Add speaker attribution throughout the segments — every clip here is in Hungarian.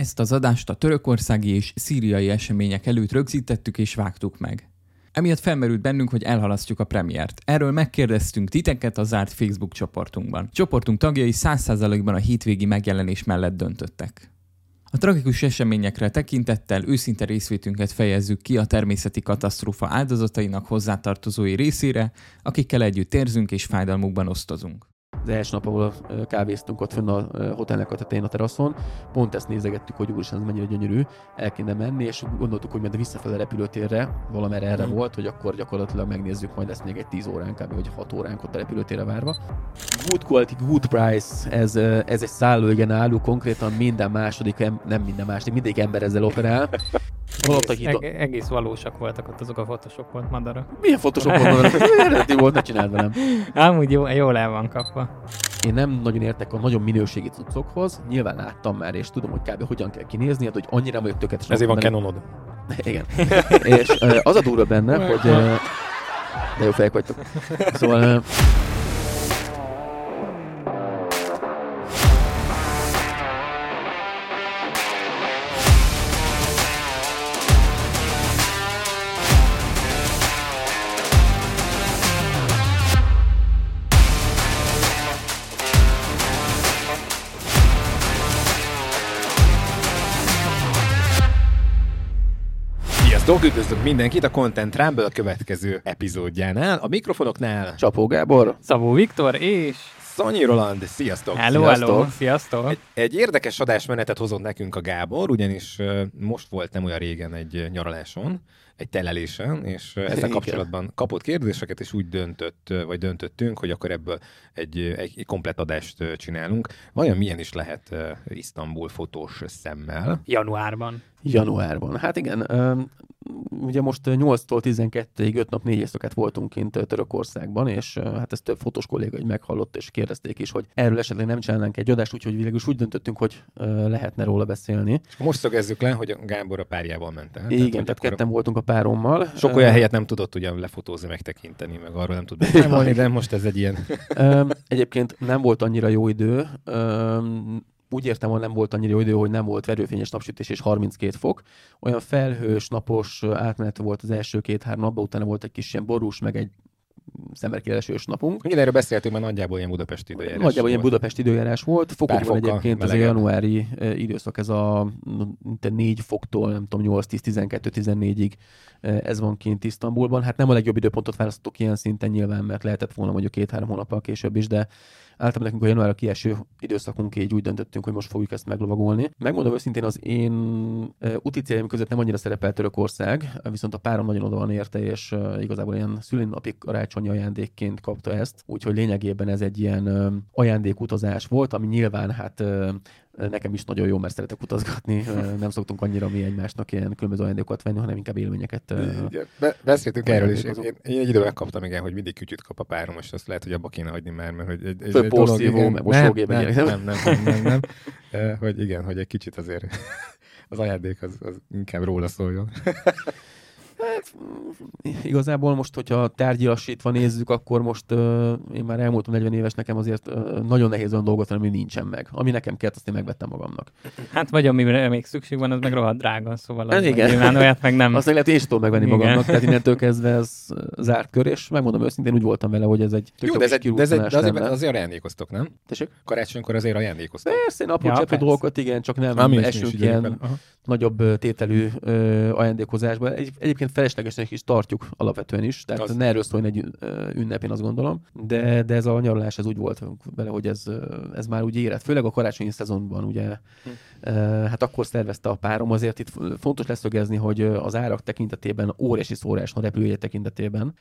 Speaker 1: Ezt az adást a törökországi és szíriai események előtt rögzítettük és vágtuk meg. Emiatt felmerült bennünk, hogy elhalasztjuk a premiért. Erről megkérdeztünk titeket a zárt Facebook csoportunkban. Csoportunk tagjai 100%-ban a hétvégi megjelenés mellett döntöttek. A tragikus eseményekre tekintettel őszinte részvétünket fejezzük ki a természeti katasztrófa áldozatainak hozzátartozói részére, akikkel együtt érzünk és fájdalmukban osztozunk
Speaker 2: az első nap, ahol kávéztunk ott fönn a hotelnek a tetején a teraszon, pont ezt nézegettük, hogy úristen, ez mennyire gyönyörű, el kéne menni, és gondoltuk, hogy majd visszafele repülőtérre, valamerre erre mm. volt, hogy akkor gyakorlatilag megnézzük, majd lesz még egy 10 óránk, kb. vagy 6 óránk ott a repülőtérre várva. Good quality, good price, ez, ez egy szálló, igen, álló, konkrétan minden második, nem minden második, mindig ember ezzel operál.
Speaker 3: Egész, eg- egész valósak voltak ott azok a Photoshop volt Madara.
Speaker 2: Milyen Photoshop volt Madara? Eredeti volt, ne csináld velem.
Speaker 3: Amúgy jó, jól el van kapva.
Speaker 2: Én nem nagyon értek a nagyon minőségi cuccokhoz, nyilván láttam már, és tudom, hogy kb. hogyan kell kinézni, hát, hogy annyira vagyok tökéletes.
Speaker 4: Ezért van Canonod.
Speaker 2: Igen. és az a durva benne, hogy... De jó fejek vagytok. Szóval
Speaker 4: Sziasztok, üdvözlök mindenkit a Content Rumble a következő epizódjánál. A mikrofonoknál
Speaker 2: Csapó Gábor,
Speaker 3: Szabó Viktor és
Speaker 4: Szanyi Roland, sziasztok!
Speaker 3: Hello, sziasztok. hello, sziasztok!
Speaker 4: Egy, egy érdekes adásmenetet hozott nekünk a Gábor, ugyanis uh, most volt nem olyan régen egy nyaraláson, egy telelésen, és ezzel kapcsolatban kapott kérdéseket, és úgy döntött, vagy döntöttünk, hogy akkor ebből egy, egy komplet adást csinálunk. Vajon milyen is lehet Isztambul fotós szemmel?
Speaker 3: Januárban.
Speaker 2: Januárban. Hát igen, ugye most 8-tól 12-ig 5 nap 4 éjszakát voltunk kint Törökországban, és hát ezt több fotós kolléga így meghallott, és kérdezték is, hogy erről esetleg nem csinálnánk egy adást, úgyhogy végül úgy döntöttünk, hogy lehetne róla beszélni.
Speaker 4: Most szögezzük le, hogy Gábor a párjával ment el.
Speaker 2: Igen, tehát, tehát ketten voltunk a párommal.
Speaker 4: Sok olyan helyet nem tudott ugyan lefotózni, megtekinteni, meg arról nem tud beszámolni, de most ez egy ilyen...
Speaker 2: Egyébként nem volt annyira jó idő, úgy értem, hogy nem volt annyira jó idő, hogy nem volt verőfényes napsütés és 32 fok. Olyan felhős, napos átmenet volt az első két-három napban, utána volt egy kis ilyen borús, meg egy szemerkélesős napunk.
Speaker 4: Igen, erről beszéltünk, mert nagyjából ilyen Budapesti időjárás
Speaker 2: Nagyjából ilyen Budapesti időjárás volt. Fokokban egyébként ez a januári időszak, ez a 4 foktól, nem tudom, 8-10-12-14-ig ez van kint Isztambulban. Hát nem a legjobb időpontot választottuk ilyen szinten nyilván, mert lehetett volna mondjuk két-három hónappal később is, de általában nekünk a január kieső időszakunk így úgy döntöttünk, hogy most fogjuk ezt meglovagolni. Megmondom őszintén, az én úti céljaim között nem annyira szerepel Törökország, viszont a párom nagyon oda van érte, és igazából ilyen szülinapi karácsonyi ajándékként kapta ezt, úgyhogy lényegében ez egy ilyen ajándékutazás volt, ami nyilván hát Nekem is nagyon jó, mert szeretek utazgatni. Nem szoktunk annyira mi egymásnak ilyen különböző ajándékokat venni, hanem inkább élményeket.
Speaker 4: Igen. Be- beszéltünk erről is. Én, én, egy időben megkaptam, igen, hogy mindig kütyüt kap a párom, és azt lehet, hogy abba kéne hagyni már, mert hogy egy, egy,
Speaker 2: egy dolog, igen,
Speaker 4: nem, nem, nem, nem, nem, nem, nem, hogy igen, hogy egy kicsit azért az ajándék az, az inkább róla szóljon.
Speaker 2: Hát, igazából most, hogyha tárgyilasítva nézzük, akkor most uh, én már elmúltam 40 éves, nekem azért uh, nagyon nehéz olyan dolgot ami nincsen meg. Ami nekem kellett, azt én megvettem magamnak.
Speaker 3: Hát vagy amire még szükség van, az meg rohadt drága, szóval az igen. nyilván olyat meg nem.
Speaker 2: Azt meg lehet én tudom megvenni igen. magamnak, tehát innentől kezdve ez zárt kör, és megmondom őszintén úgy voltam vele, hogy ez egy
Speaker 4: Jó, de, ez egy, de, ez egy, de azért, azért ajándékoztok, nem?
Speaker 2: Tessék?
Speaker 4: Karácsonykor azért ajándékoztok.
Speaker 2: Persze, én apró ja, cseppű dolgokat, igen, csak nem Ami esünk ilyen nagyobb tételű ajándékozásba. Egy, egyébként feleslegesnek is tartjuk alapvetően is, tehát az... ne erről szóljon egy ünnep, én azt gondolom, de, de ez a nyaralás ez úgy volt vele, hogy ez, ez már úgy érett, főleg a karácsonyi szezonban, ugye, hm. hát akkor szervezte a párom, azért itt fontos leszögezni, hogy az árak tekintetében óriási szórás a repülője tekintetében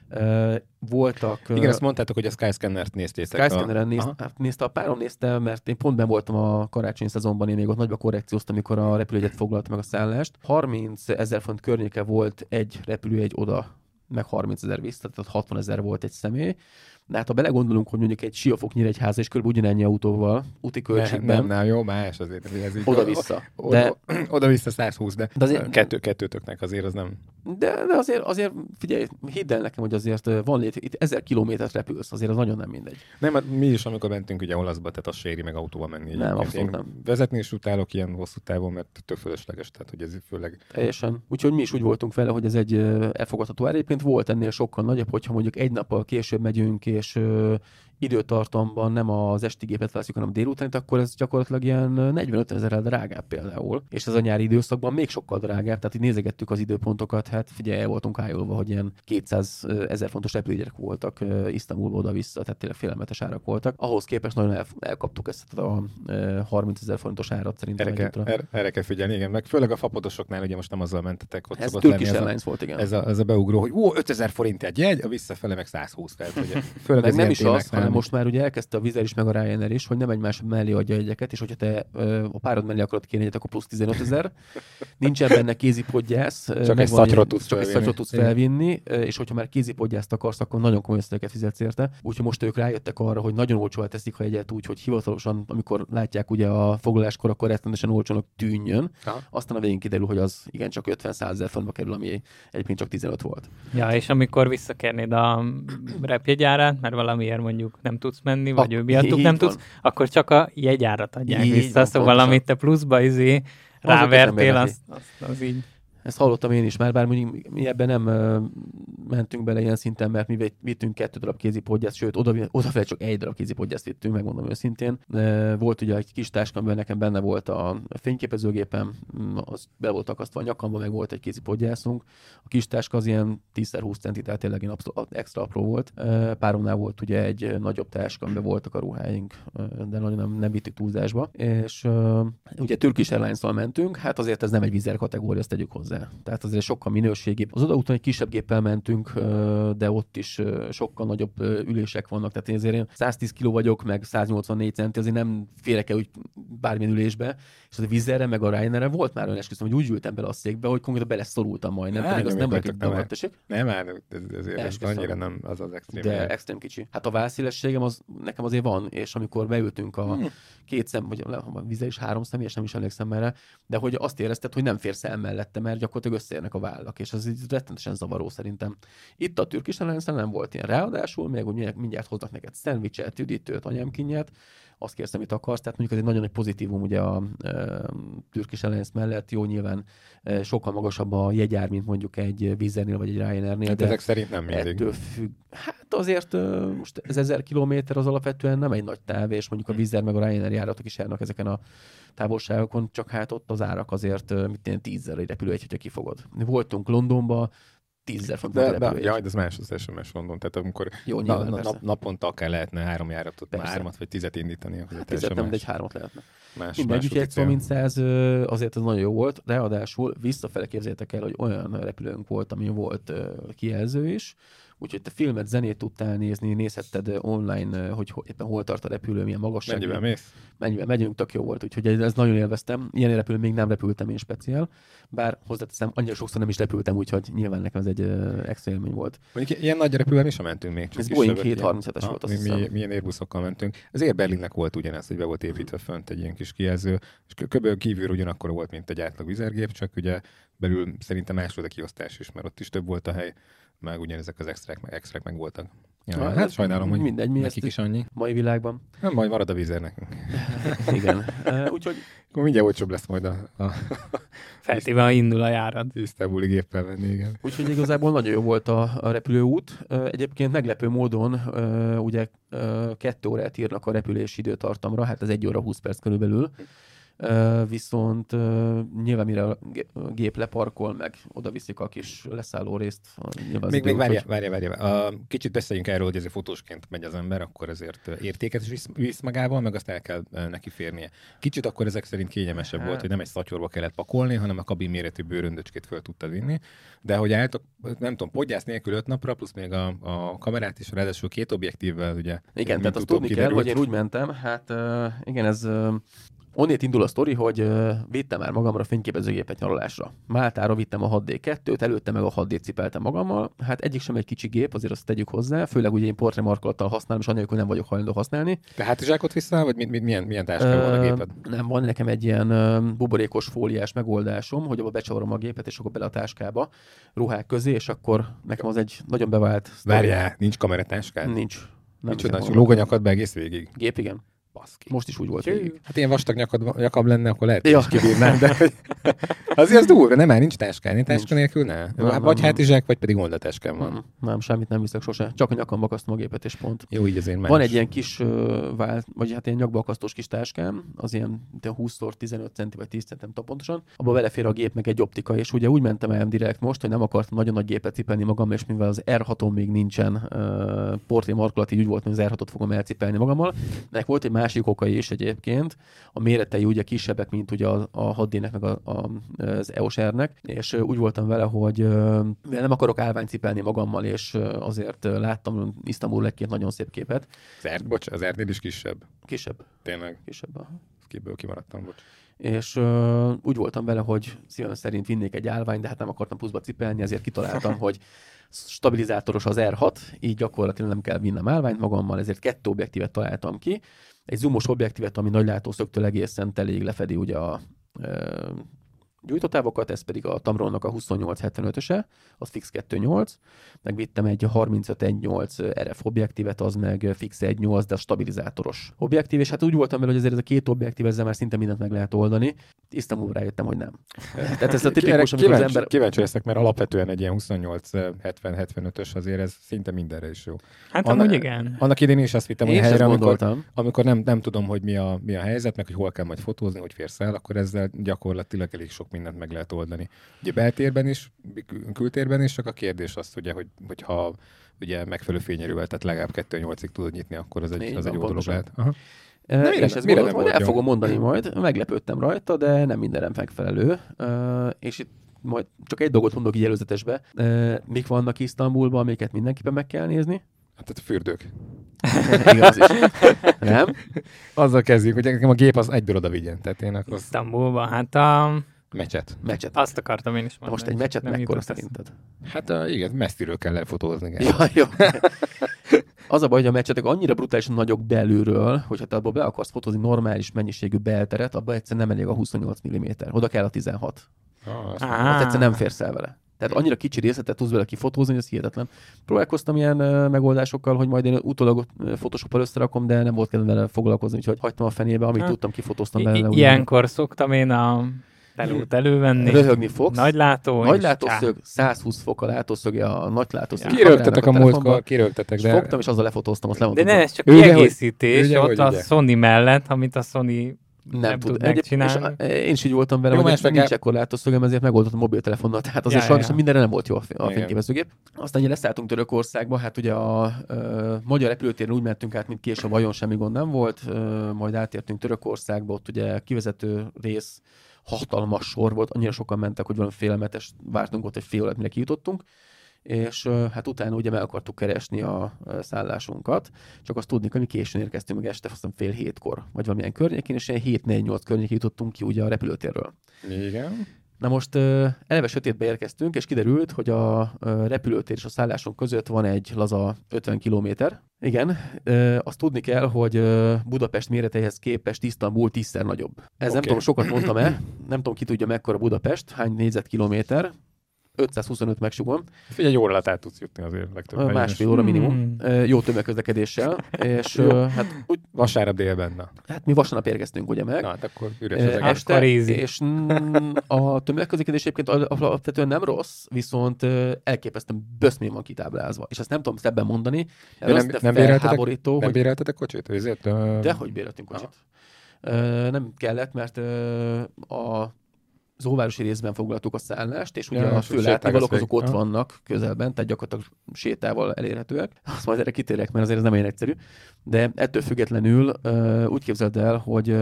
Speaker 2: voltak...
Speaker 4: Igen, ezt mondtátok, hogy a Skyscanner-t néztétek.
Speaker 2: Skyscanner-en néz, hát nézte, a párom nézte, mert én pont ben voltam a karácsonyi szezonban, én még ott nagyba korrekcióztam, amikor a repülőjegyet foglalta meg a szállást. 30 ezer font környéke volt egy repülő egy oda, meg 30 ezer vissza, tehát 60 ezer volt egy személy De hát ha belegondolunk, hogy mondjuk egy Siófok Nyíregyháza és kb. ugyanennyi autóval, úti költségben.
Speaker 4: Nem, nem, jó, más azért. Ez
Speaker 2: így oda-vissza.
Speaker 4: De, oda-vissza 120, de, de azért, kettő, kettőtöknek azért az nem.
Speaker 2: De, de azért, azért, figyelj, hidd el nekem, hogy azért van lét, itt ezer kilométert repülsz, azért az nagyon nem mindegy.
Speaker 4: Nem, hát mi is, amikor mentünk ugye olaszba, tehát az séri meg autóval menni.
Speaker 2: Nem, abszolút nem.
Speaker 4: Vezetni is utálok ilyen hosszú távon, mert tök fölösleges, tehát hogy ez főleg.
Speaker 2: Teljesen. Úgyhogy mi is úgy voltunk vele, hogy ez egy elfogadható ár. Egyébként volt ennél sokkal nagyobb, hogyha mondjuk egy nappal később megyünk, és időtartamban nem az esti gépet veszük, hanem délután, akkor ez gyakorlatilag ilyen 45 ezerrel drágább például. És ez a nyári időszakban még sokkal drágább, tehát így nézegettük az időpontokat, hát figyelj, el voltunk ájulva, hogy ilyen 200 ezer fontos repülőgyerek voltak Isztambulba oda-vissza, tehát tényleg félelmetes árak voltak. Ahhoz képest nagyon el, elkaptuk ezt a 30 ezer fontos árat szerintem.
Speaker 4: Erre, kell, erre, erre kell figyelni, igen, meg főleg a fapodosoknál ugye most nem azzal mentetek,
Speaker 2: ott ez Turkish Airlines volt, igen.
Speaker 4: Ez a, ez a beugró, hogy ó, 5000 forint egy jegy, a visszafele meg 120. Tehát, ugye,
Speaker 2: főleg meg nem is az, hanem most már ugye elkezdte a Vizer is, meg a Ryanair is, hogy nem egymás mellé adja egyeket, és hogyha te a párod mellé akarod kérni egyet, akkor plusz 15 ezer. Nincsen benne kézipodgyász.
Speaker 4: Csak egy szatyrot tudsz
Speaker 2: csak felvinni. Egy tudsz felvinni, és hogyha már kézipodgyászt akarsz, akkor nagyon komoly összegeket fizetsz érte. Úgyhogy most ők rájöttek arra, hogy nagyon olcsó teszik, ha egyet úgy, hogy hivatalosan, amikor látják ugye a foglaláskor, akkor rettenetesen olcsónak tűnjön. Ha. Aztán a végén kiderül, hogy az igen csak 50 ezer fontba kerül, ami egyébként csak 15 volt.
Speaker 3: Ja, és amikor visszakérnéd a repjegyárát, mert valamiért mondjuk nem tudsz menni, vagy ő miattuk nem tudsz, akkor csak a jegyárat adják így vissza, van, szóval amit te pluszba izé rávertél, az, az, az így
Speaker 2: ezt hallottam én is már, bár mondjuk mi ebben nem uh, mentünk bele ilyen szinten, mert mi vittünk kettő darab kézipodgyászt, sőt, oda, odafelé csak egy darab kézipodgyászt vittünk, megmondom őszintén. Uh, volt ugye egy kis táskám, amiben nekem benne volt a fényképezőgépem, mm, az be volt akasztva a nyakamba, meg volt egy kézipodgyászunk. A kis táska az ilyen 10x20 centi, tehát tényleg ilyen extra apró volt. Uh, páromnál volt ugye egy nagyobb táska, amiben voltak a ruháink, uh, de nem, nem vittük túlzásba. És ugye Turkish airlines mentünk, hát azért ez nem egy vizer kategória, ezt tegyük hozzá. Tehát azért sokkal minőségibb. Az odaúton egy kisebb géppel mentünk, de ott is sokkal nagyobb ülések vannak. Tehát én azért én 110 kg vagyok, meg 184 centi, azért nem férek el úgy bármilyen ülésbe. És az a vizerre, meg a Ryanairre volt már olyan esküszöm, hogy úgy ültem bele a székbe, hogy konkrétan beleszorultam majdnem. Hát, az nem vagyok
Speaker 4: nem, nem, már ez, ezért ez annyira nem az az extrém.
Speaker 2: De extrém kicsi. Hát a válszélességem az nekem azért van, és amikor beültünk a hmm. két szem, vagy a vize is három személyes, nem is emlékszem erre, de hogy azt érezted, hogy nem férsz el mellette, mert gyakorlatilag összeérnek a vállak, és az így rettenetesen zavaró szerintem. Itt a türkis nem volt ilyen. Ráadásul még úgy mindjárt hoznak neked szendvicset, üdítőt, anyámkinyát, azt kérsz, amit akarsz. Tehát mondjuk ez egy nagyon nagy pozitívum ugye a e, Turkish Airlines mellett. Jó, nyilván e, sokkal magasabb a jegyár, mint mondjuk egy Vizernél vagy egy Ryanairnél.
Speaker 4: Hát de ezek szerint nem mindig. Ettől
Speaker 2: függ. Hát azért e, most ez ezer kilométer az alapvetően nem egy nagy táv, és mondjuk a Vizer meg a Ryanair járatok is járnak ezeken a távolságokon, csak hát ott az árak azért mit ilyen tízzel egy repülőjegy, hogyha kifogod. Voltunk Londonba, tízezer font
Speaker 4: de, de, jaj, de ez más az SMS London. Tehát amikor
Speaker 2: Jó,
Speaker 4: na, nap, naponta akár lehetne három járatot, már hármat vagy tizet indítani.
Speaker 2: Hát tizet nem, de egy hármat lehetne. Más, Mindegy, úgyhogy egy mint száz, azért ez nagyon jó volt, ráadásul visszafele képzeljétek el, hogy olyan repülőnk volt, ami volt kijelző is, úgyhogy te filmet, zenét tudtál nézni, nézhetted online, hogy éppen hol tart a repülő, milyen magasság.
Speaker 4: Mennyivel mész?
Speaker 2: Mennyivel megyünk, tök jó volt, úgyhogy ez nagyon élveztem. Ilyen repülő még nem repültem én speciál, bár hozzáteszem, annyira sokszor nem is repültem, úgyhogy nyilván nekem ez egy extra élmény volt.
Speaker 4: Mondjuk ilyen nagy repülően is mentünk még.
Speaker 2: Csak ez Boeing 737-es volt, azt
Speaker 4: mi, Milyen Airbusokkal mentünk. Az Air Berlinnek volt ugyanez, hogy be volt építve fönt egy ilyen kis kijelző, és kb. kívül ugyanakkor volt, mint egy átlag vizergép, csak ugye belül szerintem másod a kiosztás is, mert ott is több volt a hely meg ugyanezek az extrák, meg, extrák meg voltak. Ja, hát, hát sajnálom, hogy mindegy, mi nekik is annyi.
Speaker 2: Mai világban.
Speaker 4: Nem, majd marad a vízer nekünk.
Speaker 2: Igen. Uh, úgyhogy...
Speaker 4: Akkor mindjárt olcsóbb lesz majd a... a
Speaker 3: Feltéve, ha indul a járat.
Speaker 4: Isztambuli géppel venni, igen.
Speaker 2: Úgyhogy igazából nagyon jó volt a, a repülőút. Egyébként meglepő módon ugye kettő órát írnak a repülési időtartamra, hát ez egy óra 20 perc körülbelül viszont nyilván mire a gép leparkol, meg oda viszik a kis leszálló részt.
Speaker 4: Nyilván még, még várja, várja, várja. Kicsit beszéljünk erről, hogy ezért fotósként megy az ember, akkor ezért értéket is visz, magával, meg azt el kell neki férnie. Kicsit akkor ezek szerint kényelmesebb volt, hát. hogy nem egy szatyorba kellett pakolni, hanem a kabin méretű bőröndöcskét föl tudtad vinni. De hogy álltok, nem tudom, podgyász nélkül öt napra, plusz még a, a kamerát is, ráadásul két objektívvel, ugye.
Speaker 2: Igen, tehát azt tudni kell, hogy én úgy mentem, hát uh, igen, ez uh, onnét indul a sztori, hogy vittem már magamra fényképezőgépet nyaralásra. Máltára vittem a 6D2-t, előtte meg a 6D cipeltem magammal. Hát egyik sem egy kicsi gép, azért azt tegyük hozzá, főleg ugye én portrémarkolattal használom, és anélkül nem vagyok hajlandó használni.
Speaker 4: De hátizsákot viszel, vagy mit, mit, milyen, milyen táska uh, van a géped?
Speaker 2: Nem, van nekem egy ilyen uh, buborékos fóliás megoldásom, hogy abba becsavarom a gépet, és akkor bele a táskába, ruhák közé, és akkor nekem az egy nagyon bevált.
Speaker 4: Várjál, nincs kameratáskád?
Speaker 2: Nincs.
Speaker 4: Nem Micsoda, lóganyakad be egész végig?
Speaker 2: Gép, igen. Baszki. Most is úgy volt végig.
Speaker 4: Hát ilyen vastag nyakad, nyakab lenne, akkor lehet, ja. kibírnám, de azért az durva, nem már nincs táskán, nincs táska nélkül, ne. Nem, vagy nem, hátizsák, vagy pedig oldatáskán van.
Speaker 2: Nem, nem, semmit nem viszek sose. Csak a nyakam akasztom a gépet, és pont.
Speaker 4: Jó, így azért
Speaker 2: Van egy ilyen kis, uh, vált, vagy hát ilyen nyakba akasztós kis táskám, az ilyen 20x15 centi, vagy 10 centi, nem pontosan. Abba belefér a gép, meg egy optika, és ugye úgy mentem el direkt most, hogy nem akartam nagyon nagy gépet cipelni magam, és mivel az R6-on még nincsen uh, portré markolat, így úgy volt, hogy az R6-ot fogom elcipelni magammal. Nek volt egy másik oka is, egy egyébként. A méretei ugye kisebbek, mint ugye a, a 6 meg a, a, az EOS R-nek, és úgy voltam vele, hogy nem akarok állványt cipelni magammal, és azért láttam Isztambul egy két nagyon szép képet.
Speaker 4: Az R, bocs, az R-nél is kisebb.
Speaker 2: Kisebb.
Speaker 4: Tényleg?
Speaker 2: Kisebb. Aha.
Speaker 4: Kiből kimaradtam, bocs
Speaker 2: és uh, úgy voltam vele, hogy szívem szerint vinnék egy állványt, de hát nem akartam pluszba cipelni, ezért kitaláltam, hogy stabilizátoros az R6, így gyakorlatilag nem kell vinnem állványt magammal, ezért kettő objektívet találtam ki, egy zoomos objektívet, ami nagy látószögtől egészen elég lefedi ugye a gyújtótávokat, ez pedig a Tamronnak a 2875-öse, az fix 2.8, meg vittem egy 35.1.8 RF objektívet, az meg fix 1.8, de a stabilizátoros objektív, és hát úgy voltam vele, hogy azért ez a két objektív, ezzel már szinte mindent meg lehet oldani. Isztambul rájöttem, hogy nem.
Speaker 4: Tehát ez a tipikus, amikor az ember... Kíváncsi leszek, mert alapvetően egy ilyen 28-70-75-ös azért ez szinte mindenre is jó.
Speaker 3: Hát Anna, amúgy igen.
Speaker 4: Annak idén is azt vittem hogy helyre, amikor, amikor nem, nem tudom, hogy mi a, mi a helyzet, meg hogy hol kell majd fotózni, hogy férsz el, akkor ezzel gyakorlatilag elég sok mindent meg lehet oldani. Ugye beltérben is, kültérben is, csak a kérdés az, ugye, hogy, hogyha ugye megfelelő fényerővel, tehát legalább 2-8-ig tudod nyitni, akkor az egy, az egy jó dolog lehet. Aha.
Speaker 2: Uh, mire, és ez mire nem majd el fogom mondani majd, meglepődtem rajta, de nem mindenem megfelelő. Uh, és itt majd csak egy dolgot mondok így előzetesbe. Uh, mik vannak Isztambulban, amiket mindenképpen meg kell nézni?
Speaker 4: Hát tehát a fürdők.
Speaker 2: Igaz is. Nem?
Speaker 4: Azzal kezdjük, hogy nekem a gép az egyből oda vigyen. Tehát én
Speaker 3: akkor... Isztambulban, hát a...
Speaker 4: Mecset.
Speaker 2: Mecset.
Speaker 3: Azt akartam én is mondani.
Speaker 2: Most egy mecset mekkora szerinted?
Speaker 4: Hát uh, igen, messziről kell lefotózni.
Speaker 2: Ja, jó. Az a baj, hogy a meccsetek annyira brutálisan nagyok belülről, hogy ha te abból be akarsz fotózni normális mennyiségű belteret, abban egyszerűen nem elég a 28 mm. Oda kell a 16. Ah, azt ah. egyszerűen nem férsz el vele. Tehát annyira kicsi részletet tudsz vele kifotózni, hogy ez hihetetlen. Próbálkoztam ilyen uh, megoldásokkal, hogy majd én utólag Photoshop-al összerakom, de nem volt kedvem vele foglalkozni, úgyhogy hagytam a fenébe, amit hát, tudtam, kifotóztam vele.
Speaker 3: I- ilyenkor szoktam én a telót elővenni.
Speaker 2: Röhögni fogsz.
Speaker 3: Nagy látó.
Speaker 2: Nagy látószög, 120 fok a látószöge, a nagy látószög.
Speaker 4: Kirögtetek a, a múltkor, kirögtetek.
Speaker 2: De... Fogtam, és azzal lefotóztam, azt lemondtam.
Speaker 3: De ne, ez csak kiegészítés, ott a Sony mellett, amit a Sony nem, nem tud, megcsinálni.
Speaker 2: És én is így voltam vele, hogy nincs nincs ekkor látószögem, ezért megoldottam a mobiltelefonnal, tehát azért ja, sajnos ja. mindenre nem volt jó a, a fényképezőgép. Aztán ugye leszálltunk Törökországba, hát ugye a, a, a magyar repülőtéren úgy mentünk át, mint később, vajon semmi gond nem volt, a, majd átértünk Törökországba, ott ugye kivezető rész hatalmas sor volt, annyira sokan mentek, hogy valami félelmetes, vártunk ott egy fél órát, mire kijutottunk, és hát utána ugye meg akartuk keresni a szállásunkat, csak azt tudni, hogy mi későn érkeztünk meg este, azt fél hétkor, vagy valamilyen környékén, és ilyen 7-4-8 környékén jutottunk ki ugye a repülőtérről.
Speaker 4: Igen.
Speaker 2: Na most eleve sötétbe érkeztünk, és kiderült, hogy a repülőtér és a szállásunk között van egy laza 50 kilométer. Igen, azt tudni kell, hogy Budapest méreteihez képest Isztambul tízszer nagyobb. Ez okay. nem tudom, sokat mondtam-e, nem tudom, ki tudja mekkora Budapest, hány négyzetkilométer, 525 megsugom.
Speaker 4: Figyelj, egy órát át tudsz jutni azért legtöbb.
Speaker 2: Másfél óra minimum. Hmm. Jó tömegközlekedéssel. és Jó. hát
Speaker 4: úgy, vasárnap délben. Na.
Speaker 2: Hát mi vasárnap érkeztünk ugye meg.
Speaker 4: Na, hát akkor üres az
Speaker 2: este, akkor és a tömegközlekedés egyébként alapvetően nem rossz, viszont elképesztően böszmén van kitáblázva. És ezt nem tudom szebben mondani.
Speaker 4: De nem, nem, béreltetek, nem hogy... béreltetek kocsit? Ezért,
Speaker 2: uh... Dehogy béreltünk kocsit. Aha. nem kellett, mert a az óvárosi részben foglaltuk a szállást, és ugye ja, a főlátóvalók azok ott vannak közelben, tehát gyakorlatilag sétával elérhetőek. Azt majd erre kitérek, mert azért ez nem olyan egyszerű. De ettől függetlenül úgy képzeld el, hogy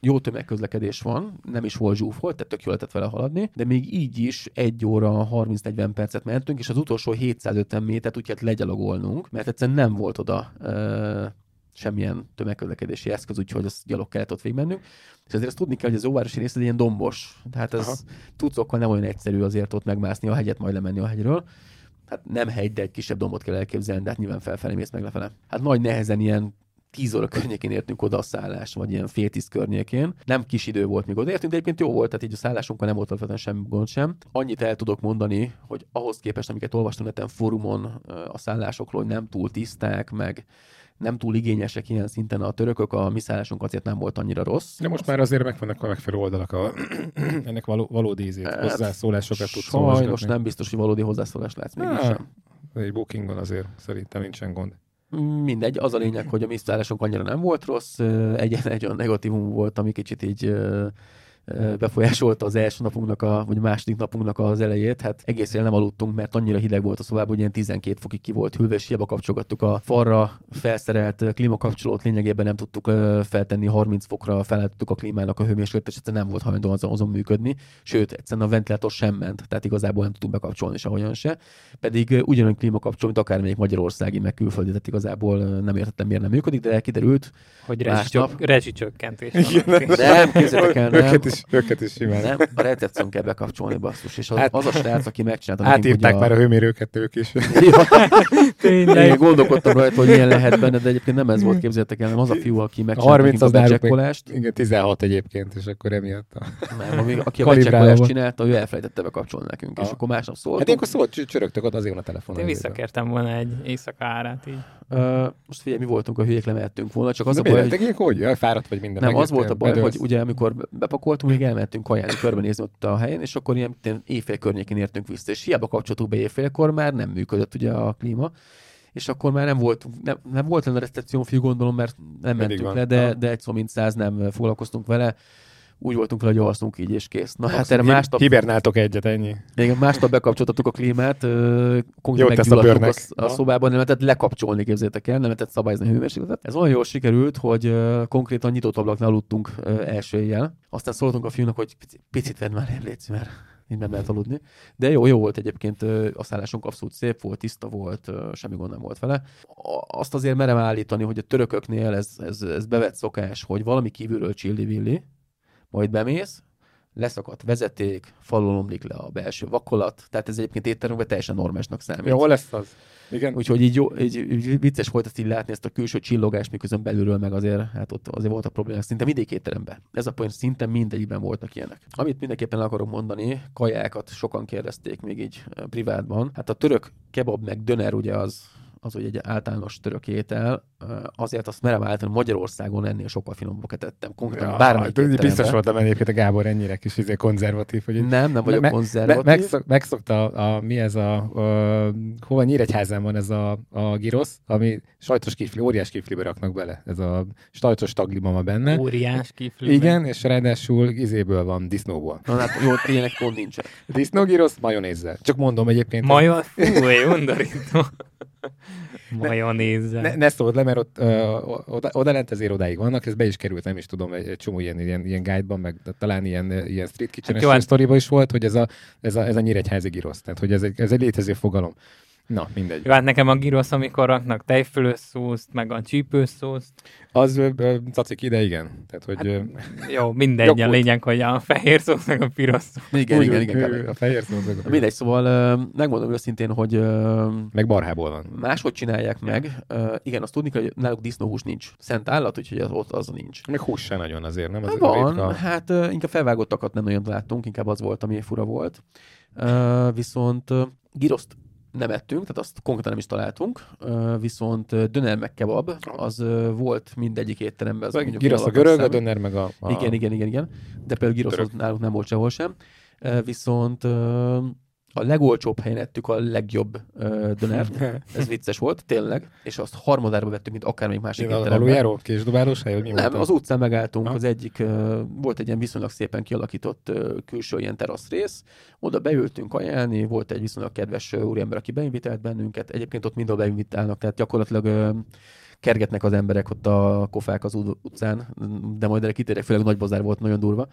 Speaker 2: jó tömegközlekedés van, nem is volt zsúfolt, tehát tök jól lehetett vele haladni, de még így is egy óra 30-40 percet mentünk, és az utolsó 750 métert úgy kellett legyalogolnunk, mert egyszerűen nem volt oda semmilyen tömegközlekedési eszköz, úgyhogy az gyalog kellett ott végigmennünk. És azért azt tudni kell, hogy az óvárosi rész egy ilyen dombos. Tehát ez tucokkal nem olyan egyszerű azért ott megmászni a hegyet, majd lemenni a hegyről. Hát nem hegy, de egy kisebb dombot kell elképzelni, de hát nyilván felfelé mész meg lefele. Hát nagy nehezen ilyen 10 óra környékén értünk oda a szállás, vagy ilyen fél tíz környékén. Nem kis idő volt, míg odaértünk, de egyébként jó volt, tehát így a szállásunkkal nem volt alapvetően semmi gond sem. Annyit el tudok mondani, hogy ahhoz képest, amiket olvastam neten fórumon a szállásokról, hogy nem túl tiszták, meg nem túl igényesek ilyen szinten a törökök, a mi szállásunk azért nem volt annyira rossz.
Speaker 4: De most már azért megvannak a megfelelő oldalak, a, ennek való, valódi ízét, hát, hozzászólásokat tudsz
Speaker 2: Sajnos nem biztos, hogy valódi hozzászólást látsz még sem.
Speaker 4: Egy bookingon azért szerintem nincsen gond.
Speaker 2: Mindegy, az a lényeg, hogy a mi szállásunk annyira nem volt rossz, egy, egy olyan negatívum volt, ami kicsit így befolyásolta az első napunknak, a, vagy a második napunknak az elejét. Hát egész éjjel nem aludtunk, mert annyira hideg volt a szobában, hogy ilyen 12 fokig ki volt hűlve, és hiába kapcsolgattuk a falra felszerelt klímakapcsolót, lényegében nem tudtuk feltenni 30 fokra, felettük a klímának a hőmérsékletet, és egyszerűen nem volt hajlandó azon, azon működni. Sőt, egyszerűen a ventilátor sem ment, tehát igazából nem tudtunk bekapcsolni sehogyan se. Pedig ugyanolyan klímakapcsoló, mint akármelyik magyarországi, meg külföldi, tehát igazából nem értettem, miért nem működik, de kiderült.
Speaker 3: Hogy rezsicsökkentés.
Speaker 2: Nem, képzeljétek el, nem
Speaker 4: is, őket is simán.
Speaker 2: Nem, a recepción kell bekapcsolni basszus, és az, hát, az a srác, aki megcsinálta.
Speaker 4: Átírták már a hőmérőket ők is.
Speaker 2: Tényleg. Én gondolkodtam rajta, hogy milyen lehet benne, de egyébként nem ez volt, képzeljétek el, nem az a fiú, aki megcsinálta 30
Speaker 4: az a becsekkolást. Igen, 16 egyébként, és akkor emiatt. A...
Speaker 2: Nem, ami, aki a becsekkolást csinálta, ő elfelejtette bekapcsolni nekünk, és akkor másnap szólt.
Speaker 4: Hát ilyenkor szólt, csörögtök ott azért a telefonon.
Speaker 3: Én visszakértem volna egy éjszaka árát így.
Speaker 2: most figyelj, mi voltunk a hülyék, lemehettünk volna, csak az
Speaker 4: a baj, hogy... hogy? Fáradt vagy minden.
Speaker 2: Nem, az volt a baj, hogy ugye amikor bepakoltunk, még elmentünk kajálni, körbenézni ott a helyen, és akkor ilyen éjfél környékén értünk vissza, és hiába kapcsoltuk be éjfélkor, már nem működött ugye a klíma, és akkor már nem volt, nem, nem volt lenne a recepción fiú, gondolom, mert nem Mindig mentünk van. le, de, de egy szó mint száz nem foglalkoztunk vele úgy voltunk vele, hogy alszunk így, és kész. Na hát erre másnap...
Speaker 4: Hibernáltok egyet, ennyi.
Speaker 2: Igen, másnap bekapcsoltattuk a klímát, konkrétan meggyulladtunk a, a szobában, nem lehetett lekapcsolni, képzétek el, nem lehetett szabályozni a hőmérsékletet. Ez olyan jól sikerült, hogy konkrétan nyitott ablaknál aludtunk első éjjel. Aztán szóltunk a fiúnak, hogy picit, picit vedd már el, légy, mert így nem lehet aludni. De jó, jó volt egyébként, a szállásunk abszolút szép volt, tiszta volt, semmi gond nem volt vele. Azt azért merem állítani, hogy a törököknél ez, ez, ez bevett szokás, hogy valami kívülről csilli-villi, majd bemész, leszakadt vezeték, falon omlik le a belső vakolat, tehát ez egyébként étteremben teljesen normálisnak számít.
Speaker 4: Jó lesz az. Igen.
Speaker 2: Úgyhogy így, jó, így, így vicces volt ezt így látni, ezt a külső csillogást, miközben belülről meg azért, hát ott azért volt a probléma, szinte mindig étteremben. Ez a pont szinte mindegyikben voltak ilyenek. Amit mindenképpen akarok mondani, kajákat sokan kérdezték még így privátban. Hát a török kebab meg döner ugye az az hogy egy általános török étel, azért azt merem állítani, Magyarországon ennél sokkal finomabbakat ettem. Konkrétan ja, bármelyik
Speaker 4: hát, Biztos voltam egyébként a Gábor ennyire kis izé konzervatív. Hogy
Speaker 2: nem, nem vagyok me, konzervatív. Me,
Speaker 4: megszok, megszokta a, a, mi ez a, a hova Nyíregyházán van ez a, a girosz, ami sajtos kifli, óriás kiflibe raknak bele. Ez a sajtos taglima benne.
Speaker 3: Óriás kifli.
Speaker 4: Igen, és ráadásul izéből van, disznóból.
Speaker 2: Na, hát jó, tényleg pont nincs.
Speaker 4: Disznógirosz majonézzel. Csak mondom egyébként.
Speaker 3: Majon? Fú, undorító. Majonézzel.
Speaker 4: Ne, ne szóld le, mert ott, ö, oda, oda lent azért odáig vannak, ez be is került, nem is tudom, egy, csomó ilyen, ilyen, ilyen guide-ban, meg talán ilyen, ilyen street kitchen hát sztoriban is volt, hogy ez a, ez a, ez a nyíregyházi girosz, tehát hogy ez egy, ez egy létező fogalom. Na, mindegy.
Speaker 3: Jó, hát nekem a girosz, amikor raknak tejfölös szószt, meg a csípős szószt.
Speaker 4: Az cacik ide, igen. Tehát, hogy,
Speaker 3: hát, jó, mindegy, a lényeg, hogy a fehér szósz, meg a piros szósz.
Speaker 2: Igen, Úgy, igen, igen,
Speaker 4: igen. A fehér szósz, meg a
Speaker 2: Mindegy, szóval megmondom őszintén, hogy...
Speaker 4: Meg barhából van.
Speaker 2: Máshogy csinálják ja. meg. Igen, azt tudni kell, hogy náluk disznóhús nincs. Szent állat, úgyhogy az, ott az nincs.
Speaker 4: Meg hús se nagyon azért, nem? Az
Speaker 2: van, ritka... hát inkább felvágottakat nem nagyon láttunk, inkább az volt, ami fura volt. Viszont giroszt nem ettünk, tehát azt konkrétan nem is találtunk, viszont döner meg kebab, az volt mindegyik étteremben. Az
Speaker 4: Girasz a görög, a döner meg a,
Speaker 2: a... Igen, igen, igen, igen. De például girosz nálunk nem volt sehol sem. Viszont a legolcsóbb helyen ettük a legjobb uh, dönert. Ez vicces volt, tényleg. És azt harmadárba vettük, mint akármelyik másik
Speaker 4: étteremben. Aluljáró? Késdobálós hely?
Speaker 2: Mi Nem, az utcán megálltunk. Ha? Az egyik, uh, volt egy ilyen viszonylag szépen kialakított uh, külső ilyen terasz rész. Oda beültünk ajánlni, volt egy viszonylag kedves úriember, aki beinvitált bennünket. Egyébként ott mindenhol beinvitálnak, tehát gyakorlatilag uh, kergetnek az emberek ott a kofák az utcán, de majd erre kitérek, főleg nagy bazár volt, nagyon durva.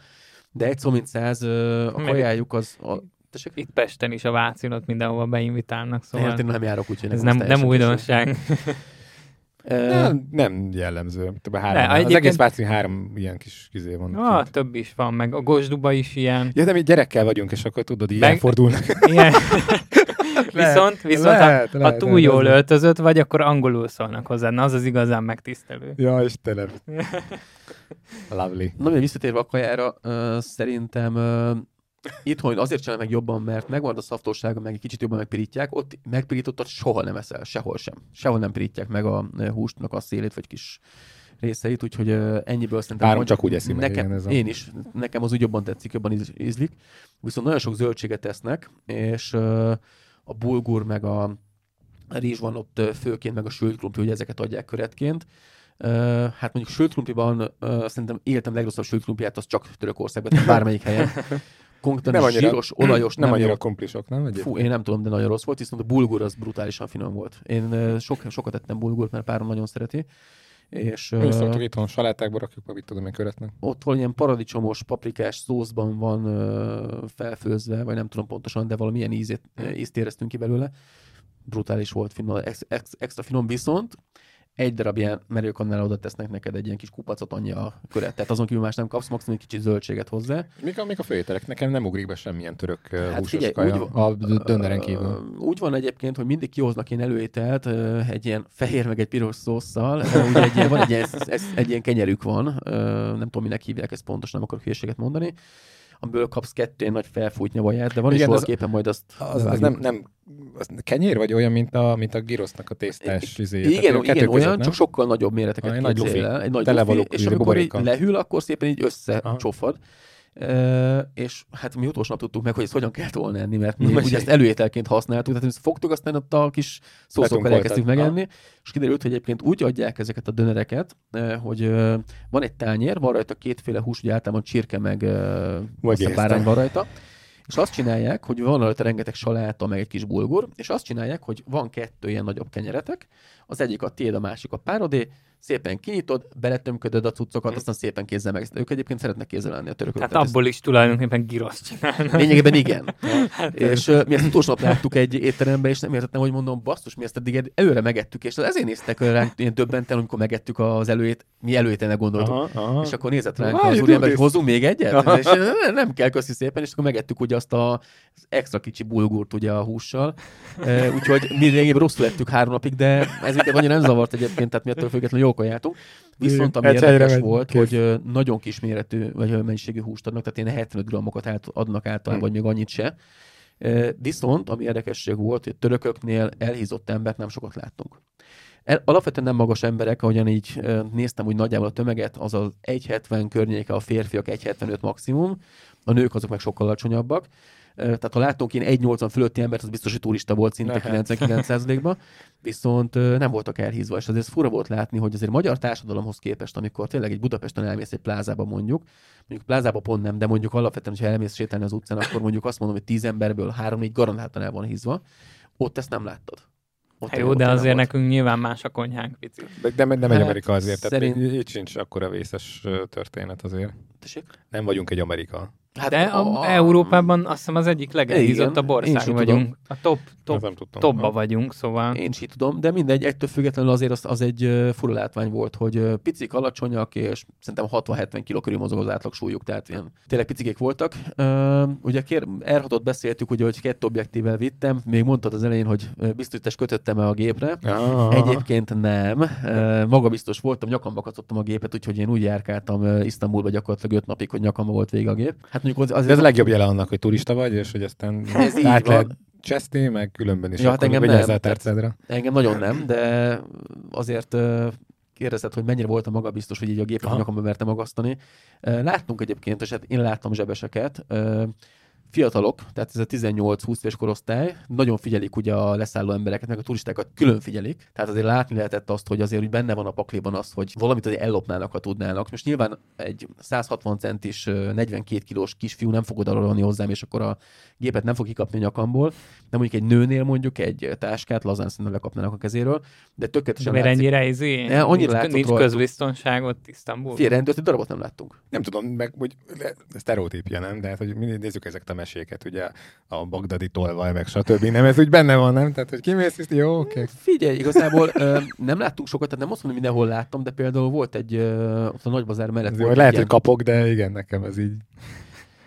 Speaker 2: De egy szó mint száz, a kajájuk az, a,
Speaker 3: Tessék? Itt Pesten is a Vácinot mindenhova beinvitálnak, szóval...
Speaker 2: Én nem járok, úgyhogy
Speaker 3: ez nem, nem újdonság.
Speaker 4: Nem, nem jellemző. Három, ne, az egész Váci három ilyen kis kizé van.
Speaker 3: Ah, több is van, meg a Gosduba is ilyen.
Speaker 4: Ja, de mi gyerekkel vagyunk, és akkor tudod, ilyen meg... fordulnak. Ilyen.
Speaker 3: viszont viszont lehet, ha, lehet, ha túl lehet, jól öltözött vagy, akkor angolul szólnak hozzá. Na, az az igazán megtisztelő.
Speaker 4: Ja, Istenem. Lovely.
Speaker 2: Na, visszatérve a kajára, uh, szerintem uh, Itthon azért csinál meg jobban, mert megvan a szaftósága, meg egy kicsit jobban megpirítják, ott megpirítottat soha nem eszel, sehol sem. Sehol nem pirítják meg a hústnak a szélét, vagy kis részeit, úgyhogy ennyiből szerintem...
Speaker 4: Várom csak úgy eszi
Speaker 2: nekem, ez a... Én is, nekem az úgy jobban tetszik, jobban ízlik. Viszont nagyon sok zöldséget tesznek, és a bulgur meg a rizs van ott főként, meg a sült krumpli, hogy ezeket adják köretként. hát mondjuk sült krumpliban szerintem életem legrosszabb sült krumpliát, az csak Törökországban, bármelyik helyen. konkrétan nem annyira, zsíros, olajos.
Speaker 4: Nem, nem annyira komplisok, nem?
Speaker 2: Egyébként? Fú, én nem tudom, de nagyon rossz volt, viszont a bulgur az brutálisan finom volt. Én sok, sokat ettem bulgurt, mert párom nagyon szereti. És,
Speaker 4: Mi szoktuk itthon salátákba rakjuk, mit tudom én köretnek.
Speaker 2: Ott van ilyen paradicsomos, paprikás szószban van felfőzve, vagy nem tudom pontosan, de valamilyen ízét, ízt éreztünk ki belőle. Brutális volt, finom, ex, ex, extra finom, viszont egy darab ilyen merőkannál oda tesznek neked egy ilyen kis kupacot annyi a köret. Tehát azon kívül más nem kapsz, maximum egy kicsit zöldséget hozzá.
Speaker 4: Mik a, mik a főételek? Nekem nem ugrik be semmilyen török hát húsos figyelj, kaja úgy, a dönneren kívül.
Speaker 2: Úgy van egyébként, hogy mindig kihoznak ilyen előételt, egy ilyen fehér meg egy piros szószal. Ugye egy ilyen, van egy ilyen, ez, egy ilyen kenyerük van, nem tudom, minek hívják ezt pontosan, nem akarok hülyeséget mondani amiből kapsz kettő nagy felfújt nyavaját, de van Igen, is az, képen majd azt...
Speaker 4: Az, az nem, nem az kenyér, vagy olyan, mint a, mint a girosznak a tésztás izé?
Speaker 2: Igen, igen olyan, nem? csak sokkal nagyobb méreteket ah,
Speaker 4: nagy
Speaker 2: el. Egy nagy lufi, és amikor így lehűl, akkor szépen így összecsofad. Uh, és hát mi utolsó nap tudtuk meg, hogy ezt hogyan kell volna enni, mert mi ugye ezt előételként használtuk, tehát ezt fogtuk, aztán ott a kis szószokkal elkezdtük megenni, és kiderült, hogy egyébként úgy adják ezeket a dönereket, hogy van egy tányér, van rajta kétféle hús, ugye általában csirke meg bárány van rajta, és azt csinálják, hogy van rajta rengeteg saláta, meg egy kis bulgur, és azt csinálják, hogy van kettő ilyen nagyobb kenyeretek, az egyik a tiéd, a másik a párodé, szépen kinyitod, beletömködöd a cuccokat, aztán szépen kézzel meg. Ők egyébként szeretnek kézzel lenni a törökök.
Speaker 3: Hát abból is tulajdonképpen giroszt csinálnak.
Speaker 2: Lényegében igen. hát, és uh, mi ezt utolsó nap láttuk egy étterembe, és nem értettem, hogy mondom, basszus, mi ezt eddig előre megettük, és ezért néztek ránk ilyen döbbenten, amikor megettük az előét, mi előételnek gondoltuk. Aha, aha. És akkor nézett ránk az úriember, hogy hozzunk még egyet? Aha. És nem, kell, köszi szépen, és akkor megettük ugye azt a, az extra kicsi bulgurt ugye a hússal. Uh, úgyhogy mi lényegében rosszul ettük három napig, de ez annyira nem zavart egyébként, tehát mi ettől függetlenül jó kajáltunk. Viszont ami érdekes volt, kész. hogy nagyon kis méretű vagy mennyiségű húst adnak, tehát ilyen 75 grammokat adnak általában, hmm. vagy még annyit se. Viszont, ami érdekesség volt, hogy törököknél elhízott embert nem sokat láttunk. El, alapvetően nem magas emberek, ahogyan így néztem úgy nagyjából a tömeget, az az 1,70 környéke a férfiak, 1,75 maximum, a nők azok meg sokkal alacsonyabbak. Tehát ha látunk én 1,80 fölötti embert, az biztos, hogy turista volt szinte 99%-ban, viszont nem voltak elhízva, és azért fura volt látni, hogy azért magyar társadalomhoz képest, amikor tényleg egy Budapesten elmész egy plázába mondjuk, mondjuk plázába pont nem, de mondjuk alapvetően, ha elmész sétálni az utcán, akkor mondjuk azt mondom, hogy 10 emberből 3-4 garantáltan el van hízva, ott ezt nem láttad.
Speaker 3: Ott jó, de azért volt. nekünk nyilván más a konyhánk picit.
Speaker 4: De, de, nem egy hát, Amerika azért, szerint... tehát itt sincs akkora vészes történet azért. Tessék? Nem vagyunk egy Amerika.
Speaker 3: Hát De a, a, Európában azt hiszem az egyik legelhízottabb ország vagyunk. Tudom. A top, top, topba ha. vagyunk, szóval.
Speaker 2: Én is tudom, de mindegy, ettől függetlenül azért az, az egy fura látvány volt, hogy picik, alacsonyak, és szerintem 60-70 kg körül mozog az átlag súlyuk, tehát ilyen tényleg picikék voltak. Uh, ugye kér, r beszéltük, ugye, hogy kettő objektívvel vittem, még mondtad az elején, hogy biztos kötöttem-e a gépre. Ah. Egyébként nem. Uh, maga biztos voltam, nyakamba kacottam a gépet, úgyhogy én úgy járkáltam Isztambulba gyakorlatilag 5 napig, hogy nyakamba volt vége a gép.
Speaker 4: Hát mondjuk az, az, ez a legjobb jele annak, hogy turista vagy, és hogy aztán ez át lehet cseszni, meg különben is.
Speaker 2: Ja, hát engem nem. Tehát, engem nagyon nem, de azért kérdezted, hogy mennyire voltam magabiztos, hogy így a gépet nyakamba merte magasztani. Láttunk egyébként, és hát én láttam zsebeseket, fiatalok, tehát ez a 18-20 éves korosztály, nagyon figyelik ugye a leszálló embereket, meg a turistákat külön figyelik, tehát azért látni lehetett azt, hogy azért úgy benne van a pakliban az, hogy valamit azért ellopnának, ha tudnának. Most nyilván egy 160 centis, 42 kilós kisfiú nem fog oda hozzám, és akkor a gépet nem fog kikapni a nyakamból, de mondjuk egy nőnél mondjuk egy táskát lazán szerintem lekapnának a kezéről, de tökéletesen
Speaker 3: Miért ennyire izé?
Speaker 2: Ne, annyira nincs,
Speaker 3: nincs közbiztonságot Isztambul?
Speaker 2: Fél rendőrt egy darabot nem láttunk.
Speaker 4: Nem tudom, meg hogy sztereotípia, nem? De hát, hogy nézzük ezeket a meséket, ugye a bagdadi tolvaj, meg stb. Nem, ez úgy benne van, nem? Tehát, hogy kimész, és jó, oké. Okay.
Speaker 2: Figyelj, igazából ö, nem láttuk sokat, tehát nem azt mondom, hogy mindenhol láttam, de például volt egy, ö, ott a nagybazár mellett.
Speaker 4: Volt lehet, hogy kapok, de igen, nekem ez így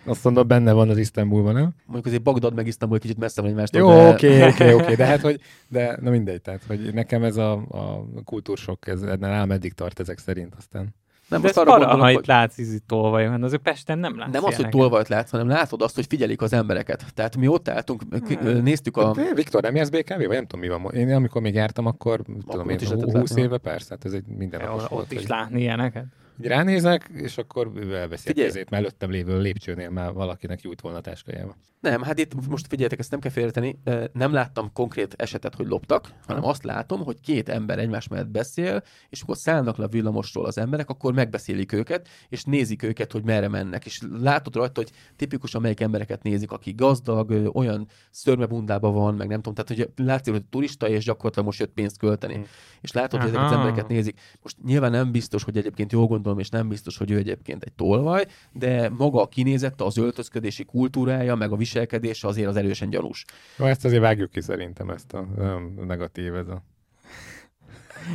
Speaker 4: azt mondom, benne van az Isztambulban, nem?
Speaker 2: Mondjuk azért Bagdad meg Isztambul kicsit messze van egymástól.
Speaker 4: Jó, oké, oké, oké, de hát, hogy, de na mindegy, tehát, hogy nekem ez a, a kultúrsok, ez ám eddig tart ezek szerint aztán.
Speaker 3: Nem, De ez arra gondolom, ha hogy... látsz izi tolvajon, azért Pesten nem látsz
Speaker 2: Nem az, hogy tolvajt látsz, hanem látod azt, hogy figyelik az embereket. Tehát mi ott álltunk, hmm. néztük a...
Speaker 4: De, Viktor, nem jársz BKV? Vagy nem tudom, mi van. Én amikor még jártam, akkor, akkor tudom én, 20 éve persze, hát ez egy minden
Speaker 3: ja, Ott volt, is hogy... látni ilyeneket.
Speaker 4: Így ránézek, és akkor elveszi a kezét, mert előttem lévő lépcsőnél már valakinek jut volna a táskájába.
Speaker 2: Nem, hát itt most figyeljetek, ezt nem kell félreteni. Nem láttam konkrét esetet, hogy loptak, hanem azt látom, hogy két ember egymás mellett beszél, és akkor szállnak le a villamosról az emberek, akkor megbeszélik őket, és nézik őket, hogy merre mennek. És látod rajta, hogy tipikusan melyik embereket nézik, aki gazdag, olyan szörmebundában van, meg nem tudom, tehát hogy látszik, hogy turista, és gyakorlatilag most jött pénzt költeni. Hmm. És látod, hogy ezeket az embereket nézik. Most nyilván nem biztos, hogy egyébként jól gondolom, és nem biztos, hogy ő egyébként egy tolvaj, de maga a kinézete, az öltözködési kultúrája, meg a viselkedése azért az erősen gyanús.
Speaker 4: Jó, ezt azért vágjuk ki szerintem, ezt a negatív, ez a...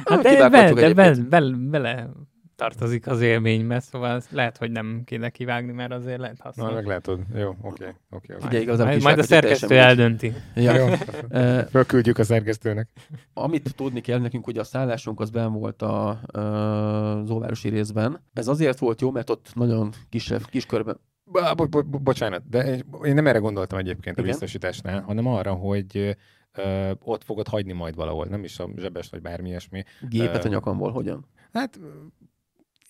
Speaker 3: Hát de, be, de be, be, bele tartozik az élménybe, szóval lehet, hogy nem kéne kivágni, mert azért lehet használni.
Speaker 4: Na, meg lehet, hogy jó, oké, oké.
Speaker 3: Ugye, majd, majd a szerkesztő eldönti.
Speaker 4: Ja. Jó. Fölküldjük a szerkesztőnek.
Speaker 2: Amit tudni kell nekünk, hogy a szállásunk az ben volt a, a, az óvárosi részben. Ez azért volt jó, mert ott nagyon kisebb, kiskörben
Speaker 4: bo- bo- bo- bocsánat, de én nem erre gondoltam egyébként Igen? a biztosításnál, hanem arra, hogy ö, ott fogod hagyni majd valahol, nem is a zsebes vagy bármi ilyesmi.
Speaker 2: Gépet a nyakamból hogyan?
Speaker 4: Hát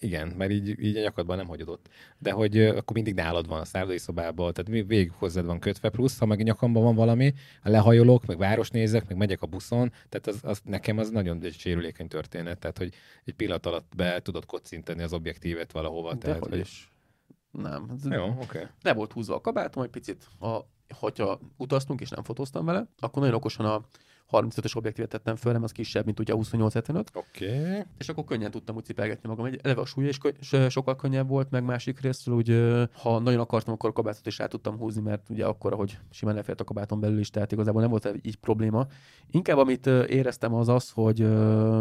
Speaker 4: igen, mert így, így a nyakadban nem hagyod ott. De hogy uh, akkor mindig nálad van a szállodai szobában, tehát végig hozzád van kötve, plusz ha meg nyakamban van valami, lehajolok, meg városnézek, meg megyek a buszon, tehát az, az, nekem az nagyon egy sérülékeny történet, tehát hogy egy pillanat alatt be tudod kocintani az objektívet valahova.
Speaker 2: De
Speaker 4: tehát,
Speaker 2: hogy is. Nem.
Speaker 4: Jó, oké. Okay.
Speaker 2: Le volt húzva a kabátom egy picit, a, hogyha utaztunk és nem fotóztam vele, akkor nagyon okosan a 35-ös objektívet tettem föl, nem az kisebb, mint ugye a 2875.
Speaker 4: Oké. Okay.
Speaker 2: És akkor könnyen tudtam úgy cipelgetni magam. Egy, eleve a súlya is sokkal könnyebb volt, meg másik részről, úgy, ha nagyon akartam, akkor a kabátot is át tudtam húzni, mert ugye akkor, hogy simán lefért a kabáton belül is, tehát igazából nem volt így probléma. Inkább amit éreztem az az, hogy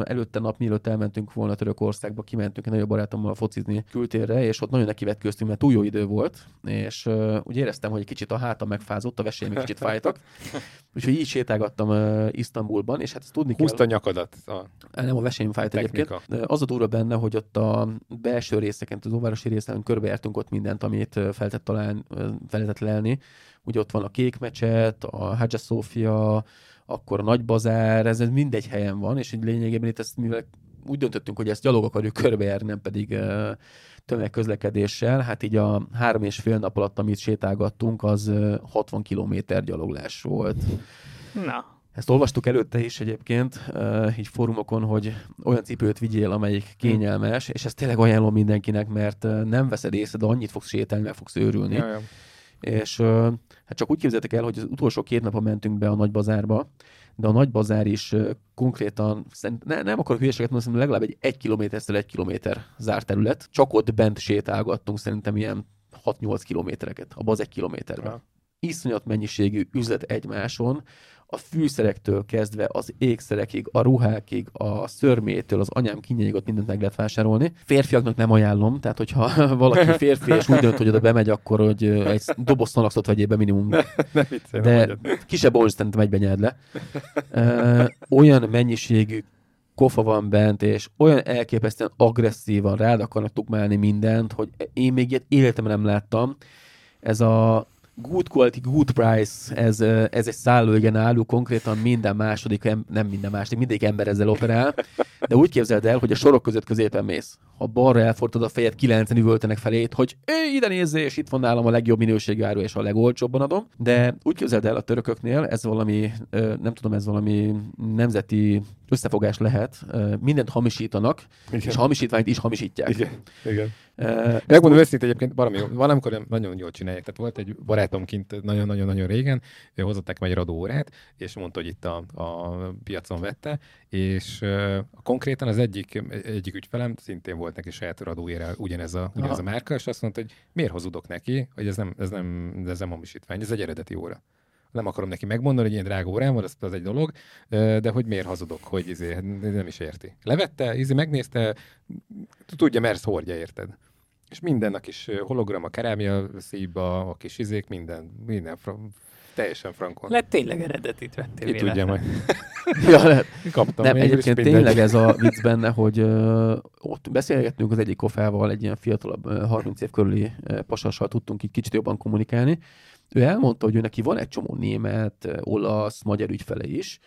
Speaker 2: előtte nap, mielőtt elmentünk volna Törökországba, kimentünk egy nagyobb barátommal focizni kültérre, és ott nagyon nekivetköztünk, mert túl jó idő volt, és úgy éreztem, hogy egy kicsit a hátam megfázott, a vesélyem kicsit fájtak. Úgyhogy így sétálgattam Isztambulban, és hát ezt tudni
Speaker 4: Húzta kell. nyakadat. A
Speaker 2: nem a vesény fájt egyébként. Az a durva benne, hogy ott a belső részeken, az óvárosi részeken körbejártunk ott mindent, amit fel talán, fel lehetett lelni. Ugye ott van a Kék Mecset, a Hagia Sofia, akkor a Nagy Bazár, ez mindegy helyen van, és lényegében itt ezt, mivel úgy döntöttünk, hogy ezt gyalog akarjuk körbejárni, nem pedig uh, tömegközlekedéssel, hát így a három és fél nap alatt, amit sétálgattunk, az 60 kilométer gyaloglás volt.
Speaker 3: Na.
Speaker 2: Ezt olvastuk előtte is egyébként, uh, így fórumokon, hogy olyan cipőt vigyél, amelyik kényelmes, és ezt tényleg ajánlom mindenkinek, mert nem veszed észre, de annyit fogsz sétálni, meg fogsz őrülni. Ja, ja. És uh, hát csak úgy képzeltek el, hogy az utolsó két napon mentünk be a nagy bazárba, de a nagy bazár is konkrétan, ne, nem akarok hülyeséget mondani, legalább egy egy kilométertől egy kilométer zárt terület. Csak ott bent sétálgattunk szerintem ilyen 6-8 kilométereket, abban az egy kilométerben. Ja. Iszonyat mennyiségű üzlet egymáson, a fűszerektől kezdve az ékszerekig, a ruhákig, a szörmétől, az anyám kinyégot mindent meg lehet vásárolni. Férfiaknak nem ajánlom, tehát hogyha valaki férfi és úgy dönt, hogy oda bemegy, akkor hogy egy doboz szalaxot vegyél be minimum. De kisebb olcs szerintem egyben nyerd le. olyan mennyiségű kofa van bent, és olyan elképesztően agresszívan rád akarnak tukmálni mindent, hogy én még ilyet életemben nem láttam. Ez a good quality, good price, ez, ez egy szálló, igen, álló, konkrétan minden második, nem minden második, mindig ember ezzel operál, de úgy képzeld el, hogy a sorok között középen mész. Ha balra elfordítod a fejed, kilencen üvöltenek felét, hogy ide nézzé, és itt van nálam a legjobb minőségű áru, és a legolcsóbban adom. De úgy képzeld el a törököknél, ez valami, nem tudom, ez valami nemzeti összefogás lehet. Mindent hamisítanak, Igen. és hamisítványt is hamisítják.
Speaker 4: Igen. Igen. Uh, Megmondom őszintén egyébként, valami, valamikor nagyon jól csinálják. Tehát volt egy barátom kint nagyon-nagyon-nagyon régen, ő hozott nekem egy radóórát, és mondta, hogy itt a, a piacon vette, és uh, konkrétan az egyik, egyik ügyfelem szintén volt neki saját radóére ugyanez a, ugyanez a márka, és azt mondta, hogy miért hazudok neki, hogy ez nem, ez nem, ez nem hamisítvány, ez egy eredeti óra nem akarom neki megmondani, hogy ilyen drága órám van, az, az egy dolog, de hogy miért hazudok, hogy izé, nem is érti. Levette, izé megnézte, tudja, mert hordja, érted? És minden a kis hologram, a kerámia szíba, a kis izék, minden, minden fra- teljesen frankon.
Speaker 3: Lett tényleg eredetit vettél
Speaker 4: Ki tudja majd.
Speaker 2: ja, lehet. Kaptam. Nem, egyébként tényleg ez a vicc benne, hogy uh, ott beszélgettünk az egyik kofával, egy ilyen fiatalabb, uh, 30 év körüli uh, pasassal tudtunk így kicsit jobban kommunikálni, ő elmondta, hogy ő neki van egy csomó német, olasz, magyar ügyfele is,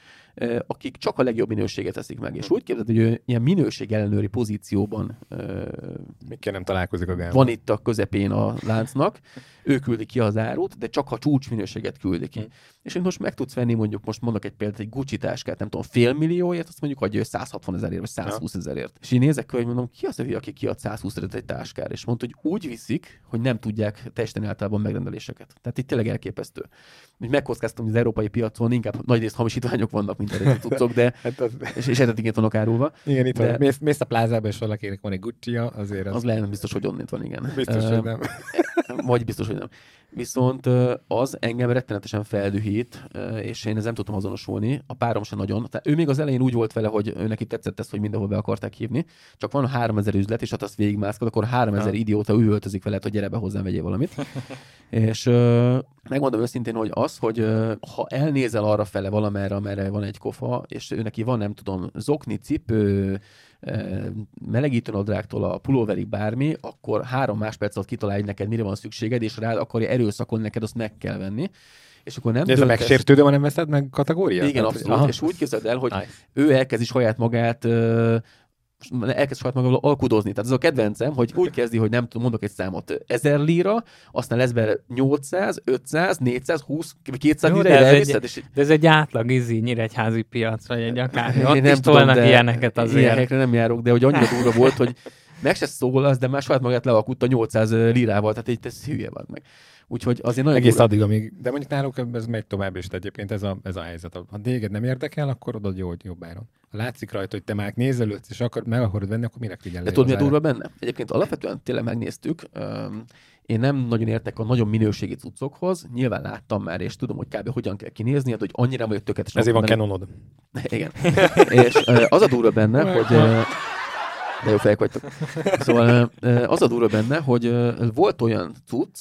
Speaker 2: akik csak a legjobb minőséget teszik meg. És hm. úgy képzeld, hogy ő ilyen minőség ellenőri pozícióban
Speaker 4: Mikkel nem találkozik a gálban.
Speaker 2: Van itt a közepén a láncnak, ő küldi ki az árut, de csak a csúcs minőséget küldi ki. Hmm. És hogy most meg tudsz venni mondjuk, most mondok egy példát, egy Gucci táskát, nem tudom, fél millióért, azt mondjuk adja 160 ezerért, vagy 120 ezerért. És én nézek, hogy mondom, ki az a aki kiad 120 ezeret egy táskára, és mondta, hogy úgy viszik, hogy nem tudják testen általában megrendeléseket. Tehát itt tényleg elképesztő. Úgy megkockáztam, hogy az európai piacon inkább nagy rész hamisítványok vannak, mint eredeti tudtok, de hát az... és, és eredetiként vannak árulva.
Speaker 4: Igen, itt de... van. Mész, mész a plázába, és valakinek van egy gucci azért
Speaker 2: az... Az lehet, biztos, hogy onnét van, igen.
Speaker 4: Biztos, uh, hogy nem.
Speaker 2: Vagy biztos, hogy nem. Viszont az engem rettenetesen feldühít, és én ezt nem tudtam azonosulni. A párom sem nagyon. Tehát ő még az elején úgy volt vele, hogy ő neki tetszett ezt, hogy mindenhol be akarták hívni. Csak van 3000 üzlet, és hát azt végigmászkod, akkor 3000 ha. idióta üvöltözik veled, hogy gyere be hozzám, vegyél valamit. és megmondom őszintén, hogy az, hogy ha elnézel arra fele valamerre, amerre van egy kofa, és ő neki van, nem tudom, zokni, cipő, melegítőnadrágtól a pulóverig bármi, akkor három másperc alatt kitalálj neked, mire van szükséged, és rád akarja erőszakolni neked, azt meg kell venni. És akkor nem
Speaker 4: De ez a megsértődő, ha nem veszed meg kategória?
Speaker 2: Igen, abszolút. Aha. És úgy képzeld el, hogy nice. ő elkezdi saját magát elkezd saját magával alkudozni. Tehát ez a kedvencem, hogy úgy kezdi, hogy nem tudom, mondok egy számot, 1000 lira, aztán lesz belőle 800, 500, 400, 20, 200 lira, de
Speaker 3: ez, egy, és... de ez egy átlag izi nyíregyházi piac, vagy egy akár. Én Ott nem is tudom, de ilyeneket azért.
Speaker 2: Ilyenekre nem járok, de hogy annyira durva volt, hogy meg se szól az, de már saját magát lealkutta 800 lirával, tehát így ez hülye van meg. Úgyhogy azért nagyon
Speaker 4: Egész addig, amíg, de mondjuk náluk ez megy tovább is, tehát egyébként ez a, ez a helyzet. Ha téged nem érdekel, akkor oda jó, jobb áron. Ha látszik rajta, hogy te már nézelődsz, és akar, meg akarod venni, akkor minek figyelni.
Speaker 2: De tudod, mi a durva benne? Egyébként alapvetően tényleg megnéztük, én nem nagyon értek a nagyon minőségi cuccokhoz, nyilván láttam már, és tudom, hogy kb. hogyan kell kinézni, hát, hogy annyira vagyok tökéletes.
Speaker 4: Ezért van Canonod.
Speaker 2: Igen. és az a durva benne, hogy de jó fejek vagytok. Szóval az a durva benne, hogy volt olyan cucc,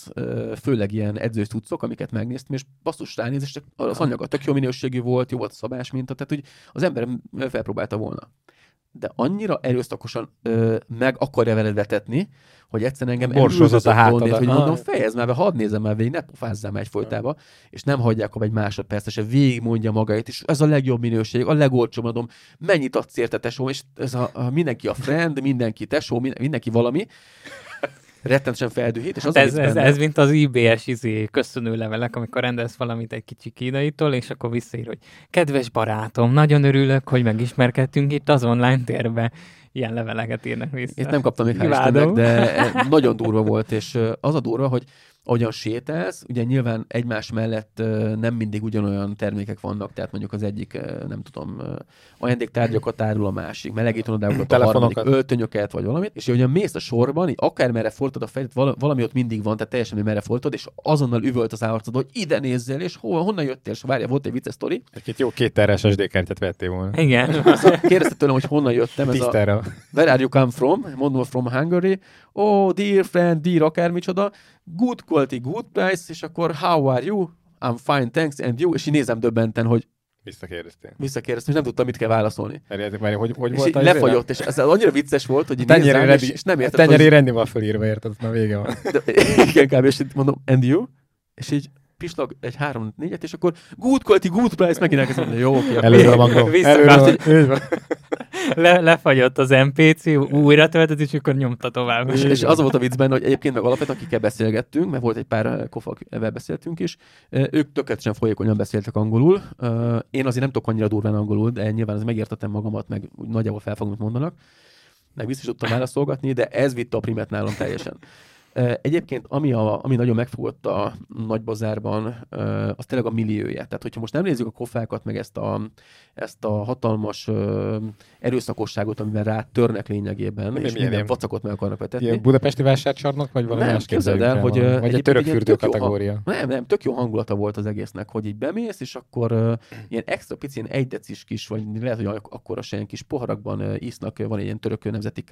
Speaker 2: főleg ilyen edzős cuccok, amiket megnéztem, és basszus ránéz, és az anyaga tök jó minőségű volt, jó volt a szabás minta, tehát hogy az ember felpróbálta volna de annyira erőszakosan meg akarja veled vetetni, hogy egyszerűen engem
Speaker 4: Borsozott a hátadat.
Speaker 2: hogy mondom, fejezd már be, hadd nézem már végig, ne pofázzál már egyfolytában, és nem hagyják abba egy másodpercet, se végig mondja magáit, és ez a legjobb minőség, a legolcsóbb, mondom, mennyit adsz érte, tesó, és ez a, a, mindenki a friend, mindenki tesó, mindenki valami, rettenetesen feldühít. És az
Speaker 3: ez, ez, benne... ez, mint az IBS izé, köszönő levelek, amikor rendelsz valamit egy kicsi kínaitól, és akkor visszaír, hogy kedves barátom, nagyon örülök, hogy megismerkedtünk itt az online térbe. Ilyen leveleket írnak vissza.
Speaker 2: Itt nem kaptam még hál' de nagyon durva volt, és az a durva, hogy ahogyan sétálsz, ugye nyilván egymás mellett nem mindig ugyanolyan termékek vannak, tehát mondjuk az egyik, nem tudom, ajándéktárgyakat árul a másik, melegítőnadágokat, a harmadik, öltönyöket, vagy valamit, és ugye mész a sorban, akár merre fordítod a fejét, valami ott mindig van, tehát teljesen merre fordítod, és azonnal üvölt az arcod, hogy ide nézzel, és hol, honnan jöttél, és várja, volt egy vicces sztori.
Speaker 4: Egy jó két teres SD kártyát vettél volna.
Speaker 3: Igen.
Speaker 2: Kérdezte tőlem, hogy honnan jöttem. Ez a, Where are you come from? Mondom, from Hungary. Oh, dear friend, dear akármicsoda good quality, good price, és akkor how are you? I'm fine, thanks, and you? És így nézem döbbenten, hogy
Speaker 4: Visszakérdeztél.
Speaker 2: Visszakérdeztem, és nem tudtam, mit kell válaszolni.
Speaker 4: Várjátok, várj, hogy, hogy
Speaker 2: és volt lefagyott, és ez annyira vicces volt, hogy így nézem,
Speaker 4: rendi, és, és nem értettem. Tenyeri hogy... rendi van fölírva, érted, már vége van.
Speaker 2: De, igen, kb. és mondom, and you? És így pislog egy három négyet, és akkor good quality, good price, megint elkezdem mondani, jó, oké.
Speaker 4: Előre van Előre
Speaker 3: Le, lefagyott az NPC, újra töltött, és akkor nyomta tovább.
Speaker 2: És, és az volt a viccben, hogy egyébként meg alapvetően, akikkel beszélgettünk, mert volt egy pár eh, kofa, akivel beszéltünk is, eh, ők tökéletesen folyékonyan beszéltek angolul. Eh, én azért nem tudok annyira durván angolul, de nyilván ez megértettem magamat, meg nagyjából felfogom, mondanak meg vissza is tudtam válaszolgatni, de ez vitte a primet nálam teljesen. Egyébként, ami, a, ami nagyon megfogott a nagybazárban, az tényleg a milliója. Tehát, hogyha most nem nézzük a kofákat, meg ezt a, ezt a hatalmas erőszakosságot, amivel rá törnek lényegében, nem és minden ilyen, vacakot meg akarnak vetetni. Ilyen
Speaker 4: budapesti vásárcsarnok, vagy valami más
Speaker 2: képzeljük el, hogy
Speaker 4: Vagy egy törökfürdő kategória.
Speaker 2: nem, nem, tök jó hangulata volt az egésznek, hogy így bemész, és akkor uh, ilyen extra pici, ilyen egy decis kis, vagy lehet, hogy akkora se ilyen kis poharakban uh, isznak, van egy ilyen török nemzeti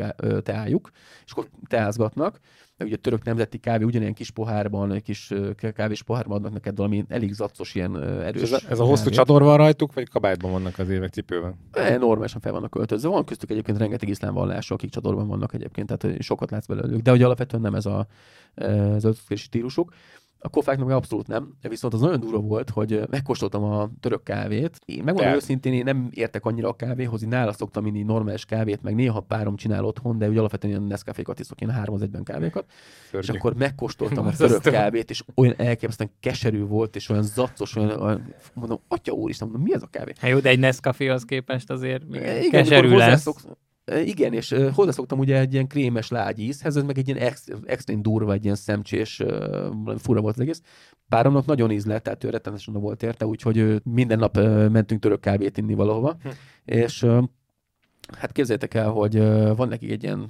Speaker 2: teájuk, és akkor teázgatnak, meg ugye a török nemzeti kávé ugyanilyen kis pohárban, egy kis kávés pohárban adnak neked valami elég zacos, ilyen erős.
Speaker 4: Ez a, ez a hosszú csator van rajtuk, vagy kabátban vannak az évek cipőben?
Speaker 2: E, normálisan fel vannak költözve. Van köztük egyébként rengeteg iszlám vallások, akik csatorban vannak egyébként, tehát sokat látsz belőlük, de hogy alapvetően nem ez a, ez a stílusuk. A kofáknak abszolút nem, viszont az nagyon durva volt, hogy megkóstoltam a török kávét. Én megmondom őszintén, én nem értek annyira a kávéhoz, én nála szoktam inni normális kávét, meg néha párom csinál otthon, de úgy alapvetően ilyen Nescafé-kat iszok, ilyen három az egyben kávékat. Szörnyű. És akkor megkóstoltam a török kávét, és olyan elképesztően keserű volt, és olyan zacos, olyan, olyan mondom, atya úristen, mondom, mi ez a kávé?
Speaker 3: Hát jó, de egy Nescaféhoz képest azért igen, keserű lesz. Szok,
Speaker 2: igen, és hozzászoktam ugye egy ilyen krémes lágy ízhez, ez meg egy ilyen ex, extrém durva, egy ilyen szemcsés, uh, fura volt az egész. Páromnak nagyon íz lett, tehát ő rettenetesen volt érte, úgyhogy minden nap mentünk török kávét inni valahova, hm. és Hát képzeljétek el, hogy van nekik egy ilyen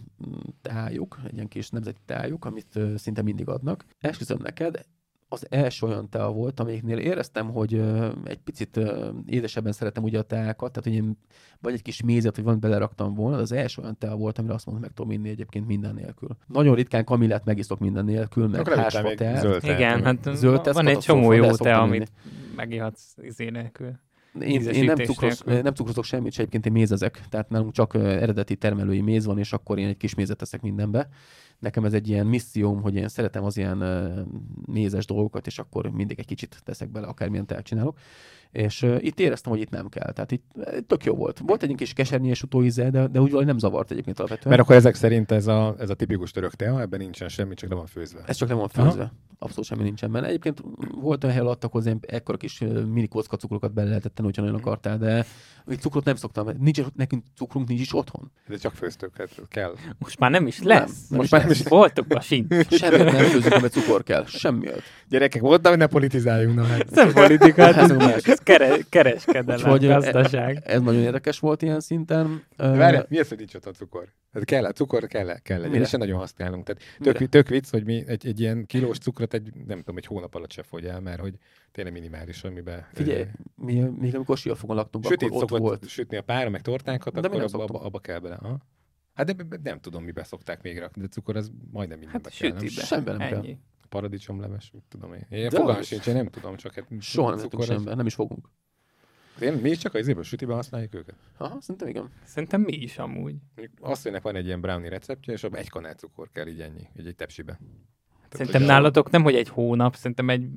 Speaker 2: teájuk, egy ilyen kis nemzeti teájuk, amit szinte mindig adnak. Esküszöm neked, az első olyan tea volt, amiknél éreztem, hogy egy picit édesebben szeretem ugye a teákat, tehát hogy én vagy egy kis mézet, hogy van beleraktam volna, az első olyan tea volt, amire azt mondom, meg tudom inni egyébként minden nélkül. Nagyon ritkán kamillát megiszok minden nélkül, meg hásfa teát.
Speaker 3: Igen, hát zöld van egy csomó jó tea, amit megihatsz izé nélkül.
Speaker 2: Én, én nem, cukros, nem cukrozok semmit, és egyébként én mézezek, tehát nálunk csak eredeti termelői méz van, és akkor én egy kis mézet teszek mindenbe nekem ez egy ilyen misszióm, hogy én szeretem az ilyen mézes dolgokat, és akkor mindig egy kicsit teszek bele, akármilyen teát csinálok. És uh, itt éreztem, hogy itt nem kell. Tehát itt tök jó volt. Volt egy kis kesernyés utóíze, de, de úgy valahogy nem zavart egyébként alapvetően.
Speaker 4: Mert akkor ezek szerint ez a, ez a tipikus török tea, ebben nincsen semmi, csak nem van főzve.
Speaker 2: Ez csak nem van főzve. Aha. Abszolút semmi nincsen benne. Egyébként volt olyan hely, adtak hozzá ekkora kis mini kocka cukrokat bele lehetett tenni, hogyha nagyon akartál, de itt cukrot nem szoktam. Nincs, nekünk cukrunk nincs is otthon.
Speaker 4: De csak főztök, hát kell.
Speaker 3: Most már nem is lesz. Nem, most már nem is voltok a sincs.
Speaker 2: Semmi nem főzünk, mert cukor kell. Semmi.
Speaker 4: Gyerekek, volt, hogy ne politizáljunk. Na,
Speaker 3: hát. Nem politika, ez kere, kereskedelem, Úgyhogy gazdaság.
Speaker 2: Ez, ez, nagyon érdekes volt ilyen szinten.
Speaker 4: Várj, miért, hogy nincs ott a cukor? Ez kell, a cukor kell, kell legyen, és nagyon használunk. Tehát tök, tök vicc, hogy mi egy, egy ilyen kilós cukrot egy, nem tudom, egy hónap alatt se fogy el, mert hogy tényleg minimális, amiben...
Speaker 2: Figyelj, mi, még amikor siófogon laktunk,
Speaker 4: Sütít akkor ott volt. sütni a pára, meg tortákat, de akkor abba, abba, abba, kell bele. Ha? Hát de nem tudom, mibe szokták még rakni, de cukor az majdnem mindenbe hát, kell. Nem?
Speaker 2: Semben nem kell.
Speaker 4: Paradicsomleves, mit tudom én. Én fogalmam sincs, én nem tudom, csak hát
Speaker 2: Soha nem cukor semben, nem is fogunk.
Speaker 4: Én, mi is csak az izéből sütiben használjuk őket?
Speaker 2: Aha, szerintem igen.
Speaker 3: Szerintem mi is amúgy.
Speaker 4: Azt, hogy van egy ilyen brownie receptje, és abban egy kanál cukor kell, így ennyi, egy, egy tepsibe.
Speaker 3: Szerintem nálatok nem, hogy egy hónap, szerintem egy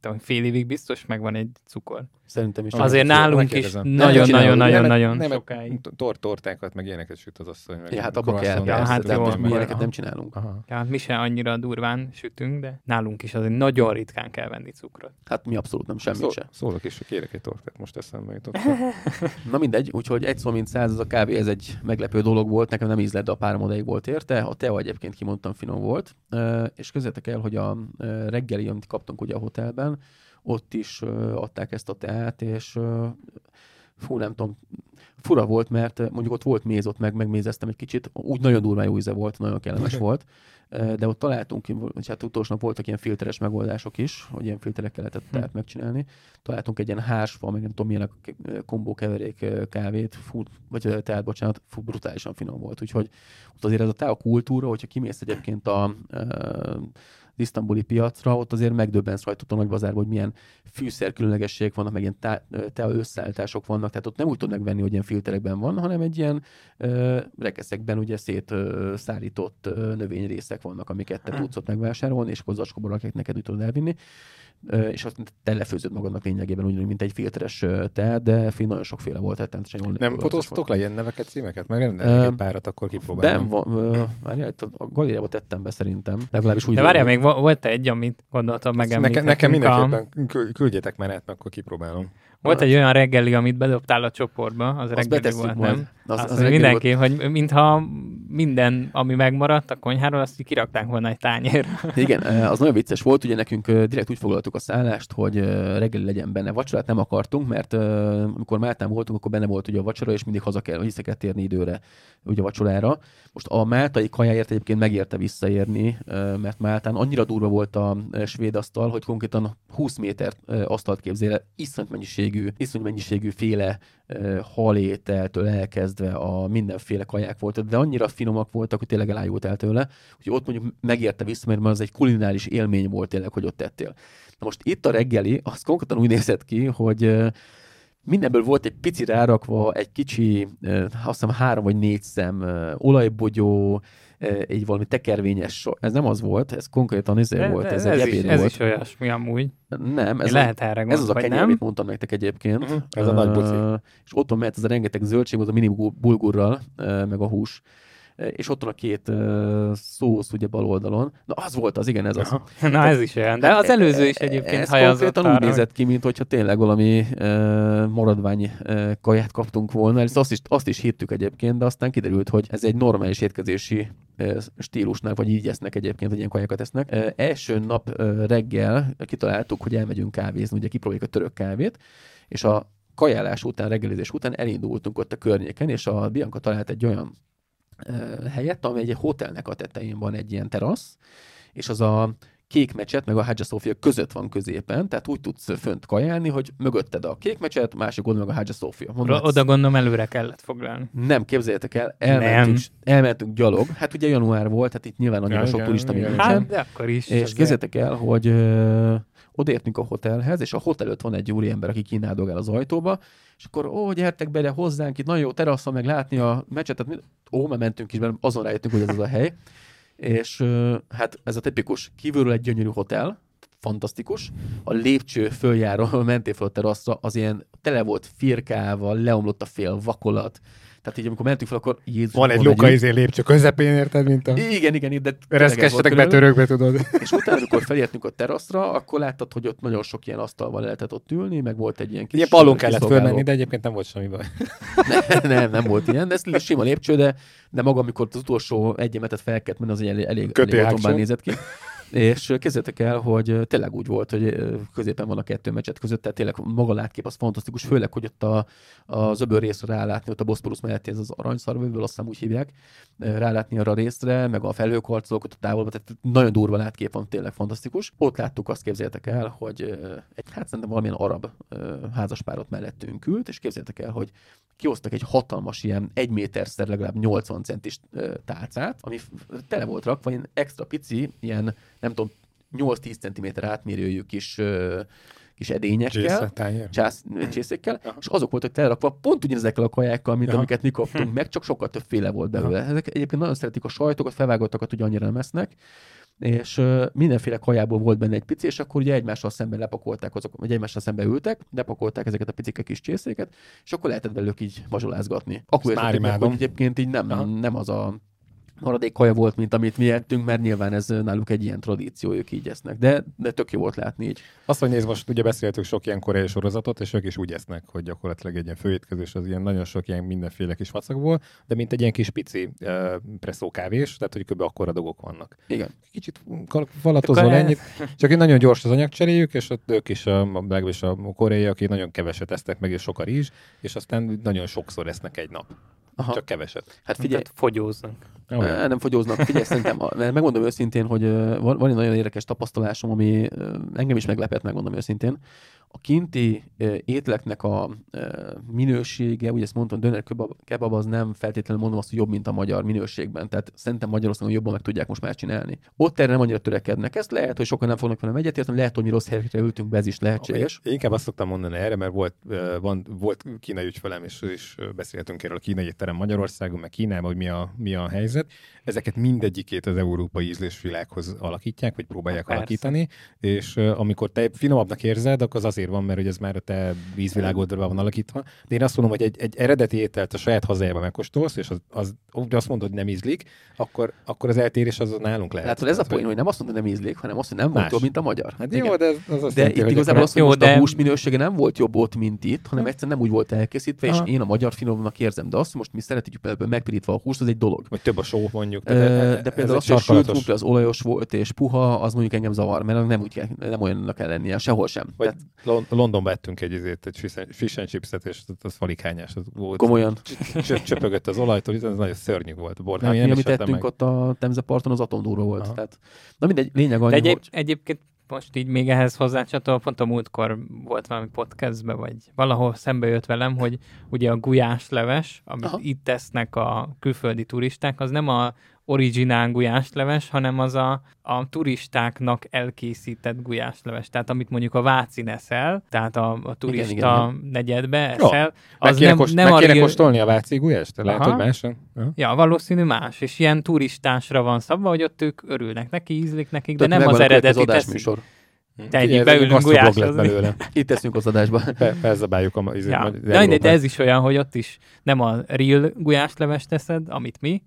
Speaker 3: tudom, fél évig biztos megvan egy cukor.
Speaker 2: Szerintem is.
Speaker 3: Azért nálunk is nagyon-nagyon-nagyon sokáig.
Speaker 4: Tort, tortákat, meg ilyeneket süt az asszony.
Speaker 2: Ja, hát abba kell. Hát mi ilyeneket nem csinálunk. Aha.
Speaker 3: Ja, hát mi se annyira durván sütünk, de nálunk is azért nagyon ritkán kell venni cukrot.
Speaker 2: Hát mi abszolút nem, semmi Szól, se.
Speaker 4: Szólok is, hogy kérek egy tortát, most eszembe jutott.
Speaker 2: Na mindegy, úgyhogy egy szó mint száz, az a kávé, ez egy meglepő dolog volt, nekem nem ízlett, de a párom odaig volt érte. A tea egyébként kimondtam finom volt, és közétek el, hogy a reggeli, amit kaptunk ugye a hotelben, ott is adták ezt a teát, és fú, nem tudom, fura volt, mert mondjuk ott volt méz, ott meg megmézeztem egy kicsit, úgy nagyon durván jó íze volt, nagyon kellemes volt, de ott találtunk, hogy hát utolsó nap voltak ilyen filteres megoldások is, hogy ilyen filterekkel lehetett hm. teát megcsinálni. Találtunk egy ilyen hásfa, meg nem tudom milyen a kombó keverék kávét, fú, vagy teát, bocsánat, fú, brutálisan finom volt. Úgyhogy ott azért ez a tea kultúra, hogyha kimész egyébként a, a isztambuli piacra, ott azért megdöbbensz rajta a nagy bazárban, hogy milyen fűszer különlegességek vannak, meg ilyen tea összeállítások vannak, tehát ott nem úgy tudod megvenni, hogy ilyen filterekben van, hanem egy ilyen ö, rekeszekben ugye szét ö, növényrészek vannak, amiket te tudsz ott megvásárolni, és akkor zacskóba rakják neked, úgy tudod elvinni és azt te lefőzöd magadnak lényegében ugyanúgy, mint egy filteres te, de fél nagyon sokféle volt, tehát jól
Speaker 4: Nem fotóztatok le ilyen neveket, címeket? Meg nem egy párat, akkor kipróbálom.
Speaker 2: Nem, várjál, a galériába tettem be szerintem. Legalábbis úgy
Speaker 3: de várjál, még volt egy, amit gondoltam megemlíteni.
Speaker 4: Nekem, nekem mindenképpen a... küldjetek menet, akkor kipróbálom.
Speaker 3: Volt egy olyan reggeli, amit bedobtál a csoportba, az Azt reggeli volt, majd. nem? Az, az, az mindenki, volt. hogy mintha minden, ami megmaradt a konyháról, azt kirakták volna egy tányér.
Speaker 2: Igen, az nagyon vicces volt, ugye nekünk direkt úgy foglaltuk a szállást, hogy reggeli legyen benne. Vacsorát nem akartunk, mert amikor Máltán voltunk, akkor benne volt ugye a vacsora, és mindig haza kell, vissza kell térni időre ugye a vacsorára. Most a máltai kajáért egyébként megérte visszaérni, mert Máltán annyira durva volt a svéd asztal, hogy konkrétan 20 méter asztalt képzél, iszonyat mennyiségű, iszonyat mennyiségű féle halételtől elkezdve a mindenféle kaják voltak, de annyira finomak voltak, hogy tényleg elájult tőle, hogy ott mondjuk megérte vissza, mert az egy kulináris élmény volt tényleg, hogy ott tettél. Na most itt a reggeli, az konkrétan úgy nézett ki, hogy mindenből volt egy pici rárakva, egy kicsi, azt hiszem három vagy négy szem olajbogyó, egy valami tekervényes sor. Ez nem az volt, ez konkrétan izé
Speaker 3: ez
Speaker 2: volt,
Speaker 3: ez, ez egy ebéd is, volt. Ez is olyasmi amúgy.
Speaker 2: Nem, ez, lehet erre ez az a kenyér, amit mondtam nektek egyébként. Uh-huh.
Speaker 4: Ez a nagy buci.
Speaker 2: És ott van, mert ez a rengeteg zöldség, az a mini bulgurral, meg a hús és ott van a két uh, szósz ugye bal oldalon. Na az volt az, igen, ez az.
Speaker 3: Na ez is olyan, de az előző is egyébként
Speaker 2: ez konkrétan úgy nézett ki, mint hogyha tényleg valami uh, maradvány uh, kaját kaptunk volna. Ezt azt is, azt is hittük egyébként, de aztán kiderült, hogy ez egy normális étkezési stílusnak, vagy így esznek egyébként, hogy ilyen kajákat esznek. Uh, első nap uh, reggel kitaláltuk, hogy elmegyünk kávézni, ugye kipróbáljuk a török kávét, és a kajálás után, reggelizés után elindultunk ott a környéken, és a Bianca talált egy olyan helyett, ami egy hotelnek a tetején van egy ilyen terasz, és az a kék mecset, meg a Hagia Sofia között van középen, tehát úgy tudsz fönt kajálni, hogy mögötted a kék mecset, másik oldalon meg a Hagia Sofia.
Speaker 3: Mondom, Oda gondolom előre kellett foglalni.
Speaker 2: Nem, képzeljétek el, elmentünk, nem. elmentünk gyalog. Hát ugye január volt, hát itt nyilván annyira ja, sok igen, turista még nincsen.
Speaker 3: Hát, de akkor is.
Speaker 2: És képzeljétek el, hogy ö, odaértünk a hotelhez, és a hotel előtt van egy úriember, aki kínáldogál az ajtóba, és akkor ó, gyertek bele hozzánk, itt nagyon jó teraszon meg látni a meccset, tehát ó, mert mentünk is, mert azon rájöttünk, hogy ez az a hely. És hát ez a tipikus, kívülről egy gyönyörű hotel, fantasztikus. A lépcső följáró, mentél fel a teraszra, az ilyen tele volt firkával, leomlott a fél vakolat, tehát így, amikor mentünk fel, akkor
Speaker 4: Jézus. Van egy luka izé lépcső közepén, érted, mint a...
Speaker 2: Igen, igen, de...
Speaker 4: Ereszkedjetek be törökbe, tudod.
Speaker 2: És utána, amikor felértünk a teraszra, akkor láttad, hogy ott nagyon sok ilyen asztalval lehetett ott ülni, meg volt egy ilyen kis...
Speaker 4: Ilyen pallon kellett fölmenni, de egyébként nem volt semmi baj.
Speaker 2: nem, nem, nem volt ilyen, de ez sima lépcső, de, de maga, amikor az utolsó egy emetet fel kellett menni, az egy elég, elég, elég nézett ki. És kezdetek el, hogy tényleg úgy volt, hogy középen van a kettő meccset között, tehát tényleg maga látkép az fantasztikus, főleg, hogy ott a, az öböl részre rálátni, ott a Bosporus mellett ez az aranyszarvőből, azt hiszem úgy hívják, rálátni arra a részre, meg a felhőkarcolók ott a távolban, tehát nagyon durva látkép van, tényleg fantasztikus. Ott láttuk, azt képzeljétek el, hogy egy, hát szerintem valamilyen arab házaspárot mellettünk ült, és képzeljétek el, hogy kihoztak egy hatalmas ilyen egy méterszer legalább 80 centis tálcát, ami tele volt rakva, ilyen extra pici, ilyen nem tudom, 8-10 cm átmérőjű kis kis edényekkel, csász, csészékkel, és azok voltak telerakva pont ugyanezekkel a kajákkal, mint Aha. amiket mi kaptunk meg, csak sokkal többféle volt belőle. Aha. Ezek egyébként nagyon szeretik a sajtokat, felvágottakat ugye annyira nem esznek, és mindenféle kajából volt benne egy pici, és akkor ugye egymással szemben lepakolták azok, vagy egymással szemben ültek, lepakolták ezeket a picike kis csészéket, és akkor lehetett belőlük így mazsolázgatni. Akkor értették, hogy egyébként így nem, nem az a maradék kaja volt, mint amit mi ettünk, mert nyilván ez náluk egy ilyen tradíció, ők így esznek. De, de tök jó volt látni így.
Speaker 4: Azt, hogy nézd, most ugye beszéltük sok ilyen koreai sorozatot, és ők is úgy esznek, hogy gyakorlatilag egy ilyen főétkezés az ilyen nagyon sok ilyen mindenféle kis facakból, de mint egy ilyen kis pici uh, presszó kávés, tehát hogy kb. akkora dolgok vannak.
Speaker 2: Igen.
Speaker 4: Kicsit falatozol ennyit, csak egy nagyon gyors az anyagcseréjük, és ott ők is, a, legalábbis a koreaiak, akik nagyon keveset esznek meg, és sok a rizs, és aztán nagyon sokszor esznek egy nap. Aha. Csak keveset.
Speaker 3: Hát figyelj, Tehát fogyóznak.
Speaker 2: Oh, nem fogyóznak. Figyelj, szerintem, mert megmondom őszintén, hogy van, van egy nagyon érdekes tapasztalásom, ami engem is meglepett, megmondom őszintén a kinti étleknek a minősége, ugye ezt mondtam, döner kebab az nem feltétlenül mondom azt, hogy jobb, mint a magyar minőségben. Tehát szerintem Magyarországon jobban meg tudják most már csinálni. Ott erre nem annyira törekednek. Ezt lehet, hogy sokan nem fognak velem egyetérteni, lehet, hogy mi rossz helyre ültünk be, ez is lehetséges.
Speaker 4: Én inkább azt szoktam mondani erre, mert volt, van, volt kínai ügyfelem, és, és beszéltünk erről a kínai étterem Magyarországon, meg Kínában, hogy mi a, mi a helyzet. Ezeket mindegyikét az európai ízlésvilághoz alakítják, vagy próbálják Persze. alakítani, és amikor te finomabbnak érzed, akkor az azért van, mert hogy ez már a te vízvilágodra van alakítva. De én azt mondom, hogy egy, egy eredeti ételt a saját hazájában megkóstolsz, és az, az, az azt mondod, hogy nem ízlik, akkor, akkor az eltérés az nálunk lehet.
Speaker 2: Hát ez a poén, hogy nem azt mondod, hogy nem ízlik, hanem azt, hogy nem volt jobb, mint a magyar.
Speaker 4: Hát jó, de, az azt
Speaker 2: de jelenti, itt igazából az, hogy jó, de... a hús minősége nem volt jobb ott, mint itt, hanem egyszerűen nem úgy volt elkészítve, és én a magyar finomnak érzem. De azt, hogy most mi szeretjük például megpirítva a húst, az egy dolog.
Speaker 4: Vagy több a só mondjuk.
Speaker 2: De, de, de például az, hogy az olajos volt és puha, az mondjuk engem zavar, mert nem, úgy kell, nem olyannak kell lennie, sehol sem.
Speaker 4: Vagy Tehát... Londonba ettünk egy, izét, egy fish and chipset, és az falikányás volt.
Speaker 2: Komolyan.
Speaker 4: Csöpögött az olajtól, ez nagyon szörnyű volt.
Speaker 2: Bor, hát, mi, amit ettünk meg. ott a Temzeparton, az atomdúró volt. Tehát, na mindegy, lényeg annyi, egyéb,
Speaker 3: hogy... egyébként most így még ehhez hozzácsatol, pont a múltkor volt valami podcastben, vagy valahol szembe jött velem, hogy ugye a gulyásleves, amit Aha. itt tesznek a külföldi turisták, az nem a originál gulyásleves, hanem az a, a turistáknak elkészített gulyásleves. Tehát amit mondjuk a Váci eszel, tehát a, a turista igen, igen, igen. negyedbe eszel,
Speaker 4: az meg nem, kost, nem meg a... kóstolni a Váci gulyást? Lehet, hogy máson?
Speaker 3: Ja. ja, valószínű más. És ilyen turistásra van szabva, hogy ott ők örülnek neki, ízlik nekik, de, de nem az eredeti teszik. Te egyik beülünk gulyáshozni.
Speaker 2: Itt teszünk az adásba.
Speaker 4: Be, felzabáljuk a izé,
Speaker 3: ja. De, de ez is olyan, hogy ott is nem a real gulyásleves teszed, amit mi,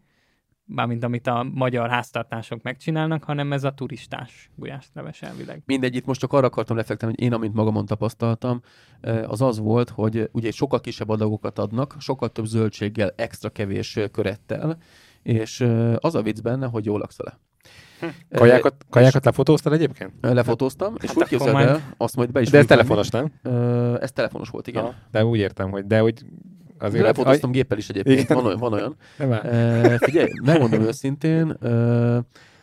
Speaker 3: mármint amit a magyar háztartások megcsinálnak, hanem ez a turistás gulyásleves elvileg.
Speaker 2: Mindegy, itt most csak arra akartam reflektálni, hogy én, amint magamon tapasztaltam, az az volt, hogy ugye sokkal kisebb adagokat adnak, sokkal több zöldséggel, extra kevés körettel, és az a vicc benne, hogy jól laksz vele.
Speaker 4: Kajákat, kajákat lefotóztad egyébként?
Speaker 2: Lefotóztam, és hát úgy képzeld el, azt majd be is
Speaker 4: De ez telefonos, nem?
Speaker 2: Ez telefonos volt, igen.
Speaker 4: Ha, de úgy értem, hogy de hogy
Speaker 2: Azért lefotóztam aj... géppel is egyébként, van, olyan. Van olyan. Uh, figyelj, megmondom őszintén, uh,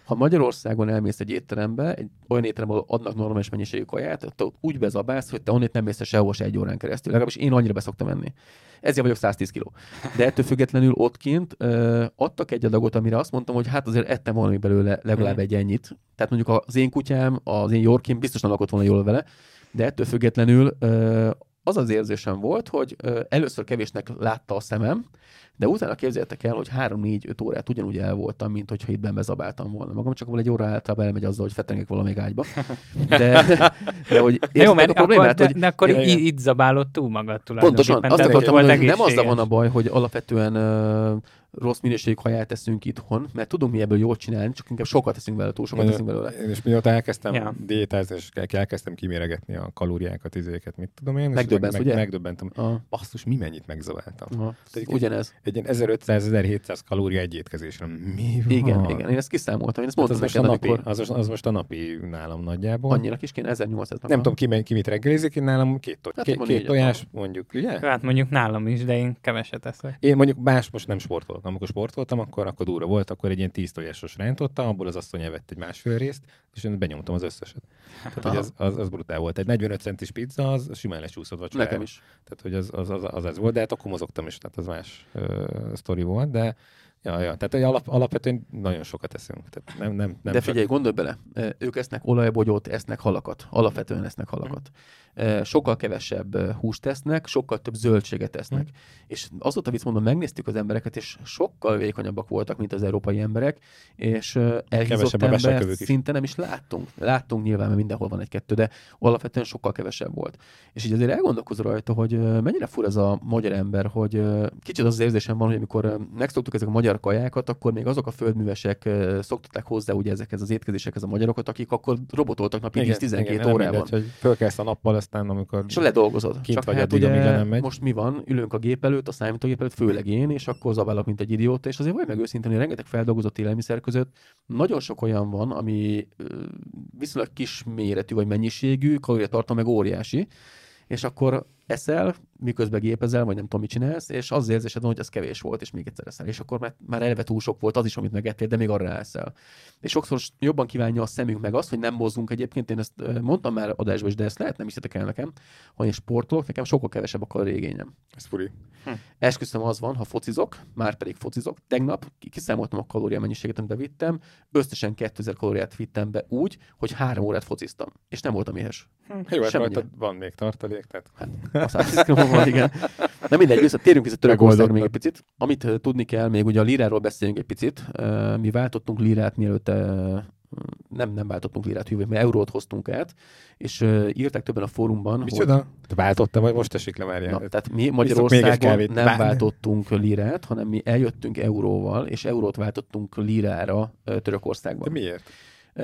Speaker 2: ha Magyarországon elmész egy étterembe, egy olyan étterembe, ahol adnak normális mennyiségű kaját, ott úgy bezabálsz, hogy te onnét nem mész sehol se egy órán keresztül. Legalábbis én annyira beszoktam menni. Ezért vagyok 110 kiló. De ettől függetlenül ott kint uh, adtak egy adagot, amire azt mondtam, hogy hát azért ettem valami belőle legalább mm. egy ennyit. Tehát mondjuk az én kutyám, az én Yorkim biztos nem lakott volna jól vele, de ettől függetlenül uh, az az érzésem volt, hogy ö, először kevésnek látta a szemem, de utána képzeljétek el, hogy 3-4-5 órát ugyanúgy el voltam, mint hogyha itt bezabáltam volna magam, csak egy óra általában elmegy azzal, hogy fetengek valamelyik ágyba. De,
Speaker 3: de hogy Jó, mert a problémát, akkor, hogy, de, akkor ja, itt zabálod túl magad
Speaker 2: tulajdonképpen. Pontosan, azt akartam mondani, nem azzal van a baj, hogy alapvetően uh, rossz minőségű haját teszünk itthon, mert tudunk mi ebből jól csinálni, csak inkább sokat teszünk belőle, túl sokat teszünk belőle.
Speaker 4: És mióta elkezdtem ja. diétázni, és elkezdtem kiméregetni a kalóriákat, izéket, mit tudom én.
Speaker 2: Megdöbbensz, meg, ugye?
Speaker 4: Megdöbbentem. Ah. Basszus, mi mennyit megzaváltam. Ah.
Speaker 2: Ugyanez.
Speaker 4: Egy ilyen 1500-1700 kalória egy étkezésre. Mi van?
Speaker 2: Igen, igen, én ezt kiszámoltam, én ezt mondtam
Speaker 4: hát az, most a napi, amikor... az, az, most a napi nálam nagyjából.
Speaker 2: Annyira kis kéne, 1800
Speaker 4: Nem tudom, ki, ki mit reggelizik, én nálam két, to- hát két, két tojás, mondjuk, ugye?
Speaker 3: Hát mondjuk nálam is, de én keveset eszek.
Speaker 4: Én mondjuk más most nem sportolok. Amikor sportoltam, akkor, akkor durva volt, akkor egy ilyen tíz tojásos rántottam, abból az asszony evett egy másfél részt, és én benyomtam az összeset. Tehát, hogy az, az, az brutál volt. Egy 45 centis pizza, az simán lecsúszott vagy
Speaker 2: Nekem is.
Speaker 4: Tehát, hogy az, az, az, az, az volt, de hát akkor mozogtam is, tehát az más sztori volt, de Ja, ja. Tehát alap, alapvetően nagyon sokat eszünk. Tehát nem, nem, nem
Speaker 2: De figyelj, csak... gondolj bele, ők esznek olajbogyót, esznek halakat. Alapvetően esznek halakat. Mm. Sokkal kevesebb húst esznek, sokkal több zöldséget esznek. Mm. És azóta visz mondom, megnéztük az embereket, és sokkal vékonyabbak voltak, mint az európai emberek, és elhízott ember szinte nem is láttunk. Láttunk nyilván, mert mindenhol van egy-kettő, de alapvetően sokkal kevesebb volt. És így azért elgondolkozol rajta, hogy mennyire fur ez a magyar ember, hogy kicsit az, az érzésem van, hogy amikor megszoktuk ezek a magyar magyar kajákat, akkor még azok a földművesek szoktatták hozzá ugye ezekhez az étkezésekhez a magyarokat, akik akkor robotoltak napi 10-12 órában. Mindegy,
Speaker 4: hogy fölkelsz a nappal, aztán amikor
Speaker 2: és ledolgozod.
Speaker 4: Kint Csak vagy hát addig, ugye, nem megy.
Speaker 2: most mi van? Ülünk a gép előtt, a számítógép előtt, főleg én, és akkor zabálok, mint egy idióta, és azért vagy meg őszintén, hogy rengeteg feldolgozott élelmiszer között nagyon sok olyan van, ami viszonylag kis méretű vagy mennyiségű, kalóriatartalom meg óriási, és akkor eszel, miközben gépezel, vagy nem tudom, mit csinálsz, és az érzésed van, hogy ez kevés volt, és még egyszer eszel. És akkor már, már eleve túl sok volt az is, amit megettél, de még arra eszel. És sokszor jobban kívánja a szemünk meg azt, hogy nem mozzunk egyébként. Én ezt mondtam már adásban is, de ezt lehet nem hiszétek el nekem, hogy én sportolok, nekem sokkal kevesebb a kalorigényem.
Speaker 4: Ez furi.
Speaker 2: Hm. Esküszöm az van, ha focizok, már pedig focizok. Tegnap kiszámoltam a kalória mennyiséget, amit bevittem, összesen 2000 kalóriát vittem be úgy, hogy három órát fociztam, és nem voltam éhes.
Speaker 4: Hm. Jó, hát van még tartalék, tehát...
Speaker 2: Hát, a 110 van, igen. Na mindegy, vissza, térjünk vissza Törökországra még egy picit. Amit uh, tudni kell, még ugye a líráról beszéljünk egy picit. Uh, mi váltottunk lírát, mielőtt uh, nem, nem váltottunk lirát, hívjuk, mert eurót hoztunk át, és uh, írták többen a fórumban,
Speaker 4: Micsoda? hogy... Te váltotta, vagy most esik le már
Speaker 2: Na, tehát mi Magyarországon nem Bár... váltottunk lirát, hanem mi eljöttünk euróval, és eurót váltottunk lirára Törökországban.
Speaker 4: De miért?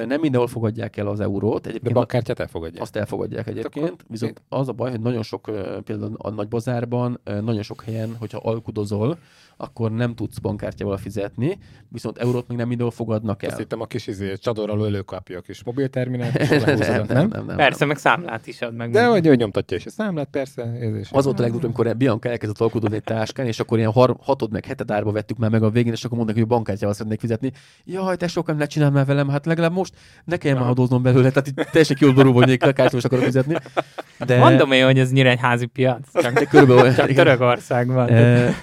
Speaker 2: Nem mindenhol fogadják el az eurót.
Speaker 4: Egyébként De bankkártyát elfogadják.
Speaker 2: Azt elfogadják egyébként. Akkor viszont az a baj, hogy nagyon sok, például a nagybazárban, nagyon sok helyen, hogyha alkudozol, akkor nem tudsz bankkártyával fizetni, viszont eurót még nem mindenhol fogadnak el.
Speaker 4: Azt hittem a kis izé, csadorral előkapja a kis mobilterminált,
Speaker 3: nem, nem, nem, nem, nem, Persze, meg számlát is ad meg.
Speaker 4: De hogy ő nyomtatja is a számlát, persze. Ez is
Speaker 2: az volt a legdurvább, amikor Bianca elkezdett alkudozni egy táskán, és akkor ilyen har- hatod meg heted árba vettük már meg a végén, és akkor mondták, hogy bankkártyával szeretnék fizetni. Jaj, te sokan ne csinál már velem, hát legalább most ne kelljen már adóznom belőle, tehát itt teljesen kiútború hogy kártyával akarok fizetni.
Speaker 3: De... Mondom én, hogy ez nyíregyházi piac. Csak, de körülbelül, csak Törökországban. E,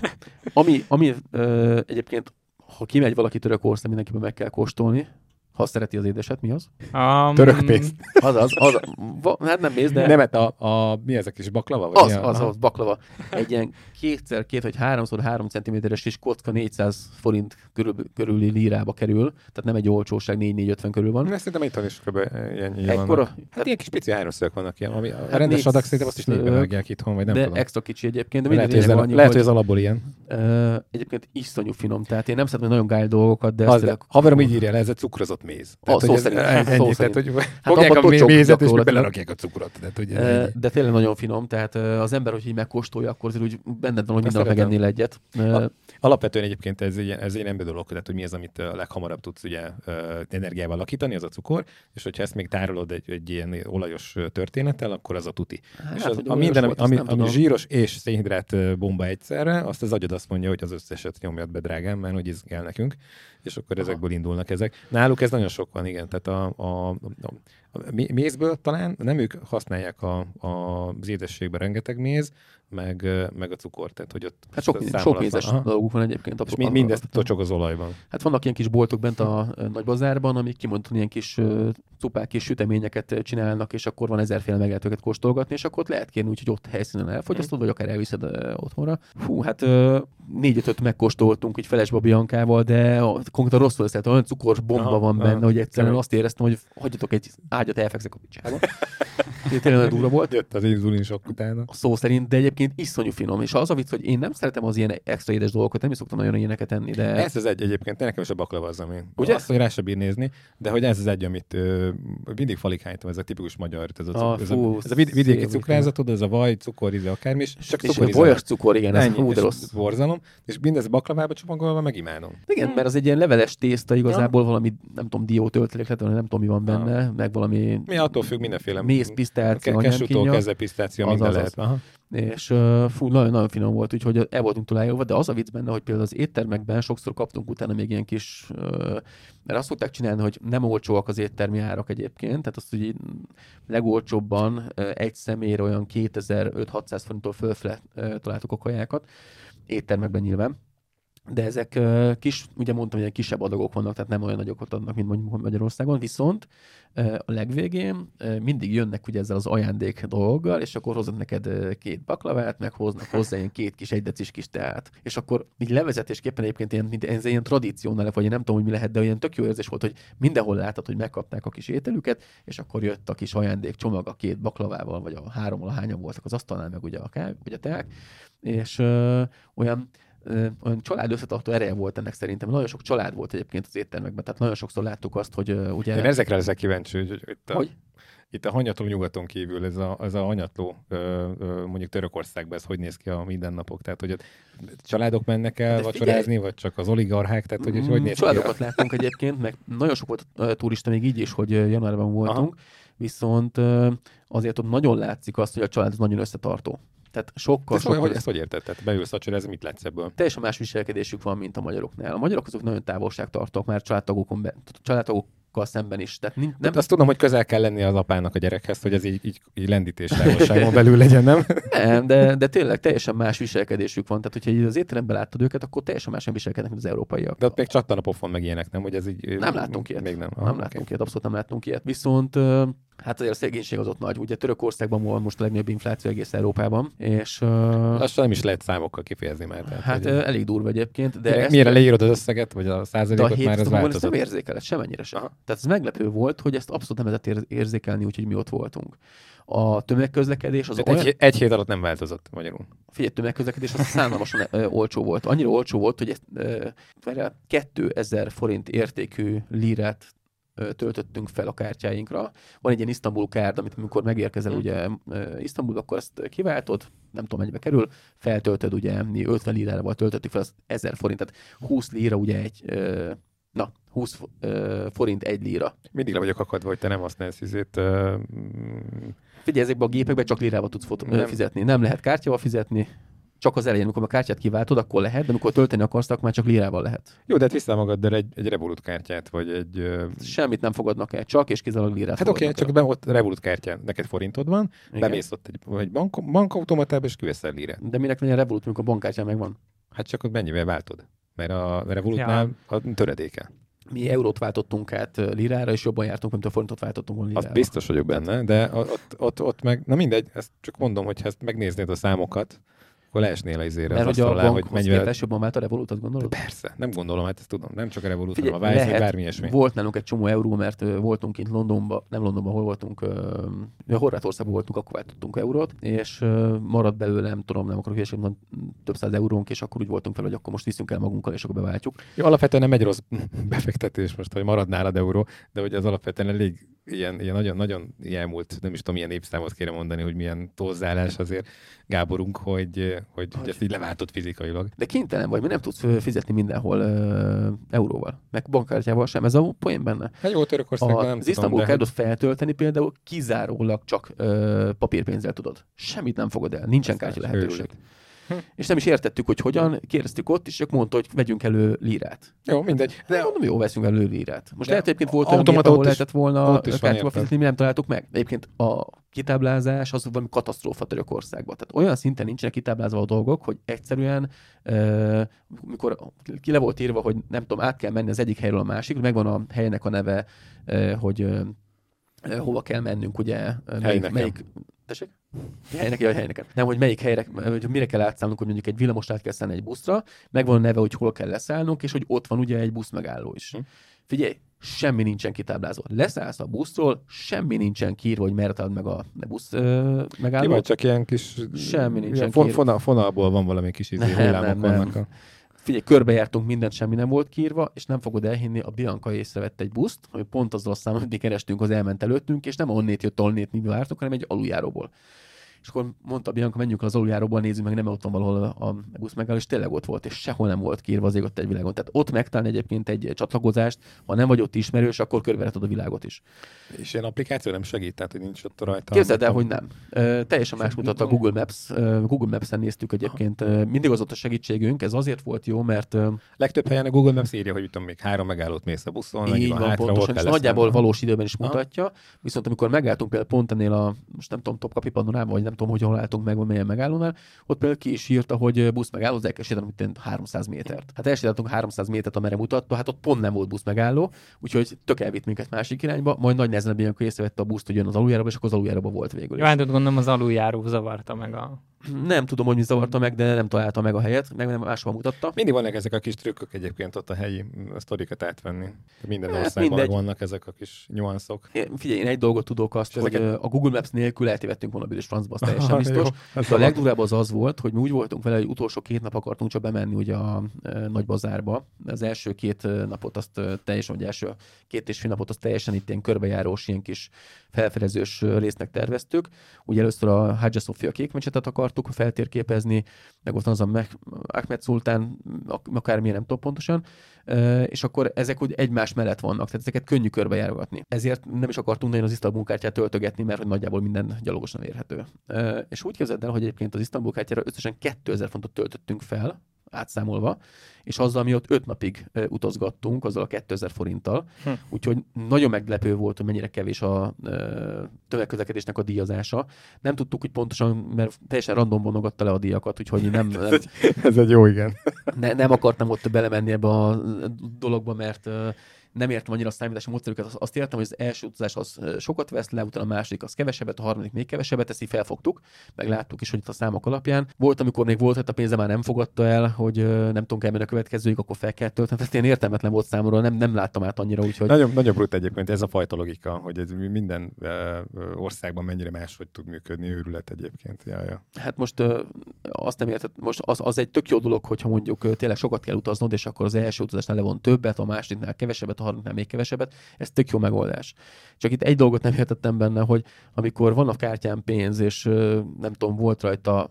Speaker 2: ami, ami ö, egyébként, ha kimegy valaki Törökország, mindenkiben meg kell kóstolni, ha szereti az édeset, mi az?
Speaker 4: Um... Török pénzt.
Speaker 2: Az az, az, va, hát nem mész, de...
Speaker 4: Nem, hát a, a, mi ezek is, baklava?
Speaker 2: Vagy az, az, az, baklava. Egy ilyen kétszer, két vagy háromszor három centiméteres kis kocka 400 forint körül, körüli lírába kerül, tehát nem egy olcsóság, 4-4-50 körül van.
Speaker 4: Ezt szerintem itthon is kb. ennyi Ekkora, Hát, hát ilyen kis pici háromszögök vannak ilyen, ami hát a rendes négy, adag szerintem azt is négybe vágják itthon, vagy nem
Speaker 2: de
Speaker 4: tudom.
Speaker 2: extra kicsi egyébként. De
Speaker 4: lehet, hogy ez, annyi, lehet, hogy ez alapból ilyen.
Speaker 2: Egyébként iszonyú finom, tehát én nem szeretem nagyon gály dolgokat, de...
Speaker 4: Az, haverom így írja le, ez egy cukrozott méz.
Speaker 2: Tehát, szó szerint.
Speaker 4: Ennyi, szó tehát, hogy hát fogják a mézet, és belerakják a cukrot. Tehát, hogy
Speaker 2: de tényleg nagyon finom, tehát az ember, hogy így megkóstolja, akkor azért úgy benned van, hogy minden megennél egyet.
Speaker 4: Alapvetően egyébként ez, ez egy ember dolog, tehát hogy mi az, amit a leghamarabb tudsz ugye energiával lakítani, az a cukor, és hogyha ezt még tárolod egy, egy ilyen olajos történettel, akkor az a tuti. Hát, és az, a minden, volt, ami, ami, ami zsíros és szénhidrát bomba egyszerre, azt az agyad azt mondja, hogy az összeset nyomjad be, drágám, mert hogy izgál nekünk és akkor Aha. ezekből indulnak ezek. Náluk ez nagyon sok van, igen. Tehát a, a, a, a mézből talán nem ők használják a, a, az édességben rengeteg méz, meg, meg a cukor, tehát hogy ott
Speaker 2: hát sok, sok mézes van. dolguk van egyébként.
Speaker 4: És a, mindezt tocsog az olajban.
Speaker 2: Hát vannak ilyen kis boltok bent a nagy bazárban, amik kimondottan ilyen kis cupák kis süteményeket csinálnak, és akkor van ezerféle meg lehet őket kóstolgatni, és akkor ott lehet kérni, úgyhogy ott helyszínen elfogyasztod, vagy akár elviszed otthonra. Fú, hát négy-ötöt megkóstoltunk így Felesba Biancával, de konkrétan rosszul lesz, olyan cukors bomba van benne, hogy egyszerűen azt éreztem, hogy hagyjatok egy ágyat, elfekszek a picsába. Tényleg durva volt.
Speaker 4: Jött az inzulin sok utána.
Speaker 2: A szó szerint, de egyébként iszonyú finom. És az a vicc, hogy én nem szeretem az ilyen extra édes dolgokat, nem is szoktam nagyon ilyeneket enni, de...
Speaker 4: Ez az egy egyébként, nekem is a baklava az, ami. Ugye? Azt, hogy rá se bír nézni, de hogy ez az egy, amit ö, mindig falikánytam, ez a tipikus magyar, ez a, a, ez, a, ez a vidéki cukrázatod, ez a vaj, cukor, íze, akármi, és csak.
Speaker 2: És bolyas cukor, igen, ez hú, de rossz.
Speaker 4: Borzalom, és mindez baklavába csomagolva megimádom.
Speaker 2: Igen, mert az egy ilyen leveles tészta igazából valami, nem tudom, diótöltelék, nem tudom, mi van benne, meg valami...
Speaker 4: Mi attól függ mindenféle.
Speaker 2: Méz, pisztáció,
Speaker 4: Kesútól kezdve pisztáció, minden az, lehet. Aha.
Speaker 2: És uh, fú, nagyon-nagyon finom volt, úgyhogy el voltunk találva, de az a vicc benne, hogy például az éttermekben sokszor kaptunk utána még ilyen kis, uh, mert azt szokták csinálni, hogy nem olcsóak az éttermi árak egyébként, tehát azt, hogy legolcsóbban uh, egy személyre olyan 2500-600 forinttól fölfele uh, találtuk a kajákat, éttermekben nyilván de ezek kis, ugye mondtam, hogy kisebb adagok vannak, tehát nem olyan nagyokat adnak, mint mondjuk Magyarországon, viszont a legvégén mindig jönnek ugye ezzel az ajándék dolggal, és akkor hoznak neked két baklavát, meg hoznak hozzá ilyen két kis egydecis kis teát. És akkor így levezetésképpen egyébként ilyen, mint, ez ilyen tradíciónál, vagy én nem tudom, hogy mi lehet, de olyan tök jó érzés volt, hogy mindenhol látod, hogy megkapták a kis ételüket, és akkor jött a kis ajándék csomag a két baklavával, vagy a három, a hányan voltak az asztalnál, meg ugye a, ká, vagy a teák, és ö, olyan olyan család összetartó ereje volt ennek szerintem. Nagyon sok család volt egyébként az éttermekben, tehát nagyon sokszor láttuk azt, hogy ugye...
Speaker 4: Én ezekre leszek kíváncsi, hogy itt a, hogy? Itt a hanyatló nyugaton kívül, ez a, ez a hanyatló mondjuk Törökországban, ez hogy néz ki a mindennapok? Tehát, hogy a családok mennek el De vacsorázni, figyelj. vagy csak az oligarchák? Tehát, hogy, hogy néz
Speaker 2: Családokat ki? láttunk egyébként, meg nagyon sok volt a turista még így is, hogy januárban voltunk, Aha. viszont azért ott nagyon látszik azt, hogy a család nagyon összetartó. Tehát sokkal,
Speaker 4: ezt, sokkal... Hogy, ezt hogy érted? Tehát beülsz ez mit látsz ebből?
Speaker 2: Teljesen más viselkedésük van, mint a magyaroknál. A magyarok azok nagyon távolságtartók már családtagokon be, családtagok szemben is. Tehát nem...
Speaker 4: Tehát azt tudom, hogy közel kell lenni az apának a gyerekhez, hogy ez így, így, így lendítés távolságon belül legyen, nem?
Speaker 2: nem, de, de tényleg teljesen más viselkedésük van. Tehát, hogyha az étteremben láttad őket, akkor teljesen másen viselkednek, mint az európaiak.
Speaker 4: De ott még csattan a pofon meg ilyenek, nem? Hogy ez így,
Speaker 2: nem láttunk ilyet.
Speaker 4: Még nem.
Speaker 2: Ah, nem okay. láttunk ilyet, abszolút nem láttunk ilyet. Viszont Hát azért a szegénység az ott nagy. Ugye Törökországban van most a legnagyobb infláció egész Európában, és... Uh,
Speaker 4: Lassan nem is lehet számokkal kifejezni már.
Speaker 2: Tehát, hát hogy... elég durva egyébként.
Speaker 4: De mire, mire leírod az összeget, vagy a százalékot
Speaker 2: de
Speaker 4: már az változott?
Speaker 2: nem érzékeled, semennyire sem. Aha. Tehát ez meglepő volt, hogy ezt abszolút nem lehetett érzékelni, úgyhogy mi ott voltunk. A tömegközlekedés az
Speaker 4: olyan... egy, egy hét alatt nem változott magyarul.
Speaker 2: Figyelj, tömegközlekedés az szánalmasan olcsó volt. Annyira olcsó volt, hogy ezt, ö, 2000 forint értékű lírát töltöttünk fel a kártyáinkra. Van egy ilyen Isztambul kárd, amit amikor megérkezel hmm. ugye Isztambul, akkor ezt kiváltod, nem tudom mennyibe kerül, feltöltöd ugye, mi 50 lírával töltöttük fel, az 1000 forint, tehát 20 líra ugye egy, 20 forint egy líra.
Speaker 4: Mindig le vagyok akadva, hogy te nem használsz izét.
Speaker 2: Uh, Figyelj, ezekben a gépekben csak lirával tudsz fot- nem. fizetni. Nem lehet kártyával fizetni, csak az elején, amikor a kártyát kiváltod, akkor lehet, de amikor tölteni akarsz, akkor már csak lirával lehet.
Speaker 4: Jó, de hát vissza magaddal egy, egy Revolut kártyát, vagy egy...
Speaker 2: Semmit nem fogadnak el, csak és kizárólag lirát
Speaker 4: Hát oké, okay, csak be ott Revolut kártyán, neked forintod van, Igen. bemész ott egy, egy bank, bankautomatába, és kiveszel lirát.
Speaker 2: De minek legyen Revolut, amikor a bankkártyán megvan?
Speaker 4: Hát csak ott mennyivel váltod? Mert a Revolutnál ja. a töredéke
Speaker 2: mi eurót váltottunk át lirára, és jobban jártunk, mint a forintot váltottunk volna lirára.
Speaker 4: Azt biztos vagyok benne, de ott, ott, ott meg, na mindegy, ezt csak mondom, hogy ha ezt megnéznéd a számokat, akkor leesnél a izére
Speaker 2: Mert az hogy a alá, hogy mennyivel... képest jobban vált a Revolut, azt gondolod?
Speaker 4: De persze, nem gondolom, hát ezt tudom. Nem csak a Revolut, Figyelj, hanem a vagy bármi ilyesmi.
Speaker 2: Volt nálunk egy csomó euró, mert voltunk kint Londonban, nem Londonban, hol voltunk, uh, Horvátországban voltunk, akkor váltottunk eurót, és uh, maradt belőle, nem tudom, nem akarok hülyeséget mondani, több száz eurónk, és akkor úgy voltunk fel, hogy akkor most viszünk el magunkkal, és akkor beváltjuk.
Speaker 4: Jó, alapvetően nem egy rossz befektetés most, hogy marad nálad euró, de hogy az alapvetően elég ilyen, ilyen nagyon, nagyon elmúlt, nem is tudom, milyen évszámot kéne mondani, hogy milyen tozzálás azért Gáborunk, hogy, hogy, hogy ezt így leváltott fizikailag.
Speaker 2: De kénytelen vagy, mert nem tudsz fizetni mindenhol uh, euróval, meg bankkártyával sem. Ez a poén benne.
Speaker 4: Hát jó, Törökországban nem
Speaker 2: Az Isztambul de... feltölteni például kizárólag csak uh, papírpénzzel tudod. Semmit nem fogod el, nincsen kártya lehetőség. Őrület. És nem is értettük, hogy hogyan, kérdeztük ott, és csak mondta, hogy vegyünk elő lírát.
Speaker 4: Jó, mindegy.
Speaker 2: De mondom, jó, veszünk elő lírát. Most lehet egyébként volt olyan ahol lehetett volna kártyával fizetni, mi nem találtuk meg. Egyébként a kitáblázás az valami katasztrófa Törökországban. Tehát olyan szinten nincsenek kitáblázva a dolgok, hogy egyszerűen, uh, mikor ki le volt írva, hogy nem tudom, át kell menni az egyik helyről a másikra, megvan a helynek a neve, hogy hova kell mennünk, ugye, melyik, melyik, Tessék? Helynek, jaj, helynek. Nem, hogy melyik helyre, hogy mire kell átszállnunk, hogy mondjuk egy villamost át kell szállni egy buszra, megvan a neve, hogy hol kell leszállnunk, és hogy ott van ugye egy busz megálló is. Hm. Figyelj, semmi nincsen kitáblázva. Leszállsz a buszról, semmi nincsen kiírva, hogy merre meg a busz ö, megálló.
Speaker 4: Vagy csak ilyen kis...
Speaker 2: Semmi nincsen
Speaker 4: ilyen fon, fonal, fonalból van valami kis izé, nem, nem, nem. A...
Speaker 2: Figyelj, körbejártunk, mindent semmi nem volt kiírva, és nem fogod elhinni, a Bianca észrevett egy buszt, hogy pont azzal a számot, amit kerestünk, az elment előttünk, és nem onnét jött, onnét mi vártunk, hanem egy aluljáróból és akkor mondta Bianca, menjünk az aluljáróból, nézzük meg, nem ott van valahol a busz megálló, és tényleg ott volt, és sehol nem volt kiírva az ott egy világon. Tehát ott megtalálni egyébként egy csatlakozást, ha nem vagy ott ismerős, akkor körbeheted a világot is.
Speaker 4: És ilyen applikáció nem segít, tehát hogy nincs ott rajta.
Speaker 2: Képzeld el, hogy nem. Uh, teljesen más mutatta a Google Maps. Google Maps-en néztük egyébként. Uh, mindig az ott a segítségünk, ez azért volt jó, mert...
Speaker 4: Legtöbb helyen a Google Maps írja, hogy tudom, még három megállót mész a buszon, így van, hátra, pontosan,
Speaker 2: és nagyjából valós időben is mutatja. Ha? Viszont amikor megálltunk például pont ennél a, most nem tudom, Topkapi Panorámban, vagy nem tudom, hogy hol álltunk meg, melyen megállónál, ott például ki is írta, hogy busz megálló, az el mint 300 métert. Hát elsétáltunk 300 métert, amerre mutatta, hát ott pont nem volt busz megálló, úgyhogy tök elvitt minket másik irányba, majd nagy nehezen amikor észrevette a buszt, hogy jön az aluljáróba, és akkor az aluljáróba volt végül.
Speaker 3: Jó, hát gondolom az aluljáró zavarta meg a
Speaker 2: nem tudom, hogy mi zavarta meg, de nem találta meg a helyet, meg nem máshol mutatta.
Speaker 4: Mindig vannak ezek a kis trükkök egyébként ott a helyi sztorikat átvenni. Minden hát országban mindegy. vannak ezek a kis nyuanszok.
Speaker 2: Én, figyelj, én egy dolgot tudok azt, hogy ezeket... a Google Maps nélkül eltévedtünk volna büdös francba, az teljesen biztos. Jó, de a legdurább az az volt, hogy mi úgy voltunk vele, hogy utolsó két nap akartunk csak bemenni ugye a e, nagy bazárba. Az első két napot azt teljesen, vagy első két és fél napot azt teljesen itt ilyen körbejárós, ilyen kis felfedezős résznek terveztük. Ugye először a Hagia Sofia kékmecsetet akartuk feltérképezni, meg ott az a Ahmed Sultán, akármilyen nem tudom pontosan, és akkor ezek úgy egymás mellett vannak, tehát ezeket könnyű körbejárogatni. Ezért nem is akartunk nagyon az Isztambul kártyát töltögetni, mert hogy nagyjából minden gyalogosan érhető. És úgy képzeld el, hogy egyébként az Isztambul kártyára összesen 2000 fontot töltöttünk fel, átszámolva, és azzal mi ott öt napig utazgattunk, azzal a 2000 forinttal, hm. úgyhogy nagyon meglepő volt, hogy mennyire kevés a tömegközlekedésnek a díjazása. Nem tudtuk, hogy pontosan, mert teljesen random vonogatta le a díjakat, úgyhogy nem...
Speaker 4: nem ez, egy, ez egy jó, igen.
Speaker 2: Ne, nem akartam ott belemenni ebbe a dologba, mert nem értem annyira a számítási módszerüket, azt, értem, hogy az első utazás az sokat vesz le, utána a második az kevesebbet, a harmadik még kevesebbet, ezt így felfogtuk, meg láttuk is, hogy itt a számok alapján. Volt, amikor még volt, hogy a pénze már nem fogadta el, hogy nem tudunk elmenni a következőig, akkor fel kell tölteni. Tehát ilyen értelmetlen volt számomra, nem, nem láttam át annyira, úgyhogy.
Speaker 4: Nagyon, nagyon brut egyébként ez a fajta logika, hogy ez minden országban mennyire máshogy tud működni, őrület egyébként. Ja, ja.
Speaker 2: Hát most azt nem érted, most az, az egy tök jó dolog, hogyha mondjuk tényleg sokat kell utaznod, és akkor az első utazásnál levon többet, a másodiknál kevesebbet, a harmadiknál még kevesebbet. Ez tök jó megoldás. Csak itt egy dolgot nem értettem benne, hogy amikor van a kártyán pénz, és nem tudom, volt rajta,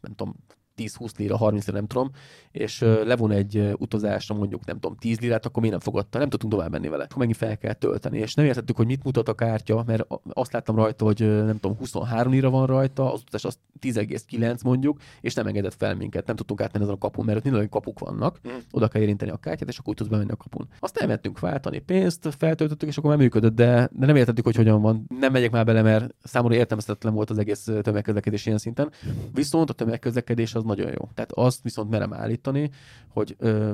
Speaker 2: nem tudom, 10-20 lira, 30 lira, nem tudom, és levon egy utazásra mondjuk, nem tudom, 10 lirát, akkor mi nem fogadta, nem tudtunk tovább menni vele. Akkor megint fel kell tölteni, és nem értettük, hogy mit mutat a kártya, mert azt láttam rajta, hogy nem tudom, 23 lira van rajta, az utazás az 10,9 mondjuk, és nem engedett fel minket, nem tudtunk átmenni azon a kapun, mert ott minden kapuk vannak, mm. oda kell érinteni a kártyát, és akkor úgy tudsz bemenni a kapun. Azt elmentünk váltani pénzt, feltöltöttük, és akkor már működött, de, de nem értettük, hogy hogyan van. Nem megyek már bele, mert számomra értelmezhetetlen volt az egész tömegközlekedés ilyen szinten. Viszont a tömegközlekedés az nagyon jó. Tehát azt viszont merem állítani, hogy ö,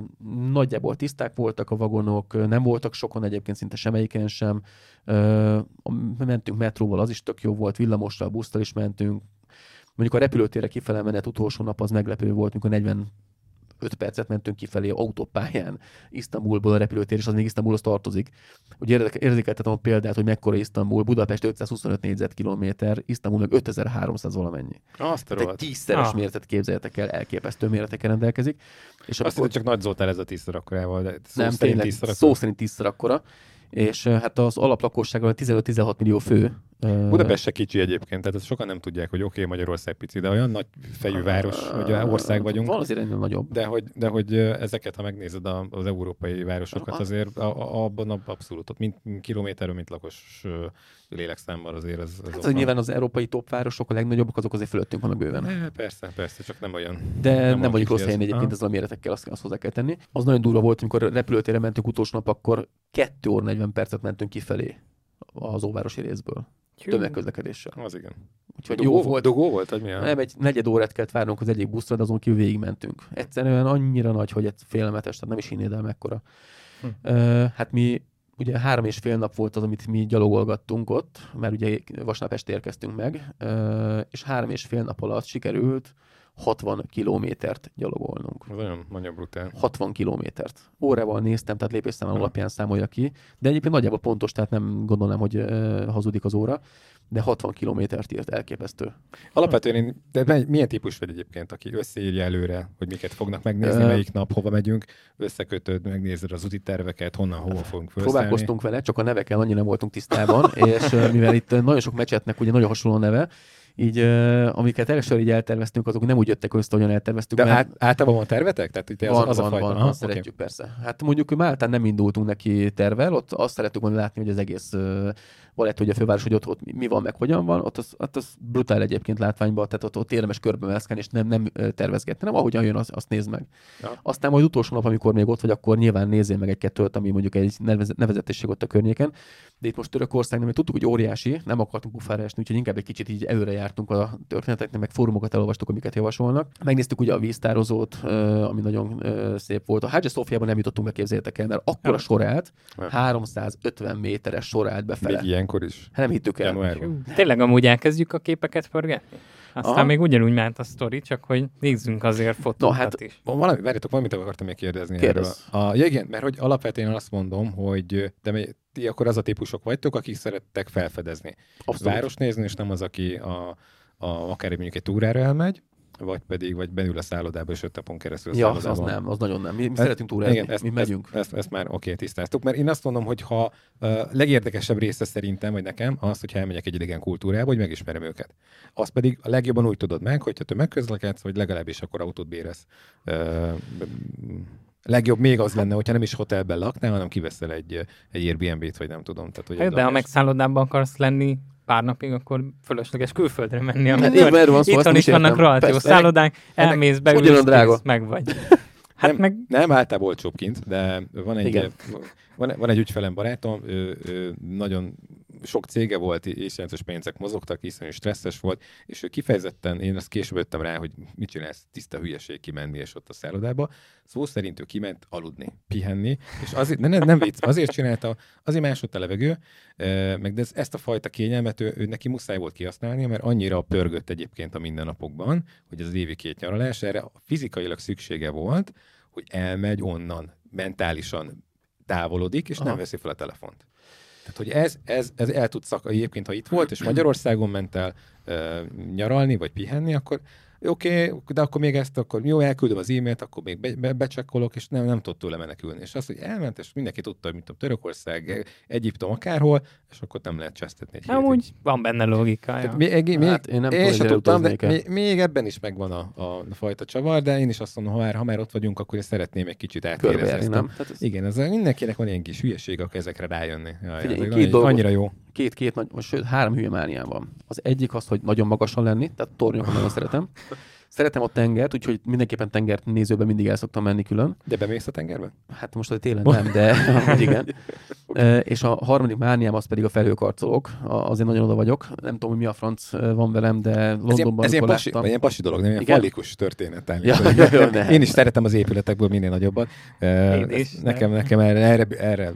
Speaker 2: nagyjából tiszták voltak a vagonok, nem voltak sokan egyébként szinte semmelyiken sem. Ö, mentünk metróval, az is tök jó volt, villamossal, busztal is mentünk. Mondjuk a repülőtérre kifele menet utolsó nap az meglepő volt, mikor 40 5 percet mentünk kifelé autópályán Isztambulból a repülőtér, és az még Isztambulhoz tartozik. Ugye érzékeltetem a példát, hogy mekkora Isztambul, Budapest 525 négyzetkilométer, Isztambul meg 5300 valamennyi.
Speaker 4: Azt a
Speaker 2: Egy tízszeres ah. méretet képzeljetek el, elképesztő méretekkel rendelkezik.
Speaker 4: És Azt amikor... csak nagy Zoltán ez a tízszer akkorával, de szó
Speaker 2: nem, tényleg, szó szerint tízszer akkora és hát az alaplakossággal 15-16 millió fő.
Speaker 4: Budapest se kicsi egyébként, tehát ezt sokan nem tudják, hogy oké, okay, Magyarország pici, de olyan nagy fejű város, vagy ország vagyunk.
Speaker 2: Ennél nagyobb.
Speaker 4: De hogy, de hogy ezeket, ha megnézed az európai városokat, azért abban abszolút, ott mint kilométerről, mint lakos lélekszámmal azért ez, ez
Speaker 2: hát, nyilván az európai topvárosok, a legnagyobbak, azok azért fölöttünk vannak bőven.
Speaker 4: Ne, persze, persze, csak nem olyan.
Speaker 2: De nem, nem vagyunk rossz helyen egyébként ezzel a méretekkel, azt, azt hozzá kell tenni. Az nagyon durva volt, amikor repülőtérre mentünk utolsó nap, akkor 2 óra 40 percet mentünk kifelé az óvárosi részből. Tömegközlekedéssel.
Speaker 4: Az igen.
Speaker 2: Úgyhogy dugó jó
Speaker 4: volt. Dugó volt, vagy milyen?
Speaker 2: Nem, egy negyed órát kellett várnunk az egyik buszra, de azon kívül végigmentünk. Egyszerűen annyira nagy, hogy ez félelmetes, tehát nem is hinnéd el mekkora. Hm. Uh, hát mi ugye három és fél nap volt az, amit mi gyalogolgattunk ott, mert ugye vasárnap este érkeztünk meg, és három és fél nap alatt sikerült 60 kilométert gyalogolnunk.
Speaker 4: Ez nagyon, nagyon brutál.
Speaker 2: 60 kilométert. Órával néztem, tehát lépésszám alapján számolja ki, de egyébként nagyjából pontos, tehát nem gondolnám, hogy uh, hazudik az óra de 60 kilométert írt, elképesztő.
Speaker 4: Alapvetően de milyen típus vagy egyébként, aki összeírja előre, hogy miket fognak megnézni, uh, melyik nap, hova megyünk, összekötöd, megnézed az úti terveket, honnan, hova fogunk
Speaker 2: felszállni. Próbálkoztunk vele, csak a nevekkel annyira nem voltunk tisztában, és mivel itt nagyon sok mecsetnek ugye nagyon hasonló neve, így amiket először így elterveztünk, azok nem úgy jöttek össze, ahogyan elterveztük.
Speaker 4: De mert... át, általában van tervetek? Tehát itt
Speaker 2: van, az, az van, a fajta. van, Aha, azt okay. szeretjük persze. Hát mondjuk Máltán nem indultunk neki tervel, ott azt szerettük volna látni, hogy az egész Valett, hogy a főváros, hogy ott, ott mi van, meg hogyan van, ott az, ott az brutál egyébként látványban, tehát ott, ott érdemes körbe mászkálni, és nem, nem tervezgetni, nem ahogyan jön, az, azt nézd meg. Ja. Aztán majd utolsó nap, amikor még ott vagy, akkor nyilván nézzél meg egy-kettőt, ami mondjuk egy nevezetesség ott a környéken. De itt most Törökország, nem, tudtuk, hogy óriási, nem akartunk pufára esni, úgyhogy inkább egy kicsit így előre jártunk a történeteknek, meg fórumokat elolvastuk, amiket javasolnak. Megnéztük ugye a víztározót, ami nagyon szép volt. A Hagia Sofiában nem jutottunk be, képzeljétek el, mert akkor a sorát, 350 méteres sorát befele.
Speaker 4: Még ilyenkor is.
Speaker 2: Hát nem hittük el. Januárban.
Speaker 3: Tényleg amúgy elkezdjük a képeket pörgetni? Aztán Aha. még ugyanúgy ment a sztori, csak hogy nézzünk azért fotókat no, hát, is.
Speaker 4: Valami, várjátok, valamit akartam még kérdezni
Speaker 2: Kérdez.
Speaker 4: erről. A, ja, igen, mert hogy alapvetően azt mondom, hogy de ti akkor az a típusok vagytok, akik szerettek felfedezni. Abszolút. Város nézni, és nem az, aki a, a, akár mondjuk egy túrára elmegy, vagy pedig vagy beül a szállodába, és öt napon keresztül a
Speaker 2: ja, az nem, az nagyon nem. Mi, mi ezt, szeretünk túrázni, igen, ezt, mi megyünk.
Speaker 4: Ezt, ezt, ezt már oké, okay, tisztáztuk, mert én azt mondom, hogy ha a legérdekesebb része szerintem, vagy nekem, az, hogy elmegyek egy idegen kultúrába, hogy megismerem őket. Azt pedig a legjobban úgy tudod meg, hogyha te megközlekedsz, vagy legalábbis akkor autót béresz. Uh, legjobb még az lenne, hogyha nem is hotelben laknál, hanem kiveszel egy, egy Airbnb-t, vagy nem tudom. Tehát, hogy
Speaker 3: hát, de ha megszállodában akarsz lenni, pár napig, akkor fölösleges külföldre menni.
Speaker 2: Hát amikor hát, van szó,
Speaker 3: itthon is vannak rohadt jó szállodák, elmész, beülsz, meg vagy.
Speaker 4: Hát nem, meg... nem általában olcsóbb kint, de van egy, van, van egy ügyfelem barátom, ő, ő nagyon sok cége volt, és jelentős pénzek mozogtak, hiszen stresszes volt, és ő kifejezetten, én azt később jöttem rá, hogy mit csinálsz, tiszta hülyeség kimenni, és ott a szállodába. Szó szerint ő kiment aludni, pihenni, és azért, ne, nem, nem vicc, azért csinálta, azért másodta a levegő, meg de ezt a fajta kényelmet ő, ő neki muszáj volt kihasználni, mert annyira pörgött egyébként a mindennapokban, hogy ez az évi két nyaralás, erre fizikailag szüksége volt, hogy elmegy onnan, mentálisan távolodik, és Aha. nem veszi fel a telefont. Tehát, hogy ez, ez, ez el tud szak, egyébként, ha itt volt, és Magyarországon ment el uh, nyaralni, vagy pihenni, akkor oké, okay, de akkor még ezt, akkor jó, elküldöm az e-mailt, akkor még be, be, becsekkolok, és nem, nem tudott tőle menekülni. És az, hogy elment, és mindenki tudta, hogy mint a Törökország, Egyiptom, akárhol, és akkor nem lehet csesztetni egy
Speaker 3: Amúgy van benne logika. Tehát
Speaker 4: még, még, hát én nem én sem tudtam, de még, még, ebben is megvan a, a, a, fajta csavar, de én is azt mondom, ha már, ha már ott vagyunk, akkor én szeretném egy kicsit átérezni. nem? Tehát ez... Igen, ez mindenkinek van ilyen kis hülyeség, akkor ezekre rájönni. Jaj, Figyelj, két dolgot, annyira jó.
Speaker 2: Két, két, nagy, sőt, három hülye van. Az egyik az, hogy nagyon magasan lenni, tehát tornyokon nagyon szeretem. Szeretem a tengert, úgyhogy mindenképpen tengert nézőben mindig el szoktam menni külön.
Speaker 4: De bemész a tengerbe?
Speaker 2: Hát most a télen nem, de igen. És a harmadik mániám az pedig a felhőkarcolók. Azért nagyon oda vagyok. Nem tudom, hogy mi a franc van velem, de Londonban
Speaker 4: ez ilyen, ez ilyen, pasi, ilyen pasi dolog, nem ilyen falikus történet. Ja, ja, Én is szeretem az épületekből minél nagyobbat. Én is, nekem, nekem erre, erre, erre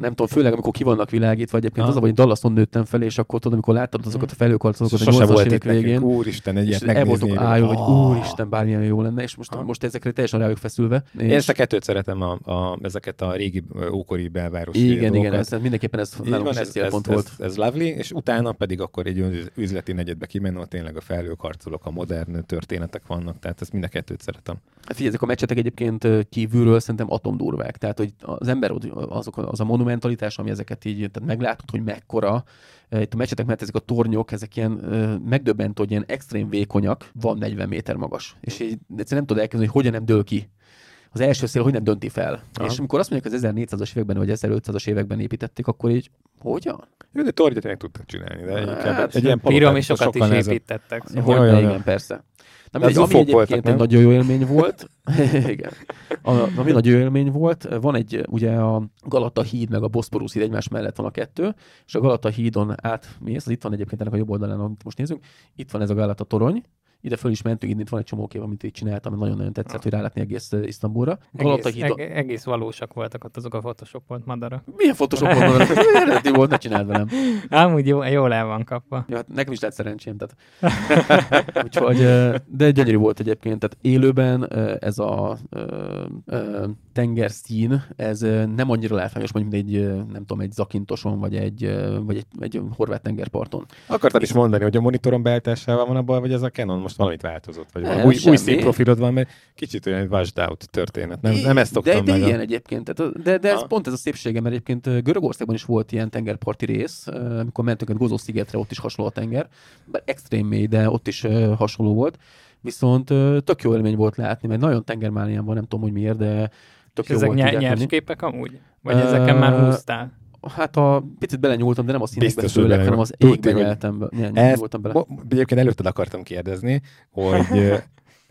Speaker 2: nem tudom, főleg amikor ki vannak világítva, egyébként az, hogy Dallason nőttem fel, és akkor tudod, amikor láttam azokat a felhőkarcolókat a 80-as évek végén.
Speaker 4: Úristen, egy ilyet megnézni
Speaker 2: ájul, hogy oh. úristen, bármilyen jó lenne, és most, most ezekre teljesen rájuk feszülve.
Speaker 4: És... Én ezt a kettőt szeretem, a, a, ezeket a régi ókori belvárosi
Speaker 2: Igen, dolgokat. igen, ez, mindenképpen ez
Speaker 4: nálunk van, ez, ez, volt. Ez, ez, lovely, és utána pedig akkor egy üzleti negyedbe kimenni, ott tényleg a felhőkarcolók, a modern történetek vannak, tehát ezt mind a kettőt szeretem.
Speaker 2: Hát figyelj, ezek a meccsetek egyébként kívülről szerintem atomdurvák, tehát hogy az ember azok, az a monumentalitás, ami ezeket így, tehát meglátod, hogy mekkora, itt a meccsetek mert ezek a tornyok, ezek ilyen megdöbbentő, hogy ilyen extrém vékonyak, van 40 méter magas. És így egyszerűen nem tudod elkezdeni, hogy hogyan nem dől ki az első szél hogy nem dönti fel. Aha. És amikor azt mondják, az 1400-as években vagy 1500-as években építették, akkor így hogyan?
Speaker 4: Jó, de tornyot meg tudtak csinálni, de
Speaker 3: hát, egy ilyen piramisokat is építettek.
Speaker 2: Szóval. Hogy, igen, persze. Na, mindegy, ami egyébként voltak, egy nagyon jó élmény volt, igen. A, ami nagyon jó élmény volt, van egy, ugye a Galata híd meg a Boszporusz híd egymás mellett van a kettő, és a Galata hídon át, mi ez? Itt van egyébként ennek a jobb oldalán, amit most nézünk, itt van ez a Galata torony, ide föl is mentünk, itt van egy csomó kép, amit így csináltam, nagyon-nagyon tetszett, ah. hogy rálátni egész Isztambulra.
Speaker 3: Egész, eg- egész valósak voltak ott azok a photoshopolt madara.
Speaker 2: Milyen photoshopolt madara? Eredeti volt, ne csináld velem.
Speaker 3: Amúgy jó, jól el van kapva.
Speaker 2: Ja, hát nekem is lett szerencsém, tehát. Úgyhogy, de gyönyörű volt egyébként, tehát élőben ez a tengerszín, ez nem annyira látványos, mint egy, nem tudom, egy zakintoson, vagy egy, vagy egy, egy horvát tengerparton.
Speaker 4: Akartad is mondani, hogy a monitoron beállításával van abban, vagy ez a Canon most valamit változott, vagy nem, új, új színprofilod van, mert kicsit olyan washed out történet. Nem, nem ezt szoktam
Speaker 2: de,
Speaker 4: de
Speaker 2: meg. ilyen a... egyébként. Tehát, de, de ez a... pont ez a szépsége, mert egyébként Görögországban is volt ilyen tengerparti rész, amikor mentünk egy Gozó szigetre, ott is hasonló a tenger. Bár extrém mély, de ott is hasonló volt. Viszont tök jó élmény volt látni, mert nagyon tengermánián van, nem tudom, hogy miért, de tök jó
Speaker 3: ezek
Speaker 2: volt.
Speaker 3: Ezek nyers képek amúgy? Vagy uh, ezeken már húztál?
Speaker 2: Hát a picit belenyúltam, de nem a színekbe főleg, hanem az égbe nyeltem be.
Speaker 4: Nyúltam bele. Egyébként előtted akartam kérdezni, hogy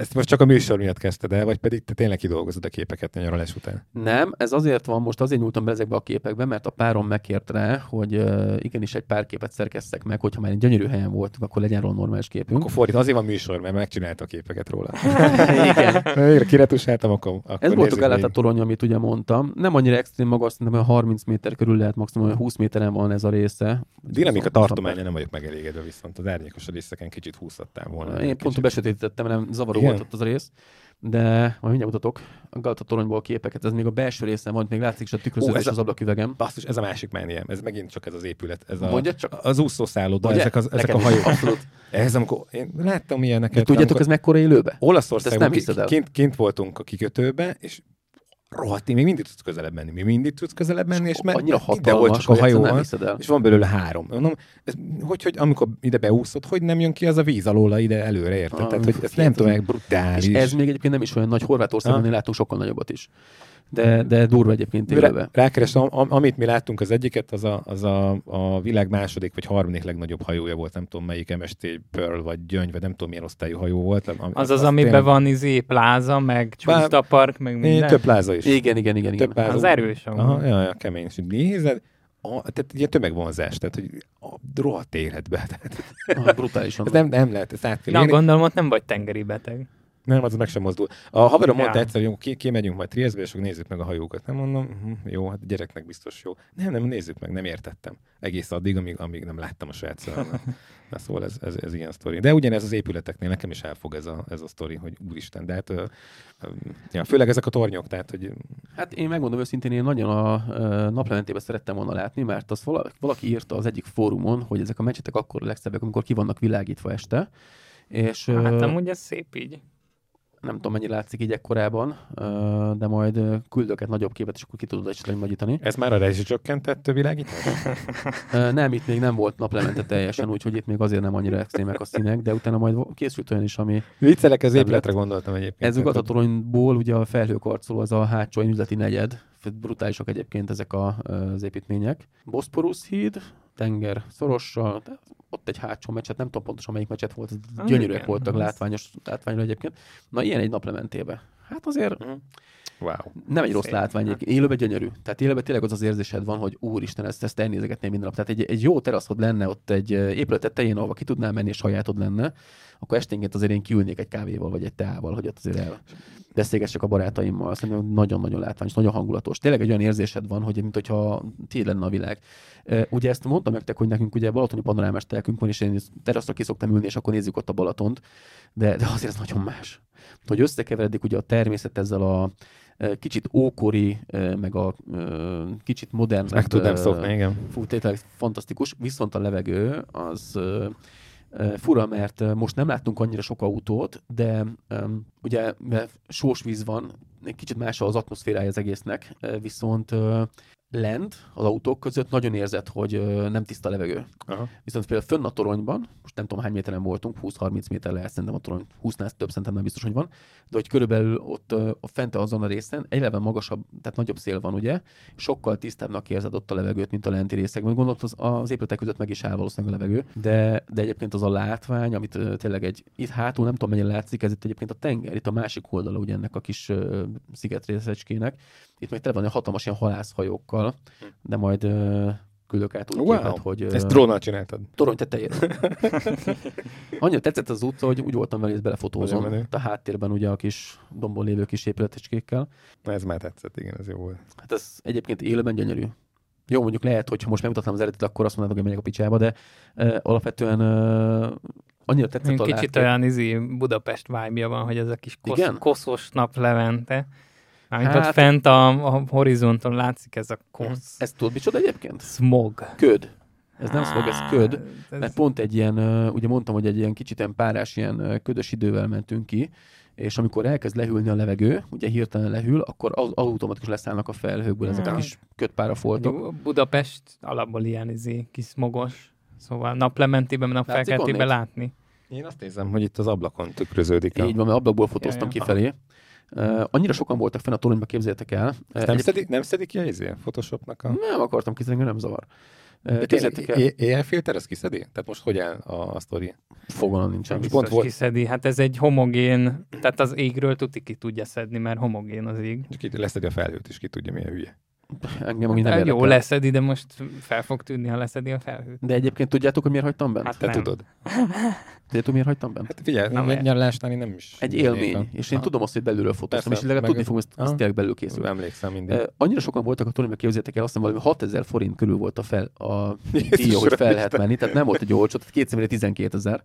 Speaker 4: Ezt most csak a műsor miatt kezdted el, vagy pedig te tényleg kidolgozod a képeket a nyaralás után?
Speaker 2: Nem, ez azért van, most azért nyúltam be ezekbe a képekbe, mert a párom megkért rá, hogy uh, igenis egy pár képet szerkeztek meg, hogyha már egy gyönyörű helyen voltunk, akkor legyen róla normális képünk.
Speaker 4: Akkor fordít, azért van műsor, mert megcsinálta a képeket róla. Igen. Kiretusáltam, akkor, akkor
Speaker 2: Ez volt a a torony, amit ugye mondtam. Nem annyira extrém magas, szerintem olyan 30 méter körül lehet, maximum 20 méteren van ez a része.
Speaker 4: Dinamika tartománya nem vagyok megelégedve, viszont az árnyékos részeken kicsit húzhattál volna.
Speaker 2: Én pont besötétítettem, nem zavaró volt ott az a rész, de majd mindjárt mutatok a Galata toronyból képeket, ez még a belső részen van, még látszik is a tükröződés az ablaküvegem.
Speaker 4: Basszus, ez a másik mániám, ez megint csak ez az épület, ez a, csak. az úszószálloda, ezek, az, ezek a hajók. Abszolút. Ez amikor én láttam ilyeneket. De
Speaker 2: tudjátok, ez mekkora élőbe?
Speaker 4: Olaszországban nem kint, kint, voltunk a kikötőbe, és rohadt, még mindig tudsz közelebb menni, még mindig tudsz közelebb menni, és,
Speaker 2: és annyira ide volt csak a hajó
Speaker 4: és van belőle három. Mondom, ez, hogy, hogy amikor ide beúszod, hogy nem jön ki az a víz alól ide előre, érted? Ah, Tehát, hogy ez nem tudom, brutális.
Speaker 2: És ez még egyébként nem is olyan nagy Horvátországban, ah. látunk sokkal nagyobbat is de, de durva egyébként élőbe.
Speaker 4: Rákerestem, amit mi láttunk az egyiket, az, a, az a, a világ második vagy harmadik legnagyobb hajója volt, nem tudom melyik MST Pearl vagy Gyöngy, vagy nem tudom milyen osztályú hajó volt.
Speaker 3: Az az, az amiben tényleg... van izé pláza, meg csúsztapark, meg minden.
Speaker 4: Több pláza is.
Speaker 2: Igen, igen, igen.
Speaker 4: Több
Speaker 2: igen.
Speaker 3: Az erős.
Speaker 4: Aha, ja, ja, kemény. És nézed, a, tehát ilyen tömegvonzás, tehát hogy a rohadt életbe. Tehát,
Speaker 2: ah, brutálisan.
Speaker 4: nem, nem lehet ezt át
Speaker 3: Na, gondolom, ott nem vagy tengeri beteg.
Speaker 4: Nem, az meg sem mozdul. A haverom ja. mondta egyszer, hogy ki, kimegyünk majd Trieszbe, és nézzük meg a hajókat. Nem mondom, hm, jó, hát gyereknek biztos jó. Nem, nem, nézzük meg, nem értettem. Egész addig, amíg, amíg nem láttam a saját szememmel. Na szóval ez, ez, ez, ilyen sztori. De ugyanez az épületeknél nekem is elfog ez a, ez a sztori, hogy úristen, de hát ö, ö, ja, főleg ezek a tornyok, tehát hogy...
Speaker 2: Hát én megmondom őszintén, én nagyon a naplementében szerettem volna látni, mert az valaki írta az egyik fórumon, hogy ezek a meccsetek akkor a legszebbek, amikor ki vannak világítva este. És,
Speaker 3: hát amúgy ez szép így
Speaker 2: nem tudom, mennyi látszik így ekkorában, de majd küldök egy nagyobb képet, és akkor ki tudod esetleg nagyítani.
Speaker 4: Ez már a rezsi csökkentett világítás?
Speaker 2: nem, itt még nem volt naplemente teljesen, úgyhogy itt még azért nem annyira extrémek a színek, de utána majd készült olyan is, ami...
Speaker 4: Viccelek, az épületre gondoltam egyébként.
Speaker 2: Ez a toronyból ugye a felhőkarcoló, az a hátsó üzleti negyed, brutálisak egyébként ezek a, az építmények. Bosporus híd, tenger szorossal, ott egy hátsó meccset, nem tudom pontosan melyik meccset volt, ah, gyönyörűek igen, voltak, látványos, látványra egyébként. Na, ilyen egy naplementébe. Hát azért mm.
Speaker 4: Wow.
Speaker 2: Nem egy rossz Szép. látvány, egy élőben gyönyörű. Tehát élőben tényleg az az érzésed van, hogy úristen, ezt, ezt elnézegetném minden nap. Tehát egy, egy jó teraszod lenne ott egy épület tetején, ahol ki tudnál menni, és sajátod lenne, akkor esténként azért én kiülnék egy kávéval, vagy egy teával, hogy ott azért el beszélgessek a barátaimmal. Szerintem nagyon-nagyon látványos, nagyon hangulatos. Tényleg egy olyan érzésed van, hogy mint hogyha tiéd lenne a világ. Ugye ezt mondtam nektek, hogy nekünk ugye balatoni panorámás telkünk van, és én teraszra ki szoktam ülni, és akkor nézzük ott a Balatont, de, de azért ez nagyon más. Hogy összekeveredik ugye a természet ezzel a kicsit ókori, meg a kicsit modern.
Speaker 4: Meg tudnám szokni, igen.
Speaker 2: Fú, tényleg fantasztikus, viszont a levegő az fura, mert most nem láttunk annyira sok autót, de ugye sós víz van, egy kicsit más az atmoszférája az egésznek, viszont lent az autók között nagyon érzett, hogy nem tiszta levegő. Aha. Viszont például fönn a toronyban, most nem tudom hány méteren voltunk, 20-30 méter lehet szerintem a torony, 20-nál több szerintem nem biztos, hogy van, de hogy körülbelül ott a fente azon a részen egyre magasabb, tehát nagyobb szél van, ugye, sokkal tisztábbnak érzed ott a levegőt, mint a lenti részekben. Gondolom, az, az épületek között meg is áll valószínűleg a levegő, de, de egyébként az a látvány, amit tényleg egy, itt hátul nem tudom mennyire látszik, ez itt egyébként a tenger, itt a másik oldala ugye ennek a kis szigetrészecskének, itt meg tele van egy hatalmas ilyen halászhajókkal, de majd küldök át úgy wow. képet, hogy...
Speaker 4: Ezt drónnal csináltad?
Speaker 2: Torony tetejére. Annyira tetszett az utca, hogy úgy voltam vele, hogy belefotózom. A háttérben ugye a kis dombon lévő kis épületecskékkel.
Speaker 4: Na ez már tetszett, igen, ez jó volt.
Speaker 2: Hát ez egyébként élőben gyönyörű. Jó, mondjuk lehet, hogy ha most megmutatnám az eredetet, akkor azt mondanak, hogy megyek a picsába, de uh, alapvetően uh, annyira tetszett
Speaker 3: a Kicsit olyan izi Budapest vibe van, hogy ez a kis kosz, koszos nap levente. Mármint hát, ott fent a, a horizonton látszik ez a kosz.
Speaker 2: Ez tudod micsoda egyébként?
Speaker 3: Smog.
Speaker 2: Köd. Ez nem smog, ez köd. Ez... Mert pont egy ilyen, ugye mondtam, hogy egy ilyen kicsit ilyen párás, ilyen ködös idővel mentünk ki, és amikor elkezd lehűlni a levegő, ugye hirtelen lehűl, akkor automatikus leszállnak a felhőkből ezek a kis ködpárafoltok.
Speaker 3: Budapest alapból ilyen izé, kis smogos, szóval naplementében, napfelkeltében látni.
Speaker 4: Én azt nézem, hogy itt az ablakon tükröződik.
Speaker 2: Így van, mert ablakból fotóztam ja, ja. kifelé. Uh, annyira sokan voltak fenn a toronyban, képzeljétek el.
Speaker 4: Uh, nem, szedik, nem szedik ki a izé, Photoshopnak a...
Speaker 2: Nem akartam kiszedni, nem zavar.
Speaker 4: Uh, képzeljétek el. Ilyen filter, ez kiszedi? Tehát most hogy áll a, a sztori?
Speaker 2: Fogalmam nincsen.
Speaker 3: Most pont volt... kiszedi. Hát ez egy homogén, tehát az égről tuti ki tudja szedni, mert homogén az ég.
Speaker 4: És ki leszedi a felhőt, és ki tudja, milyen hülye.
Speaker 2: Engem hát, nem
Speaker 3: Jó leszedi, de most fel fog tűnni, ha leszedi a felhőt.
Speaker 2: De egyébként tudjátok, hogy miért hagytam bent?
Speaker 4: Hát Te nem. tudod.
Speaker 2: Tudjátok, miért hagytam bent?
Speaker 4: Hát figyelj, egy nyaralásnál nem is.
Speaker 2: Egy élmény. Van. És én Aha. tudom azt, hogy belülről fotóztam, és legalább tudni fogom, hogy ez tényleg belül készül.
Speaker 4: Emlékszem mindig. Uh,
Speaker 2: annyira sokan voltak a toronyban, képzeljétek el, azt hiszem valami 6000 forint körül volt a fel, a díja, hogy fel lehet menni, tehát nem volt egy olcsó, tehát két személyre 12 ezer.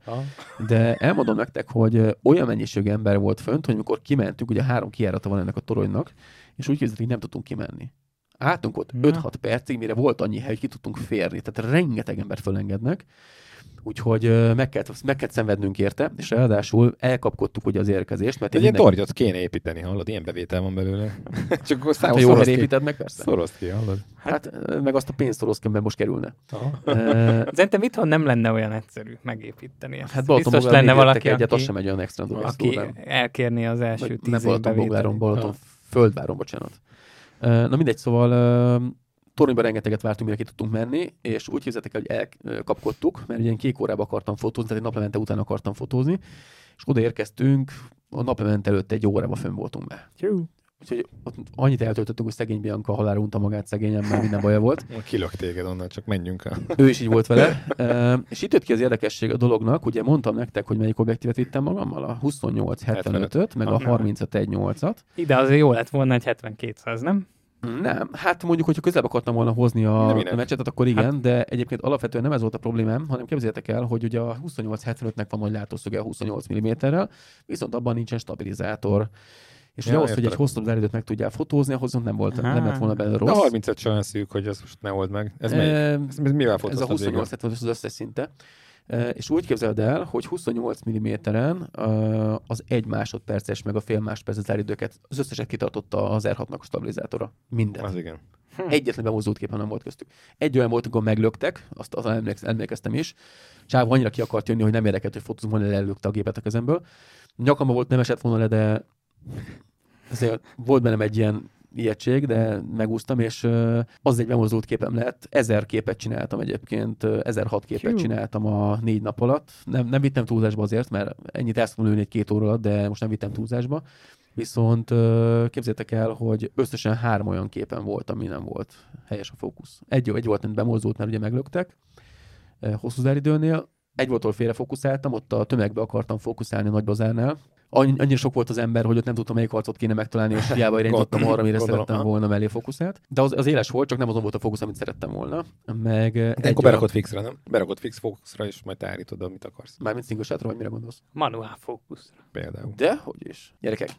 Speaker 2: De elmondom nektek, hogy olyan mennyiségű ember volt fönt, hogy amikor kimentünk, ugye három kijárata van ennek a toronynak, és úgy képzeljük, hogy nem tudtunk kimenni. Álltunk ott 5-6 percig, mire volt annyi hely, hogy ki tudtunk férni. Tehát rengeteg embert fölengednek. Úgyhogy meg kellett, meg kellett szenvednünk érte, és ráadásul elkapkodtuk ugye az érkezést. Mert
Speaker 4: egy ilyen minden... tornyot kéne építeni, hallod? Ilyen bevétel van belőle.
Speaker 2: Csak akkor hát, jól építed meg, persze.
Speaker 4: Szoroszt ki, hallod?
Speaker 2: Hát, meg azt a pénzt szorozt ki, mert most kerülne.
Speaker 3: Szerintem itthon nem lenne olyan egyszerű megépíteni. Ezt.
Speaker 2: Hát Balaton biztos lenne valaki, egyet, az sem egy olyan extra
Speaker 3: dolog. Aki elkérni az első tíz
Speaker 2: évbe Balaton, Balaton, Földváron, bocsánat. Na mindegy, szóval toronyban rengeteget vártunk, mire ki tudtunk menni, és úgy képzeltek el, hogy elkapkodtuk, mert ugye én kék órába akartam fotózni, tehát egy naplemente után akartam fotózni, és oda érkeztünk, a naplemente előtt egy órába fönn voltunk be. Úgyhogy ott annyit eltöltöttünk, hogy szegény Bianca halálra unta magát szegényen, mert minden baja volt.
Speaker 4: Kilök téged onnan, csak menjünk el.
Speaker 2: Ő is így volt vele. E, és itt jött ki az érdekesség a dolognak, ugye mondtam nektek, hogy melyik objektívet vittem magammal, a 28-75-öt, meg a 35-1-8-at.
Speaker 3: Ide azért jó lett volna egy 7200, nem?
Speaker 2: Nem, hát mondjuk, hogyha közelebb akartam volna hozni a, a meccset, akkor igen, hát... de egyébként alapvetően nem ez volt a problémám, hanem képzeljétek el, hogy ugye a 28-75-nek van nagy látószöge a 28 mm-rel, viszont abban nincsen stabilizátor. És ja, ahhoz, hogy egy hosszabb záridőt meg tudjál fotózni, ahhoz nem volt, Aha. nem lett volna belőle rossz.
Speaker 4: De 35 sem szűk, hogy ez most ne old meg. Ez, e, ez, ez mivel
Speaker 2: Ez a 28 az összes szinte. És úgy képzeld el, hogy 28 mm-en az egy másodperces meg a fél másodperces záridőket, az összeset kitartotta az R6-nak a stabilizátora. Minden.
Speaker 4: Az igen.
Speaker 2: Hm. Egyetlen bemozdult képen nem volt köztük. Egy olyan volt, amikor meglöktek, azt, azt emlékeztem is. Csáv annyira ki akart jönni, hogy nem érdekelt, hogy fotózunk, volna, lelőtte a gépet a kezemből. Nyakamba volt, nem esett volna le, de azért volt bennem egy ilyen ijegység, de megúsztam, és az egy bemozdult képem lett. Ezer képet csináltam egyébként, 1006 képet Hú. csináltam a négy nap alatt. Nem, nem vittem túlzásba azért, mert ennyit el lőni egy két óra alatt, de most nem vittem túlzásba. Viszont képzétek el, hogy összesen három olyan képen volt, ami nem volt helyes a fókusz. Egy, egy volt, mint bemozdult, mert ugye meglöktek hosszú záridőnél, egy volt, ahol félre fókuszáltam, ott a tömegbe akartam fókuszálni a nagybazárnál, annyira sok volt az ember, hogy ott nem tudtam, melyik arcot kéne megtalálni, és hiába irányítottam arra, amire szerettem volna mellé fókuszált. De az, az éles volt, csak nem azon volt a fókusz, amit szerettem volna. Meg
Speaker 4: De egy akkor berakod fixre, nem? Berakod fix fókuszra, és majd te állítod, amit akarsz.
Speaker 2: Mármint single shotra, vagy mire gondolsz?
Speaker 3: Manuál fókuszra.
Speaker 4: Például.
Speaker 2: De, hogy is. Gyerekek,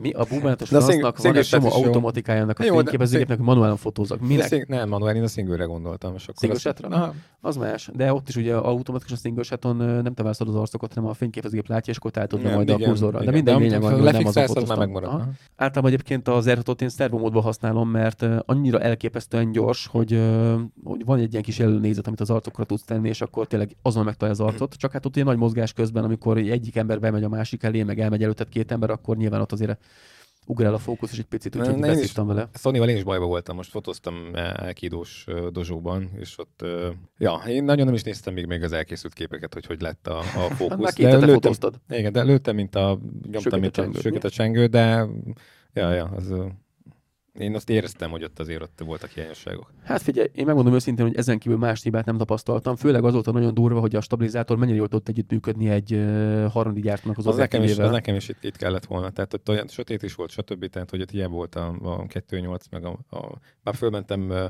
Speaker 2: mi a búbánatos francnak van egy csomó automatikájának a fényképezőgépnek, hogy manuálon fotózok. Minek?
Speaker 4: Szing- nem, manuál, én a single gondoltam. És
Speaker 2: single shotra? Az más. De ott is ugye automatikus a single nem te az arcokat, hanem a fényképezőgép látja, és akkor te majd a kurzorra. De minden lényeg van, hogy nem az a már megmarad. Általában egyébként az r én szervomódban használom, mert annyira elképesztően gyors, hogy, hogy van egy ilyen kis előnézet, amit az arcokra tudsz tenni, és akkor tényleg azon megtalálja az arcot. Csak hát ott ilyen nagy mozgás közben, amikor egyik ember bemegy a másik elé, meg elmegy előtted két ember, akkor nyilván ott azért ugrál a fókusz, és egy picit úgyhogy beszívtam vele.
Speaker 4: Sony-val én is bajba voltam, most fotóztam elkidós dozsóban, és ott, ja, én nagyon nem is néztem még, még az elkészült képeket, hogy hogy lett a, a fókusz. Hát
Speaker 2: de lőttem,
Speaker 4: igen, de lőttem, mint a, nyomtam, mint a, a csengő, de ja, ja, az én azt éreztem, hogy ott azért ott voltak hiányosságok.
Speaker 2: Hát figyelj, én megmondom őszintén, hogy ezen kívül más hibát nem tapasztaltam. Főleg azóta nagyon durva, hogy a stabilizátor mennyire jól tudott együttműködni egy uh, harmadik gyártónak az,
Speaker 4: az nekem is, az nekem is itt, itt, kellett volna. Tehát ott olyan sötét is volt, stb. Tehát, hogy ott hiába volt a, a 2.8, meg a, a bár fölmentem uh,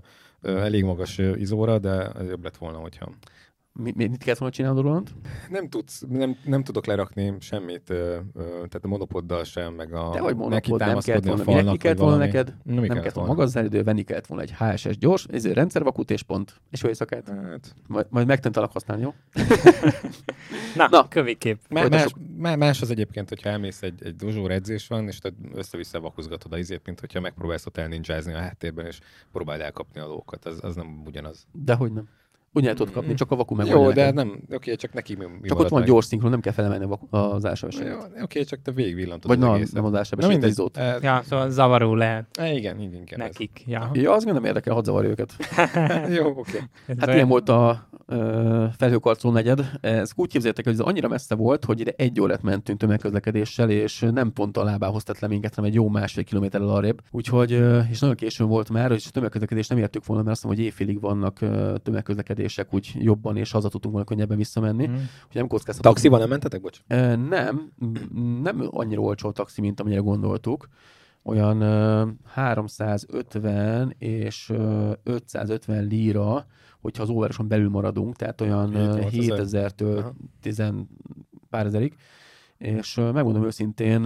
Speaker 4: elég magas izóra, de jobb lett volna, hogyha
Speaker 2: mi, mit kellett volna csinálni, Roland?
Speaker 4: Nem, tudsz, nem, nem tudok lerakni semmit, ö, ö, tehát a monopoddal sem, meg a
Speaker 2: De hogy monopod, nem kellett volna, falnak, minek kellett volna neked? Nem, nem kellett volna magazdánidő, venni kellett volna egy HSS gyors, ez egy rendszervakut és pont. És jó éjszakát. Hát. Majd, majd megtanulok használni, jó?
Speaker 3: Na, Na kövikép.
Speaker 4: Más, más, más, az egyébként, hogyha elmész egy, egy edzés van, és te össze-vissza vakuzgatod a izét, mint hogyha megpróbálsz ott elninjázni a háttérben, és próbáld elkapni a lókat. Az, az nem ugyanaz.
Speaker 2: Dehogy nem. Úgy el tudod kapni, csak a vaku meg
Speaker 4: Jó, de nem, oké, okay, csak neki mi,
Speaker 2: mi Csak ott van meg. gyors szinkron, nem kell felemelni az ásavasságot.
Speaker 4: Oké, okay, csak te végigvillantod
Speaker 2: Vagy na, nem az ásavasságot, egy zót.
Speaker 3: E, ja, szóval zavaró lehet.
Speaker 4: E, igen, igen, igen.
Speaker 3: Nekik, ja.
Speaker 2: Ja, az nem érdekel, hadd zavarja őket.
Speaker 4: Jó, oké. Okay.
Speaker 2: Hát ilyen volt a felhőkarcoló negyed. Ez úgy képzeljétek, hogy ez annyira messze volt, hogy ide egy órát mentünk tömegközlekedéssel, és nem pont a lábához tett le minket, hanem egy jó másfél kilométerrel arrébb. Úgyhogy, és nagyon későn volt már, és a tömegközlekedést nem értük volna, mert azt mondom, hogy éjfélig vannak tömegközlekedések úgy jobban, és haza tudtunk volna könnyebben visszamenni. Mm. Hogy nem kockáztatunk.
Speaker 4: Taxival nem mentetek, bocs?
Speaker 2: Nem, nem annyira olcsó a taxi, mint amennyire gondoltuk olyan 350 és 550 lira hogyha az óvároson belül maradunk, tehát olyan 7000-től 10 pár ezerig. És megmondom őszintén,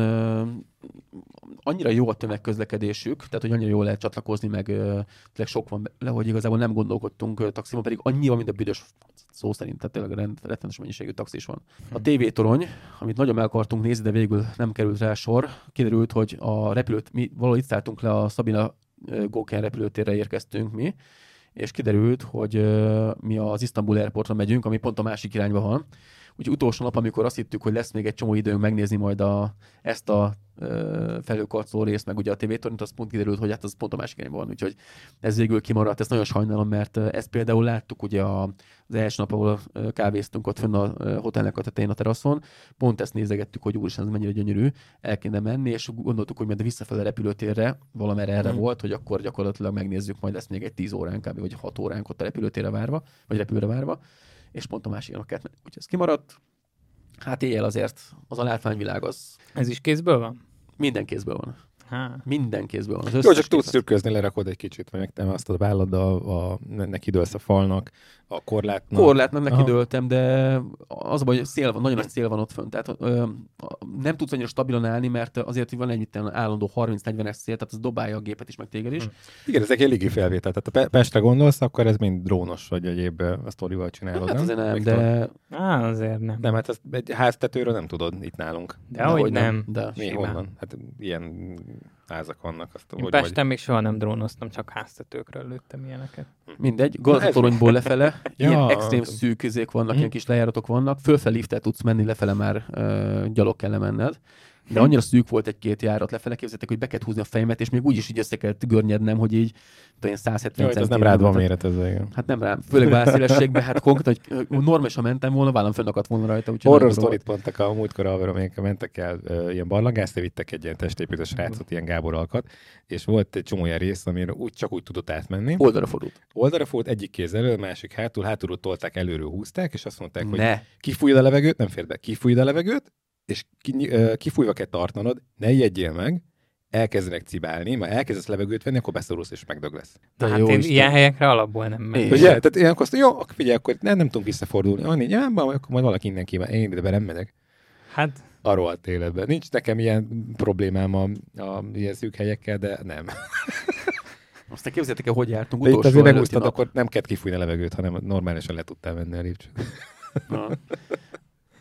Speaker 2: annyira jó a tömegközlekedésük, tehát hogy annyira jól lehet csatlakozni, meg tényleg sok van le, hogy igazából nem gondolkodtunk taxiban, pedig annyi van, mint a büdös szó szerint, tehát tényleg rend, rettenetes mennyiségű taxis van. A TV torony, amit nagyon meg akartunk nézni, de végül nem került rá sor, kiderült, hogy a repülőt, mi valahogy itt szálltunk le a Szabina Góken repülőtérre érkeztünk mi, és kiderült, hogy mi az Istanbul Airportra megyünk, ami pont a másik irányba van, Úgyhogy utolsó nap, amikor azt hittük, hogy lesz még egy csomó időnk megnézni majd a, ezt a felőkarcoló részt, meg ugye a tv tornit, az pont kiderült, hogy hát az pont a másik irányban van, úgyhogy ez végül kimaradt, ezt nagyon sajnálom, mert ezt például láttuk ugye az első nap, ahol kávéztunk ott fönn a hotelnek a tetején a teraszon, pont ezt nézegettük, hogy úristen, ez mennyire gyönyörű, el kéne menni, és gondoltuk, hogy majd visszafelé repülőtérre, valamerre erre mm. volt, hogy akkor gyakorlatilag megnézzük, majd lesz még egy 10 órán kb. vagy 6 óránk ott a repülőtérre várva, vagy repülőre várva, és pont a másik kellett Úgyhogy ez kimaradt. Hát éjjel azért az a látványvilág az...
Speaker 3: Ez is kézből van?
Speaker 2: Minden kézből van. Há. Minden kézből van.
Speaker 4: Az Jó, csak tudsz szürközni, lerakod egy kicsit, vagy nem azt a vállad a, a, neki dőlsz a falnak, a korlátnak.
Speaker 2: Korlátnak neki dőltem, de az a baj, hogy szél van, nagyon nagy szél van ott fönt. Tehát ö, nem tudsz annyira stabilan állni, mert azért van egy állandó 30-40-es szél, tehát az dobálja a gépet is, meg téged is. Hm.
Speaker 4: Igen, ezek eléggé felvétel. Tehát a Pestre gondolsz, akkor ez mind drónos, vagy egyéb a sztorival csinálod.
Speaker 2: Hát azért nem, de...
Speaker 3: Á, azért nem.
Speaker 4: Nem, hát ezt egy háztetőről nem tudod itt nálunk.
Speaker 3: De, de hogy nem. nem.
Speaker 2: De.
Speaker 4: Mi, honnan? Hát ilyen házak vannak. Azt,
Speaker 3: Én hogy Pesten vagy... még soha nem drónoztam, csak háztetőkről lőttem ilyeneket.
Speaker 2: Mindegy, gazdatoronyból lefele, ja, ilyen extrém szűk vannak, ilyen kis lejáratok vannak, fölfel liftet tudsz menni, lefele már uh, gyalog kell lemenned de annyira szűk volt egy-két járat lefele, képzeltek, hogy be kellett húzni a fejemet, és még úgy is így össze kellett görnyednem, hogy így olyan 170 Jaj,
Speaker 4: ez nem rád van méret ez igen.
Speaker 2: Hát nem rám, főleg válszélességben, hát konkrétan, hogy normálisan mentem volna, vállam fönnakadt volna rajta.
Speaker 4: Horror sztorit mondtak a múltkor a amelyek mentek el ilyen barlangást, vittek egy ilyen testépítő srácot, ilyen Gábor alkat, és volt egy csomó ilyen rész, amire úgy, csak úgy tudott átmenni.
Speaker 2: Oldalra fordult.
Speaker 4: Oldalra fordult, egyik kéz elő, másik hátul, hátulról tolták, előről húzták, és azt mondták, ne. hogy kifújod a levegőt, nem fér be, kifújod a levegőt, és kifújva kell tartanod, ne jegyél meg, elkezdenek cibálni, majd elkezdesz levegőt venni, akkor beszorulsz és megdög lesz.
Speaker 3: De hát jó én ilyen helyekre alapból nem
Speaker 4: megyek. Ugye? Tehát ilyenkor azt jó, akkor figyelj, akkor nem, nem tudunk visszafordulni. Annyi, ja, akkor majd valaki innen kíván. Én ide be nem megyek.
Speaker 3: Hát
Speaker 4: arról a életben. Nincs nekem ilyen problémám a, a ilyen szűk helyekkel, de nem.
Speaker 2: Aztán képzeljétek el, hogy jártunk
Speaker 4: utolsó De itt azért megúsztad, akkor nem kellett kifújni a levegőt, hanem normálisan le tudtál venni a lépcsőt.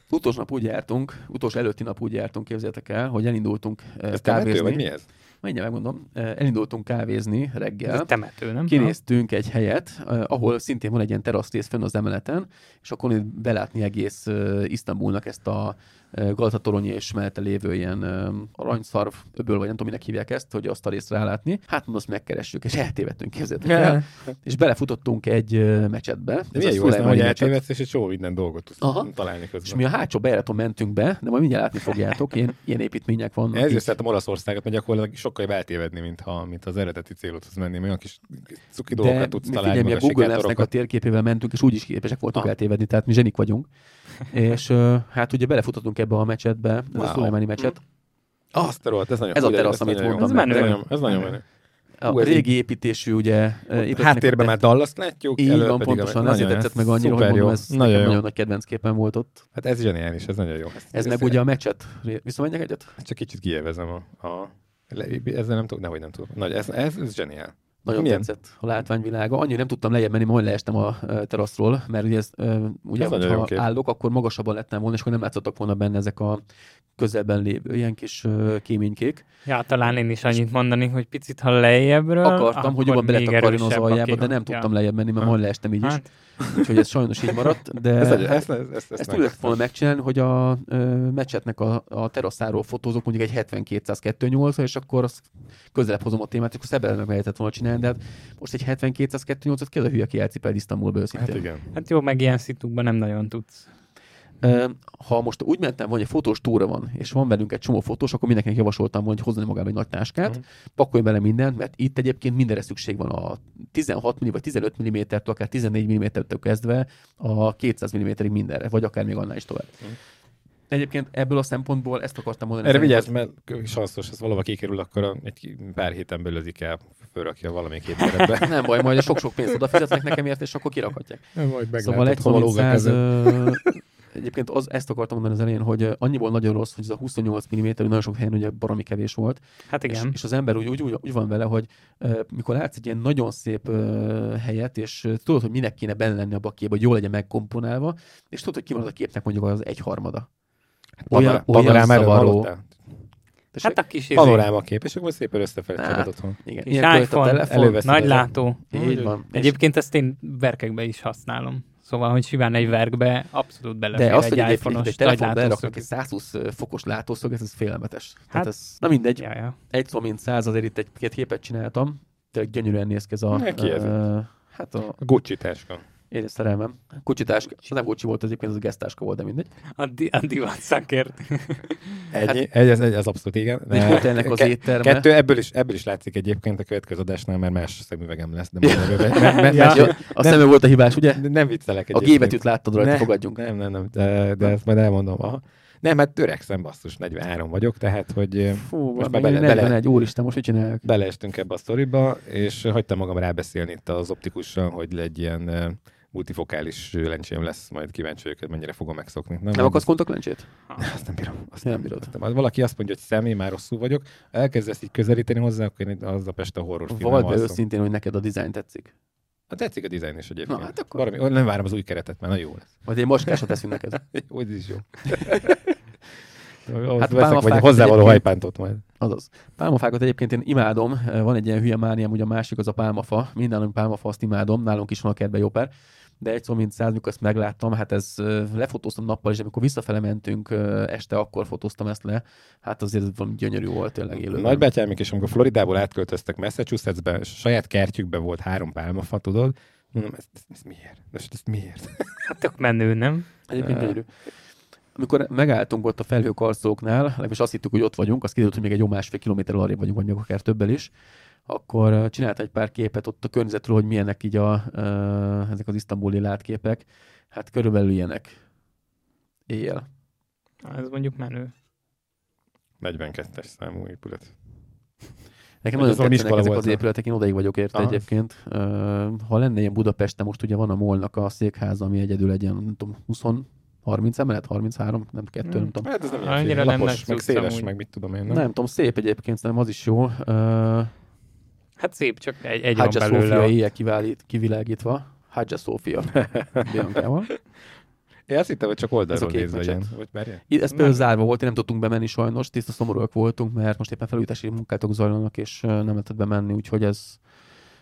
Speaker 2: Utolsó nap úgy jártunk, utolsó előtti nap úgy jártunk, képzeljétek el, hogy elindultunk
Speaker 4: eh, ez kávézni. Temető, vagy mi ez?
Speaker 2: Mindjárt megmondom. Eh, elindultunk kávézni reggel. Ez
Speaker 3: temető, nem?
Speaker 2: Kinéztünk egy helyet, eh, ahol szintén van egy ilyen terasztész fönn az emeleten, és akkor belátni egész Isztambulnak ezt a Galatatorony és mellette lévő ilyen aranyszarv öböl, vagy nem tudom, minek hívják ezt, hogy azt a részt rálátni. Hát mondom, azt megkeressük, és eltévedtünk, képzeljétek el. és belefutottunk egy mecsetbe.
Speaker 4: De milyen jó, az hogy eltévedsz, és egy csomó minden dolgot tudsz Aha. találni közben.
Speaker 2: És mi a hátsó bejáraton mentünk be, de majd mindjárt látni fogjátok, ilyen, ilyen építmények vannak.
Speaker 4: Ezért szeretem Olaszországot, mert gyakorlatilag sokkal jobb eltévedni, mint, ha, mint az eredeti célothoz menni. Olyan kis cuki dolgokat tudsz találni.
Speaker 2: mi a Google Maps-nek a térképével mentünk, és úgy is képesek voltunk eltévedni, tehát mi zsenik vagyunk. És hát ugye belefutottunk ebbe a mecsetbe, wow. ez a Szulajmáni mecset.
Speaker 4: Azt a rohadt, ez nagyon
Speaker 2: Ez a terasz, amit mondtam.
Speaker 3: Ez menő.
Speaker 4: Ez nagyon, ez nagyon menő.
Speaker 2: A régi építésű, ugye...
Speaker 4: Háttérben már dallas látjuk.
Speaker 2: Így van, pontosan, ezért tetszett meg annyira, hogy mondom, ez nagyon, nagyon nagy kedvenc képen volt ott.
Speaker 4: Hát ez zseniális, ez nagyon jó.
Speaker 2: Ez meg ugye a meccset. Visszamenjek egyet?
Speaker 4: Csak kicsit kielvezem a... a... Ezzel nem tudom, nehogy nem tudom. Nagy, ez, ez, ez zseniál.
Speaker 2: Nagyon Milyen? tetszett a látványvilága. Annyira nem tudtam lejjebb menni, majd leestem a teraszról, mert ugye, ez, ugye ez ha állok, akkor magasabban lettem volna, és akkor nem látszottak volna benne ezek a közelben lévő ilyen kis kéménykék.
Speaker 3: Ja, talán én is annyit mondani, hogy picit ha lejjebbről,
Speaker 2: Akartam, hogy jobban beletakarjon az aljába, de nem tudtam ja. lejjebb menni, mert majd leestem így hát. is. Úgyhogy ez sajnos így maradt, de ez, ezt, ezt, ezt, ezt, ezt úgy volna megcsinálni, hogy a ö, meccsetnek a, a teraszáról fotózok mondjuk egy 70 200 8 és akkor azt közelebb hozom a témát, és akkor szebben meg lehetett volna csinálni, de hát most egy 70 200 8 ot ki az a hülye, aki elcipel Isztambulba őszintén.
Speaker 4: Hát igen.
Speaker 3: Hát jó, meg ilyen szitukban nem nagyon tudsz
Speaker 2: ha most úgy mentem, hogy egy fotós túra van, és van velünk egy csomó fotós, akkor mindenkinek javasoltam, hogy hozni magával egy nagy táskát, uh-huh. pakolj bele mindent, mert itt egyébként mindenre szükség van a 16 mm vagy 15 mm-től, akár 14 mm-től kezdve a 200 mm-ig mindenre, vagy akár még annál is tovább. Uh-huh. Egyébként ebből a szempontból ezt akartam mondani.
Speaker 4: Erre vigyázz, mert sanszos, ez valahol kikerül, akkor egy pár héten belül az IKEA fölrakja valamelyik hétterembe.
Speaker 2: Nem baj, majd sok-sok pénzt odafizetnek nekem ért, és akkor kirakhatják.
Speaker 4: Nem, majd
Speaker 2: szóval egy száz, egyébként az, ezt akartam mondani az elején, hogy annyiból nagyon rossz, hogy ez a 28 mm nagyon sok helyen ugye baromi kevés volt.
Speaker 3: Hát igen.
Speaker 2: És, és az ember úgy, úgy, úgy, úgy van vele, hogy uh, mikor látsz egy ilyen nagyon szép uh, helyet, és uh, tudod, hogy minek kéne benne lenni a bakéba, hogy jól legyen megkomponálva, és tudod, hogy ki van az a képnek mondjuk az egyharmada.
Speaker 4: Hát olyan, olyan zavaró.
Speaker 3: Hát a kis
Speaker 4: panoráma kép, és akkor szépen összefelejtséged hát, otthon.
Speaker 3: Igen. Kis iPhone, a telefon, nagy látó. Így van. Egyébként ezt én verkekbe is használom. Szóval, hogy simán egy verkbe abszolút belefér De azt, egy iPhone-os
Speaker 2: egy telefonba elraknak egy 120 fokos látószög, ez, ez félelmetes. Hát, Tehát ez, na mindegy. Ja, ja. Egy szó mint száz, azért itt egy két képet csináltam. Tényleg gyönyörűen néz ki ez a...
Speaker 4: Neki ez uh, hát a... Gucci táska.
Speaker 2: Én is szerelmem. Gucci táska. Az nem Gucci volt egyébként, az a gesztáska volt, de mindegy.
Speaker 3: A, di- a divat szakért.
Speaker 4: Ennyi, hát, egy, ez, egy, ez abszolút igen.
Speaker 2: Nincs volt ennek az étterme.
Speaker 4: Kettő, ebből is, ebből is látszik egyébként a következő adásnál, mert más szemüvegem lesz. De
Speaker 2: ja. ja. ja. A szemű volt a hibás, ugye?
Speaker 4: Nem viccelek
Speaker 2: egyébként. A G-betűt láttad rajta, ne, fogadjunk.
Speaker 4: Nem, nem, nem, de, de ezt majd elmondom. Aha. Nem, hát törekszem, basszus, 43 vagyok, tehát, hogy
Speaker 2: Fú, most már bele, 41, bele, úristen, most mit csinálják?
Speaker 4: Beleestünk ebbe a sztoriba, és hagytam magam rábeszélni itt az optikussal, hogy egy ilyen multifokális lencsém lesz, majd kíváncsi vagyok, mennyire fogom megszokni.
Speaker 2: Nem, nem akarsz kontaktlencsét?
Speaker 4: Azt nem bírom. Azt
Speaker 2: nem bírod.
Speaker 4: Nem. Valaki azt mondja, hogy személy, már rosszul vagyok, elkezdesz így közelíteni hozzá, akkor én az a Pest a horror film.
Speaker 2: Vagy be őszintén, hogy neked a dizájn tetszik.
Speaker 4: A tetszik a dizájn is egyébként. Na, hát akkor... Valami, nem várom az új keretet, mert nagyon jó lesz.
Speaker 2: Majd én most teszünk neked.
Speaker 4: ez is jó. Hát veszek, vagy hozzávaló hajpántot majd.
Speaker 2: Azaz. Pálmafákat egyébként én imádom. Van egy ilyen hülye mániám, ugye a másik az a pálmafa. Minden, ami pálmafa, azt imádom. Nálunk is van a kertben jó pár de egy szó mint száz, mikor ezt megláttam, hát ez lefotóztam nappal, és amikor visszafele mentünk este, akkor fotóztam ezt le. Hát azért ez valami gyönyörű volt tényleg élő.
Speaker 4: Nagy betyármik, és amikor Floridából átköltöztek Massachusettsbe, saját kertjükben volt három pálmafa, tudod? Mondom, ez, ez, ez miért? Ez, ez miért?
Speaker 3: Hát tök menő, nem?
Speaker 2: Egyébként gyönyörű. Amikor megálltunk ott a felhőkarcolóknál, legalábbis azt hittük, hogy ott vagyunk, azt kiderült, hogy még egy jó másfél kilométer arrébb vagyunk, vagy még akár többel is, akkor csinált egy pár képet ott a környezetről, hogy milyenek így a, ezek az isztambuli látképek. Hát körülbelül ilyenek. Éjjel.
Speaker 3: Ez mondjuk menő.
Speaker 4: 42-es számú épület.
Speaker 2: Nekem nagyon tetszenek ezek az épületek, én odaig vagyok érte Aha. egyébként. Ha lenne ilyen Budapesten, most ugye van a Molnak a székháza, ami egyedül egy ilyen, nem tudom, 20 30 emelet, 33, nem kettő, hmm. nem tudom.
Speaker 4: Hát ez nem Annyira nem lapos, meg széles, meg mit tudom én. Nem,
Speaker 2: nem tudom, szép egyébként, szerintem az is jó.
Speaker 3: Hát szép, csak egy, egy Hadja van belőle.
Speaker 2: Szófia éjjel kiválít, kivilágítva. Hadja Szófia. Biancával.
Speaker 4: Én azt hittem, hogy csak oldalról nézve ilyen.
Speaker 2: Ez például zárva volt, én nem tudtunk bemenni sajnos, tiszta szomorúak voltunk, mert most éppen felújítási munkátok zajlanak, és nem lehetett bemenni, úgyhogy ez...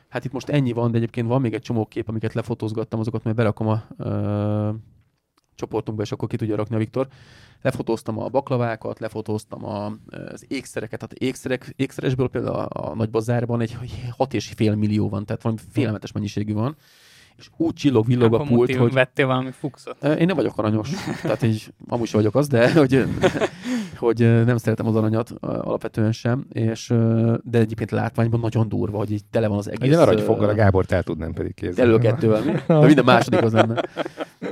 Speaker 2: Hát itt most ennyi van, de egyébként van még egy csomó kép, amiket lefotózgattam, azokat majd berakom a csoportunkba, és akkor ki tudja rakni a Viktor. Lefotóztam a baklavákat, lefotóztam a, az ékszereket, tehát ékszerek, ékszeresből például a, a nagy bazárban egy 6,5 millió van, tehát valami félelmetes mennyiségű van és úgy csillog, villog a pult, hogy...
Speaker 3: vettél valami fuxot?
Speaker 2: Én nem vagyok aranyos, tehát így amúgy sem vagyok az, de hogy, hogy nem szeretem az aranyat alapvetően sem, és, de egyébként látványban nagyon durva, hogy így tele van az egész... Egy
Speaker 4: arany foggal a Gábor el tudnám pedig kézzel.
Speaker 2: Elő kettővel, mi? De minden második az lenne.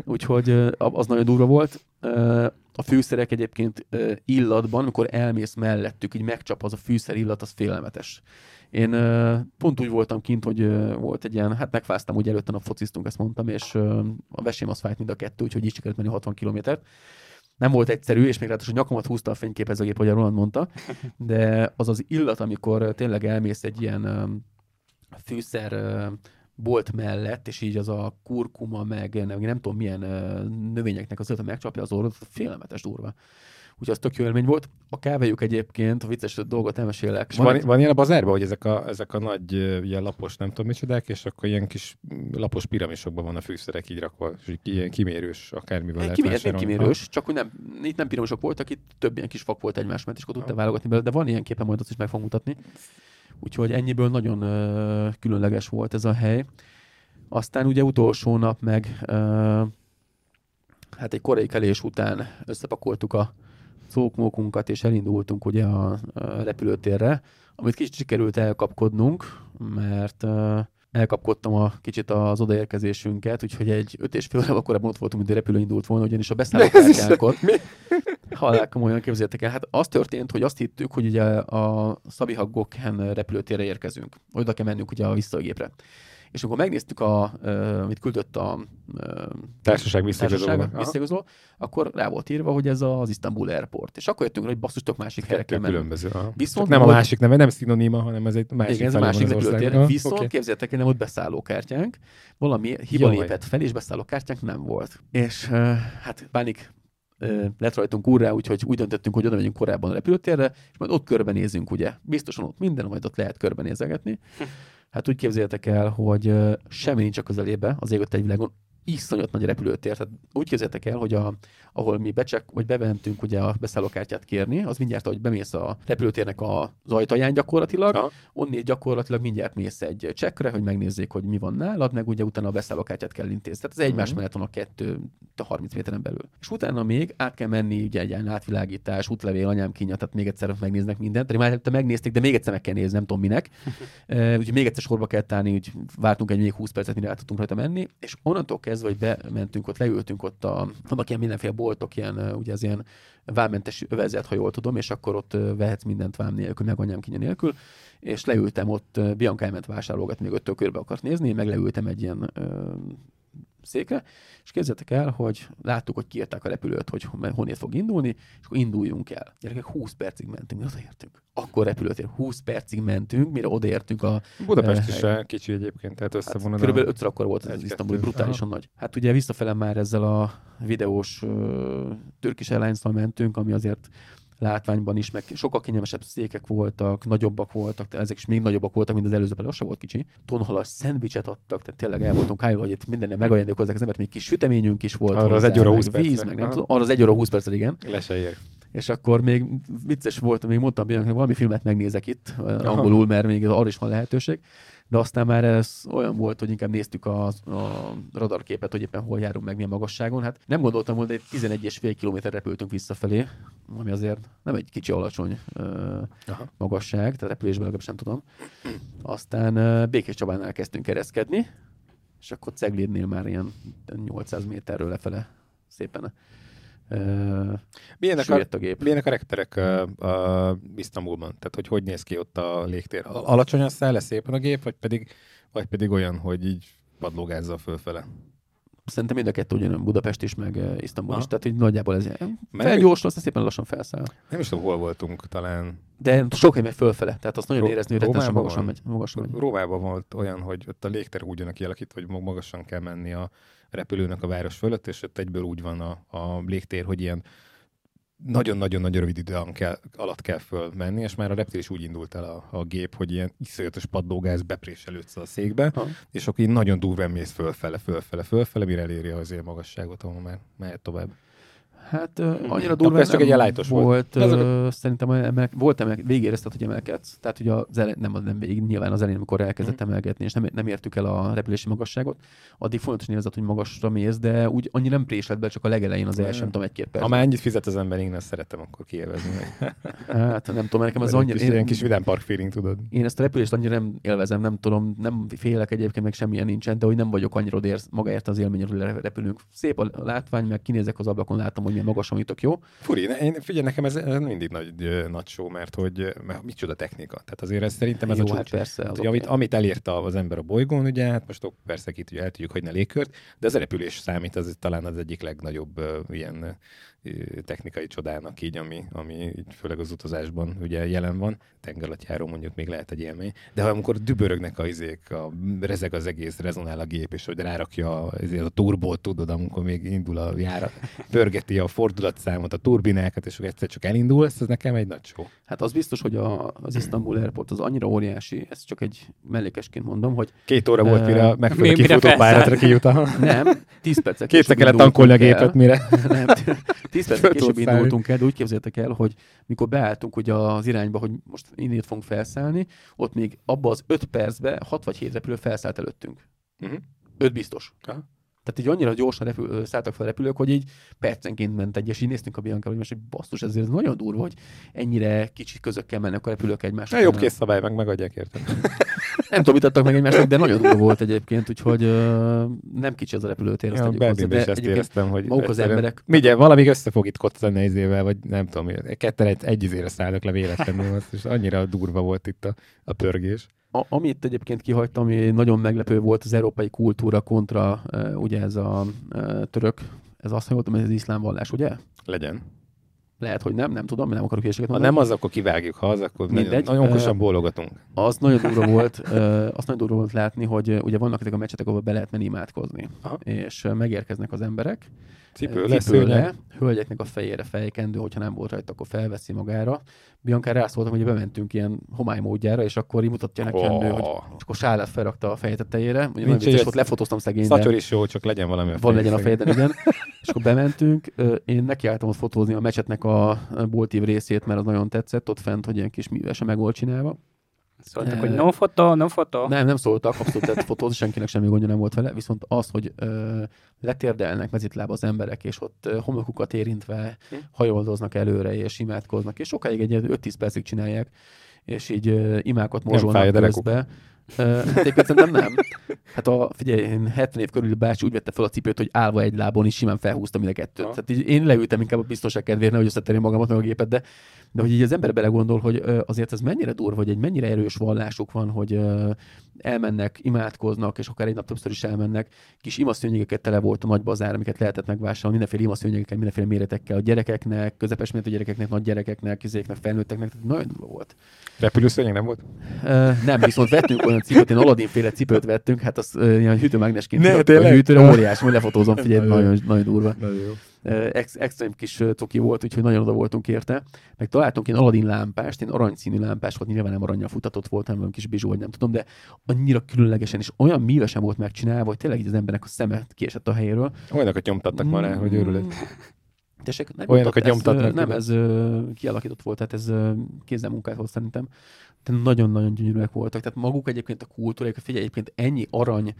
Speaker 2: Úgyhogy az nagyon durva volt. A fűszerek egyébként illatban, amikor elmész mellettük, így megcsap az a fűszer illat, az félelmetes. Én pont úgy voltam kint, hogy volt egy ilyen, hát megfáztam, úgy előtte a fociztunk, ezt mondtam, és a vesém az fájt mind a kettő, úgyhogy is sikerült menni 60 kilométert. Nem volt egyszerű, és még ráadásul nyakamat húzta a fényképezőgép, hogy a Roland mondta, de az az illat, amikor tényleg elmész egy ilyen fűszer bolt mellett, és így az a kurkuma, meg nem, nem tudom milyen növényeknek az ötlet megcsapja az orrot, félelmetes durva. Úgyhogy az tök jó élmény volt. A kávéjuk egyébként, a vicces dolgot elmesélek.
Speaker 4: És van, van ilyen a bazárban, hogy ezek a, ezek a nagy ilyen lapos, nem tudom micsodák, és akkor ilyen kis lapos piramisokban van a fűszerek így rakva, és ilyen kimérős, akármivel lehet
Speaker 2: Kimérős, kimérős, csak hogy nem, itt nem piramisok voltak, itt több ilyen kis fak volt egymás mellett, és akkor tudtál válogatni belőle, de van ilyen képe, majd azt is meg fogom mutatni. Úgyhogy ennyiből nagyon uh, különleges volt ez a hely. Aztán ugye utolsó nap meg uh, hát egy korai kelés után összepakoltuk a szókmókunkat, és elindultunk ugye a, repülőtérre, amit kicsit sikerült elkapkodnunk, mert elkapkodtam a kicsit az odaérkezésünket, úgyhogy egy öt és fél óra korábban ott voltunk, mint a repülő indult volna, ugyanis a beszállókártyánkot halál komolyan képzeljétek el. Hát az történt, hogy azt hittük, hogy ugye a Szabiha Gokhen repülőtérre érkezünk. Oda kell mennünk ugye a visszagépre. És amikor megnéztük, a, amit küldött a
Speaker 4: társaság
Speaker 2: visszaigazoló, akkor rá volt írva, hogy ez az Istanbul Airport. És akkor jöttünk hogy basszus, tök másik helyre kell
Speaker 4: különböző. Viszont nem a másik neve, nem szinonima, hanem ez egy másik
Speaker 2: Igen, ez a másik repülőtér. Viszont okay. képzeljétek el, nem volt beszállókártyánk, valami hiba Jaj. lépett fel, és beszállókártyánk nem volt. És hát bánik lett rajtunk úrrá, úgyhogy úgy döntöttünk, hogy oda megyünk korábban a repülőtérre, és majd ott körbenézünk, ugye. Biztosan ott minden, majd ott lehet körbenézegetni. Hát úgy képzeljétek el, hogy semmi nincs a közelébe az égött egy világon. Iszonyat nagy repülőtér. Tehát úgy képzeljétek el, hogy a, ahol mi becsek, vagy bementünk ugye a beszállókártyát kérni, az mindjárt, ahogy bemész a repülőtérnek az ajtaján gyakorlatilag, Aha. onnét gyakorlatilag mindjárt mész egy csekre, hogy megnézzék, hogy mi van nálad, meg ugye utána a beszállókártyát kell intézni. Tehát ez egymás uh-huh. mellett van a kettő, a 30 méteren belül. És utána még át kell menni ugye egy átvilágítás, útlevél, anyám kínja, tehát még egyszer megnéznek mindent. Pedig már megnézték, de még egyszer meg kell nézni, nem tudom minek. úgyhogy még egyszer sorba kell állni, úgy vártunk egy még 20 percet, mire át tudtunk rajta menni, és onnantól kezdve, hogy bementünk ott, leültünk ott a, vannak ilyen mindenféle boltok, ilyen, ugye az ilyen vámmentes övezet, ha jól tudom, és akkor ott vehetsz mindent vám nélkül, meg anyám kinya nélkül, és leültem ott, Bianca elment vásárolgatni, még öttől körbe akart nézni, én meg leültem egy ilyen székre, és képzeljétek el, hogy láttuk, hogy kiírták a repülőt, hogy honnét fog indulni, és akkor induljunk el. Gyerekek, 20 percig mentünk, mi odaértünk. Akkor repülőtér 20 percig mentünk, mire odaértünk a...
Speaker 4: Budapest is uh, kicsi egyébként, tehát összevonod.
Speaker 2: Hát, körülbelül ötször akkor volt az Isztambuli, brutálisan aha. nagy. Hát ugye visszafele már ezzel a videós uh, Turkish airlines mentünk, ami azért látványban is, meg sokkal kényelmesebb székek voltak, nagyobbak voltak, de ezek is még nagyobbak voltak, mint az előző, az se volt kicsi. Tonhalas szendvicset adtak, tehát tényleg el voltunk kájva, hogy itt minden megajándékozzák az embert, még kis süteményünk is volt.
Speaker 4: Arra az egy óra 20 perc. Víz,
Speaker 2: meg nem tudom, arra az egy óra 20 perc, igen.
Speaker 4: Le se ér.
Speaker 2: És akkor még vicces volt, még mondtam, hogy valami filmet megnézek itt, angolul, mert még arra is van lehetőség de aztán már ez olyan volt, hogy inkább néztük a, a radarképet, hogy éppen hol járunk meg, milyen magasságon. Hát nem gondoltam volna, hogy 11,5 km repültünk visszafelé, ami azért nem egy kicsi alacsony uh, magasság, tehát repülésben legalábbis nem tudom. Aztán uh, Békés Csabánál kezdtünk kereszkedni, és akkor Ceglédnél már ilyen 800 méterről lefele szépen
Speaker 4: milyenek, a, a gép. milyenek a rekterek uh, uh, Isztambulban? Tehát, hogy hogy néz ki ott a légtér? Alacsony a száll, szépen a gép, vagy pedig, vagy pedig olyan, hogy így padlógázzal fölfele?
Speaker 2: Szerintem mind a kettő ugyanolyan Budapest is, meg Isztambul is. Tehát így nagyjából ez felgyorsul, aztán szépen lassan felszáll.
Speaker 4: Nem is tudom, hol voltunk talán.
Speaker 2: De sok hely megy fölfele, tehát azt nagyon érezni, hogy rettenesen magasan megy. Magasan
Speaker 4: megy. Rómában volt olyan, hogy ott a légtér úgy jön kialakítva, hogy magasan kell menni a repülőnek a város fölött, és ott egyből úgy van a, a légtér, hogy ilyen nagyon-nagyon-nagyon rövid idő alatt kell fölmenni, és már a repülés úgy indult el a, a gép, hogy ilyen iszonyatos padlógáz bepréselődsz a székbe, ha. és akkor így nagyon durván mész fölfele, fölfele, fölfele, mire eléri az magasságot, ahol már mehet tovább.
Speaker 2: Hát uh, annyira durva ez
Speaker 4: csak egy elájtos
Speaker 2: volt. volt uh, szerintem emel, volt emel, végérezted, hogy emelkedsz. Tehát ugye az elej, nem, nem végig, nyilván az elején, amikor elkezdett uh-huh. emelgetni, és nem, nem értük el a repülési magasságot, addig fontos érzed, hogy magasra mész, de úgy annyi nem présled be, csak a legelején az első, nem tudom, egy-két perc.
Speaker 4: Ha már ennyit fizet az ember, én ezt szeretem akkor kielvezni.
Speaker 2: hát nem tudom, nekem az annyira...
Speaker 4: Kis, én, kis vidám park feeling, tudod.
Speaker 2: Én ezt a repülést annyira nem élvezem, nem tudom, nem félek egyébként, meg semmilyen nincsen, de hogy nem vagyok annyira odér magáért az élményről repülünk. Szép a látvány, meg kinézek az ablakon, látom, hogy milyen magasan jutok, jó?
Speaker 4: Furi, én, figyelj, nekem ez, ez mindig nagy, nagy show, mert hogy mert micsoda technika. Tehát azért ez szerintem ez Jó, a csúcs. Hát
Speaker 2: persze,
Speaker 4: hát, amit, amit elért az ember a bolygón, ugye, hát most persze itt el tudjuk, hogy ne légkört, de az repülés számít, az talán az egyik legnagyobb uh, ilyen technikai csodának így, ami, ami így főleg az utazásban ugye jelen van. Tengeralattjáró mondjuk még lehet egy élmény. De ha amikor dübörögnek a izék, a, rezeg az egész, rezonál a gép, és hogy rárakja a, a turbót, tudod, amikor még indul a járat, pörgeti a fordulatszámot, a turbinákat, és egyszer csak elindul, ez nekem egy nagy show.
Speaker 2: Hát az biztos, hogy a, az Istanbul Airport az annyira óriási, ezt csak egy mellékesként mondom, hogy...
Speaker 4: Két óra volt, mire megfelelő kifutó pályára kijut.
Speaker 2: Nem, tíz percek.
Speaker 4: Kétszer kellett tankolni a gépet, mire. Nem,
Speaker 2: 10 perc később indultunk el, de úgy képzeljétek el, hogy mikor beálltunk ugye az irányba, hogy most innen fogunk felszállni, ott még abban az 5 percben 6 vagy 7 repülő felszállt előttünk. Uh-huh. 5 biztos. Aha. Tehát így annyira gyorsan repül, szálltak fel repülők, hogy így percenként ment egy, és így néztünk a Bianca, hogy most egy basszus, ezért ez nagyon durva, hogy ennyire kicsi közökkel mennek a repülők egymásra.
Speaker 4: Jobb kész szabály, meg megadják érte.
Speaker 2: nem tudom, mit adtak meg egymásnak, de nagyon durva volt egyébként, úgyhogy uh, nem kicsi ez a repülőtér.
Speaker 4: Ja, hozzá, de is ezt éreztem, hogy
Speaker 2: maguk az emberek.
Speaker 4: Mindjárt valami össze fog itt koccani izével, vagy nem tudom, ketten egy, egy izére szállnak le véletlenül, és annyira durva volt itt a, a pörgés
Speaker 2: a, amit egyébként kihagytam, ami nagyon meglepő volt az európai kultúra kontra uh, ugye ez a uh, török, ez azt mondtam, hogy ez az iszlám vallás, ugye?
Speaker 4: Legyen.
Speaker 2: Lehet, hogy nem, nem tudom, nem akarok hülyeséget
Speaker 4: Ha nem az, akkor kivágjuk, ha az, akkor Mindegy. nagyon okosan bólogatunk.
Speaker 2: Az nagyon durva volt, azt nagyon durva volt látni, hogy ugye vannak ezek a meccsetek, ahol be lehet menni imádkozni. Aha. És megérkeznek az emberek,
Speaker 4: Cipő lesz cipőre,
Speaker 2: hölgyeknek a fejére fejkendő, hogyha nem volt rajta, akkor felveszi magára. Bianca rászóltam, hogy bementünk ilyen homály módjára, és akkor így mutatja nekem, oh. hogy és akkor sálát felrakta a feje tetejére. Ugye Nincs és ott lefotóztam szegény.
Speaker 4: Szatyor is jó, csak legyen valami a
Speaker 2: Van legyen a fejeden, igen. és akkor bementünk, én nekiálltam ott fotózni a mecsetnek a boltív részét, mert az nagyon tetszett, ott fent, hogy ilyen kis művesen meg volt csinálva.
Speaker 3: Szóltak, hogy no foto, no foto.
Speaker 2: Nem, nem szóltak, abszolút tett fotózni, senkinek semmi gondja nem volt vele, viszont az, hogy ö, letérdelnek mezitláb az emberek, és ott ö, homokukat érintve hm. hajoldoznak előre, és imádkoznak, és sokáig egy 5-10 percig csinálják, és így ö, imákat morzsolnak közbe. Egyébként szerintem nem. Hát a, figyelj, én 70 év körül bácsi úgy vette fel a cipőt, hogy állva egy lábon is simán felhúztam mind a kettőt. Tehát így én leültem inkább a biztonság kedvéért, nehogy összetenném magamat meg a gépet, de de hogy így az ember belegondol, hogy azért ez mennyire durva, hogy egy mennyire erős vallásuk van, hogy elmennek, imádkoznak, és akár egy nap többször is elmennek. Kis imaszőnyegeket tele volt a nagy bazár, amiket lehetett megvásárolni, mindenféle imaszőnyegekkel, mindenféle méretekkel a gyerekeknek, közepes méretű gyerekeknek, nagy gyerekeknek, kizéknek, felnőtteknek, tehát nagyon durva volt.
Speaker 4: Repülőszőnyeg nem volt?
Speaker 2: Uh, nem, viszont vettünk olyan cipőt, én Aladdin féle cipőt vettünk, hát az uh, ilyen hűtőmágnesként.
Speaker 4: Ne?
Speaker 2: A hűtőre óriás, majd lefotózom, figyelj, nagyon, nagyon durva. Nagyon jó ex- extrém kis toki volt, úgyhogy nagyon oda voltunk érte. Meg találtunk én Aladdin lámpást, én aranyszínű lámpás volt, nyilván nem aranyjal futatott volt, hanem kis bizsó, vagy nem tudom, de annyira különlegesen és olyan mívesen volt megcsinálva, hogy tényleg így az embernek a szeme kiesett a helyéről.
Speaker 4: Olyanokat nyomtattak már rá, hogy őrület. Mm.
Speaker 2: Tessék, nem
Speaker 4: Olyanokat nyomtatnak.
Speaker 2: Ez, nem, ez kialakított volt, tehát ez kézzelmunkát volt szerintem. De nagyon-nagyon gyönyörűek voltak. Tehát maguk egyébként a kultúrájuk, figyelj, egyébként ennyi arany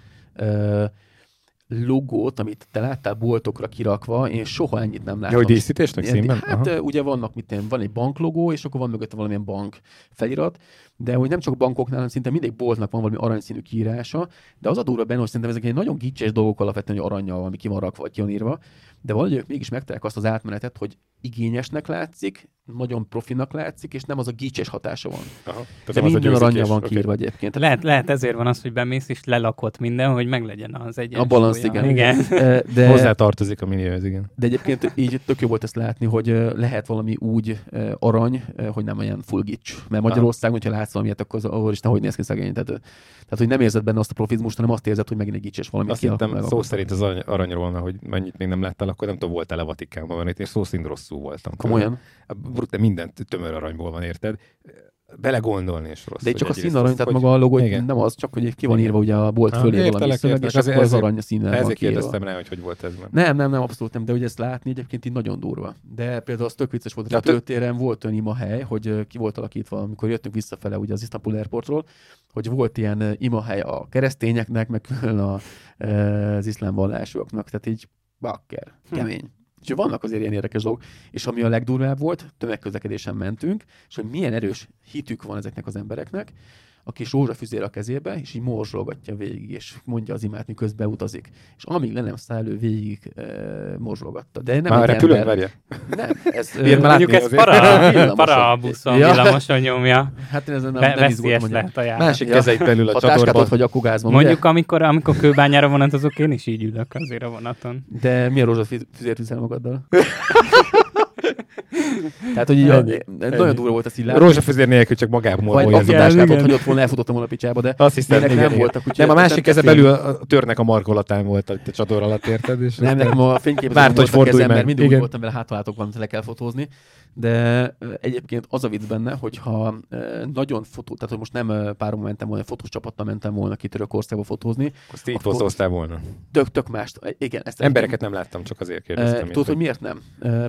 Speaker 2: logót, amit te láttál boltokra kirakva, én soha ennyit nem láttam. Ja,
Speaker 4: hogy díszítésnek színben?
Speaker 2: Hát Aha. ugye vannak, mit én, van egy banklogó, és akkor van mögötte valamilyen bank felirat, de hogy nem csak bankoknál, hanem szinte mindegy boltnak van valami aranyszínű kiírása, de az a durva benne, hogy szerintem ezek egy nagyon gicses dolgok alapvetően, hogy aranyjal, ami ki van rakva, vagy ki van írva, de valahogy ők mégis megtalálják azt az átmenetet, hogy igényesnek látszik, nagyon profinak látszik, és nem az a gicses hatása van. Aha, de minden aranya van kiírva okay. egyébként.
Speaker 3: Lehet, lehet ezért van az, hogy bemész és lelakott minden, hogy meglegyen az egyensúly.
Speaker 2: A balansz, igen.
Speaker 3: igen.
Speaker 4: De, Hozzá tartozik a minihez, igen.
Speaker 2: De egyébként így tök jó volt ezt látni, hogy lehet valami úgy arany, hogy nem olyan full gics. Mert Magyarországon, hogyha látsz valamilyet, akkor az, ahol is hogy néz ki szegény. Tehát, tehát, hogy nem érzed benne azt a profizmust, hanem azt érzed, hogy megint egy gicses valami.
Speaker 4: Azt hittem szó szerint az aranyról, hogy mennyit még nem láttál, akkor nem tudom, voltál a Vatikánban, mert én szó szerint rosszul voltam.
Speaker 2: Komolyan?
Speaker 4: De mindent tömör aranyból van, érted? Belegondolni is rossz.
Speaker 2: De csak a színarany, tehát maga a logó igen. nem az, csak hogy ki van írva ugye a bolt fölé
Speaker 4: értelek, valami szöveg,
Speaker 2: és akkor az arany színe
Speaker 4: Ezért kérdeztem rá, hogy hogy volt ez.
Speaker 2: Nem, nem, nem, abszolút nem, de hogy ezt látni egyébként így nagyon durva. De például az tök vicces volt, a repülőtéren volt olyan ima hely, hogy ki volt alakítva, amikor jöttünk visszafele ugye az Istanbul Airportról, hogy volt ilyen imahely a keresztényeknek, meg a, az iszlám vallásúaknak, tehát így bakker, hm. kemény. Hm. És vannak azért ilyen érdekes dolgok. És ami a legdurvább volt, tömegközlekedésen mentünk, és hogy milyen erős hitük van ezeknek az embereknek, a kis rózsafüzér a kezébe, és így morzsolgatja végig, és mondja az imát, miközben utazik. És amíg le nem száll végig e, morzsolgatta. De nem
Speaker 4: Már repülő, ember...
Speaker 2: Nem, ez...
Speaker 3: Ilyen mondjuk ez para, para a buszon, ja. villamoson nyomja.
Speaker 2: Hát ez nem, Be, nem izgult,
Speaker 3: lehet a
Speaker 4: Másik ja. kezeit belül a,
Speaker 2: a táskátot vagy a kugázban.
Speaker 3: Mondjuk, ugye? amikor, amikor kőbányára vonatozok, én is így ülök azért a vonaton.
Speaker 2: De mi a rózsafüzért viszel magaddal? Tehát, hogy így ennyi, a, ennyi. nagyon durva volt ezt így
Speaker 4: látni. Rózsafőzér nélkül csak magában
Speaker 2: Vagy a táskát hagyott volna, elfutottam volna a picsába, de
Speaker 4: azt hiszem, igen, nem voltak. Úgy, nem, a másik keze belül a törnek a markolatán volt a csator alatt, érted? És
Speaker 2: nem, nem, a fényképezőn volt a kezem, mert mindig úgy voltam vele, hátalátok van, le kell fotózni de egyébként az a vicc benne, hogyha nagyon fotó, tehát hogy most nem párom mentem volna, fotós csapattal mentem volna ki Törökországba fotózni.
Speaker 4: Azt így fotóztál volna.
Speaker 2: Tök, tök más. Igen,
Speaker 4: ezt Embereket nem láttam, csak azért kérdeztem.
Speaker 2: Tudod, hogy miért nem?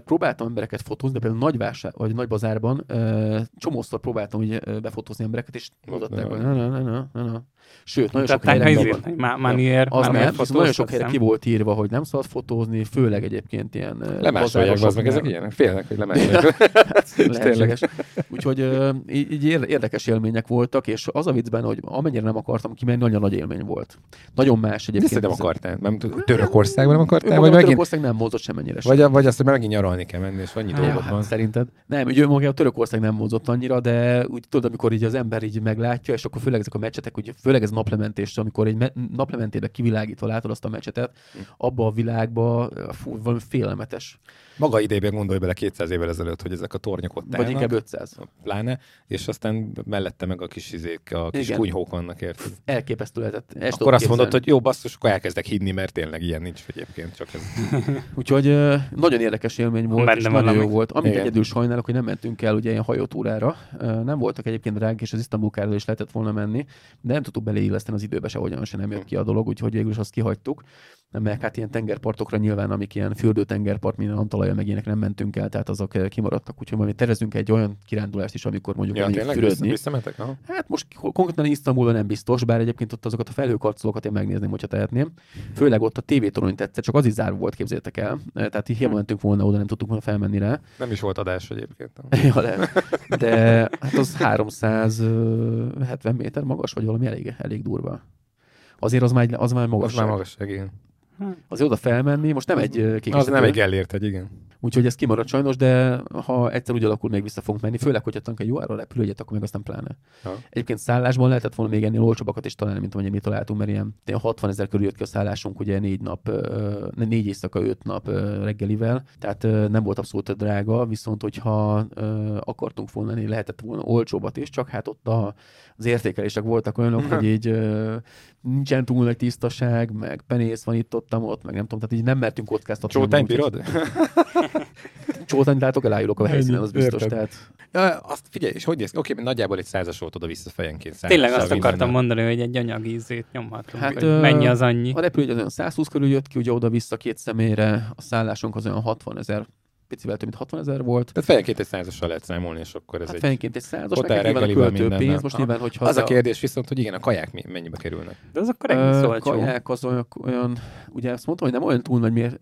Speaker 2: Próbáltam embereket fotózni, de például nagy vásár, vagy nagy bazárban csomószor próbáltam úgy befotózni embereket, és mondották, hogy na, na, na, na, na. Sőt, nagyon sok helyre,
Speaker 3: manier,
Speaker 2: az nem, nagyon sok helyre ki volt írva, hogy nem szabad fotózni, főleg egyébként ilyen
Speaker 4: Lemásolják, az meg ezek ilyenek, félnek, hogy lemásolják.
Speaker 2: Lehetséges. Úgyhogy így, érdekes élmények voltak, és az a vicc benne, hogy amennyire nem akartam kimenni, nagyon nagy élmény volt. Nagyon más egyébként.
Speaker 4: De nem akartál? Nem, Törökországban nem akartál?
Speaker 2: Vagy megint... Törökország nem mozott semennyire
Speaker 4: sem. Vagy, vagy azt, hogy megint nyaralni kell menni, és annyi dolgot
Speaker 2: hát, van. Szerinted? Nem, ugye maga a Törökország nem mozott annyira, de úgy tudod, amikor így az ember így meglátja, és akkor főleg ezek a meccsetek, hogy főleg ez naplementés, amikor egy me- naplementébe kivilágítva látod azt a meccsetet, abba a világba, fú, valami félelmetes.
Speaker 4: Maga idejében gondolj bele 200 évvel ezelőtt, hogy ezek a tornyok ott
Speaker 2: Vagy inkább 500.
Speaker 4: Pláne, és aztán mellette meg a kis izék, a kis Igen. kunyhók vannak, érted?
Speaker 2: Elképesztő lehetett.
Speaker 4: Ezt akkor azt mondod, hogy jó, basszus, akkor elkezdek hinni, mert tényleg ilyen nincs egyébként. Csak ez.
Speaker 2: Úgyhogy nagyon érdekes élmény volt, Benne és nagyon jó volt. Amit egyedül sajnálok, hogy nem mentünk el ugye ilyen hajótúrára. Nem voltak egyébként ránk, és az Isztambul is lehetett volna menni, de nem tudtuk beleilleszteni az időbe se, hogyan se nem jött ki a dolog, úgyhogy végül is azt kihagytuk meg hát ilyen tengerpartokra nyilván, amik ilyen fürdőtengerpart, mint Antalaja, meg ilyenek nem mentünk el, tehát azok eh, kimaradtak, úgyhogy majd tervezünk egy olyan kirándulást is, amikor mondjuk
Speaker 4: ja, tényleg fürödni. Visszametek?
Speaker 2: Hát most konkrétan Isztambulban nem biztos, bár egyébként ott azokat a felhőkarcolókat én megnézném, hogyha tehetném. Főleg ott a tévétorony tetszett, csak az is zárva volt, képzétek el. Eh, tehát hiába hm. mentünk volna oda, nem tudtuk volna felmenni rá.
Speaker 4: Nem is volt adás egyébként.
Speaker 2: ja, de, de hát az 370 méter magas, vagy valami elég, elég durva. Azért az már, az már magas.
Speaker 4: Az már magasság, igen.
Speaker 2: Az oda felmenni, most nem egy kék.
Speaker 4: Az nem egy Gellért egy, igen.
Speaker 2: Úgyhogy ez kimarad sajnos, de ha egyszer úgy alakul, még vissza fogunk menni, főleg, hogyha tank egy jó ára repülőjét, akkor meg aztán pláne. Ha. Egyébként szállásban lehetett volna még ennél olcsóbbakat is találni, mint amennyit mi találtunk, mert ilyen 60 ezer körül jött ki a szállásunk, ugye négy nap, négy éjszaka, öt nap reggelivel, tehát nem volt abszolút drága, viszont hogyha akartunk volna lenni, lehetett volna olcsóbbat is, csak hát ott a, az értékelések voltak olyanok, hogy így nincsen túl nagy tisztaság, meg penész van itt, ott, ott, meg nem tudom, tehát így nem mertünk kockáztatni.
Speaker 4: Csótány pirod?
Speaker 2: Csótány látok, elájulok a helyszínen, az biztos. Tehát...
Speaker 4: Ja, azt figyelj, és hogy néz ki? Oké, okay, nagyjából egy százas volt oda-vissza fejenként.
Speaker 3: Százas, Tényleg azt akartam mondani, hogy egy anyagi ízét nyomhatunk, hát, hogy mennyi az annyi.
Speaker 2: A repülő az olyan 120 körül jött ki, ugye oda-vissza két személyre, a szállásunk az olyan 60 ezer picivel több mint 60 ezer volt.
Speaker 4: Tehát fejenként egy százassal lehet számolni, és akkor ez hát
Speaker 2: egy... fejenként egy százas, hotel reggelivel minden. pénz, most nyilván, hogyha...
Speaker 4: Az a kérdés viszont, hogy igen, a kaják mennyibe kerülnek.
Speaker 3: De az akkor egész uh,
Speaker 2: kaják az olyan, olyan, ugye azt mondtam, hogy nem olyan túl nagy mér,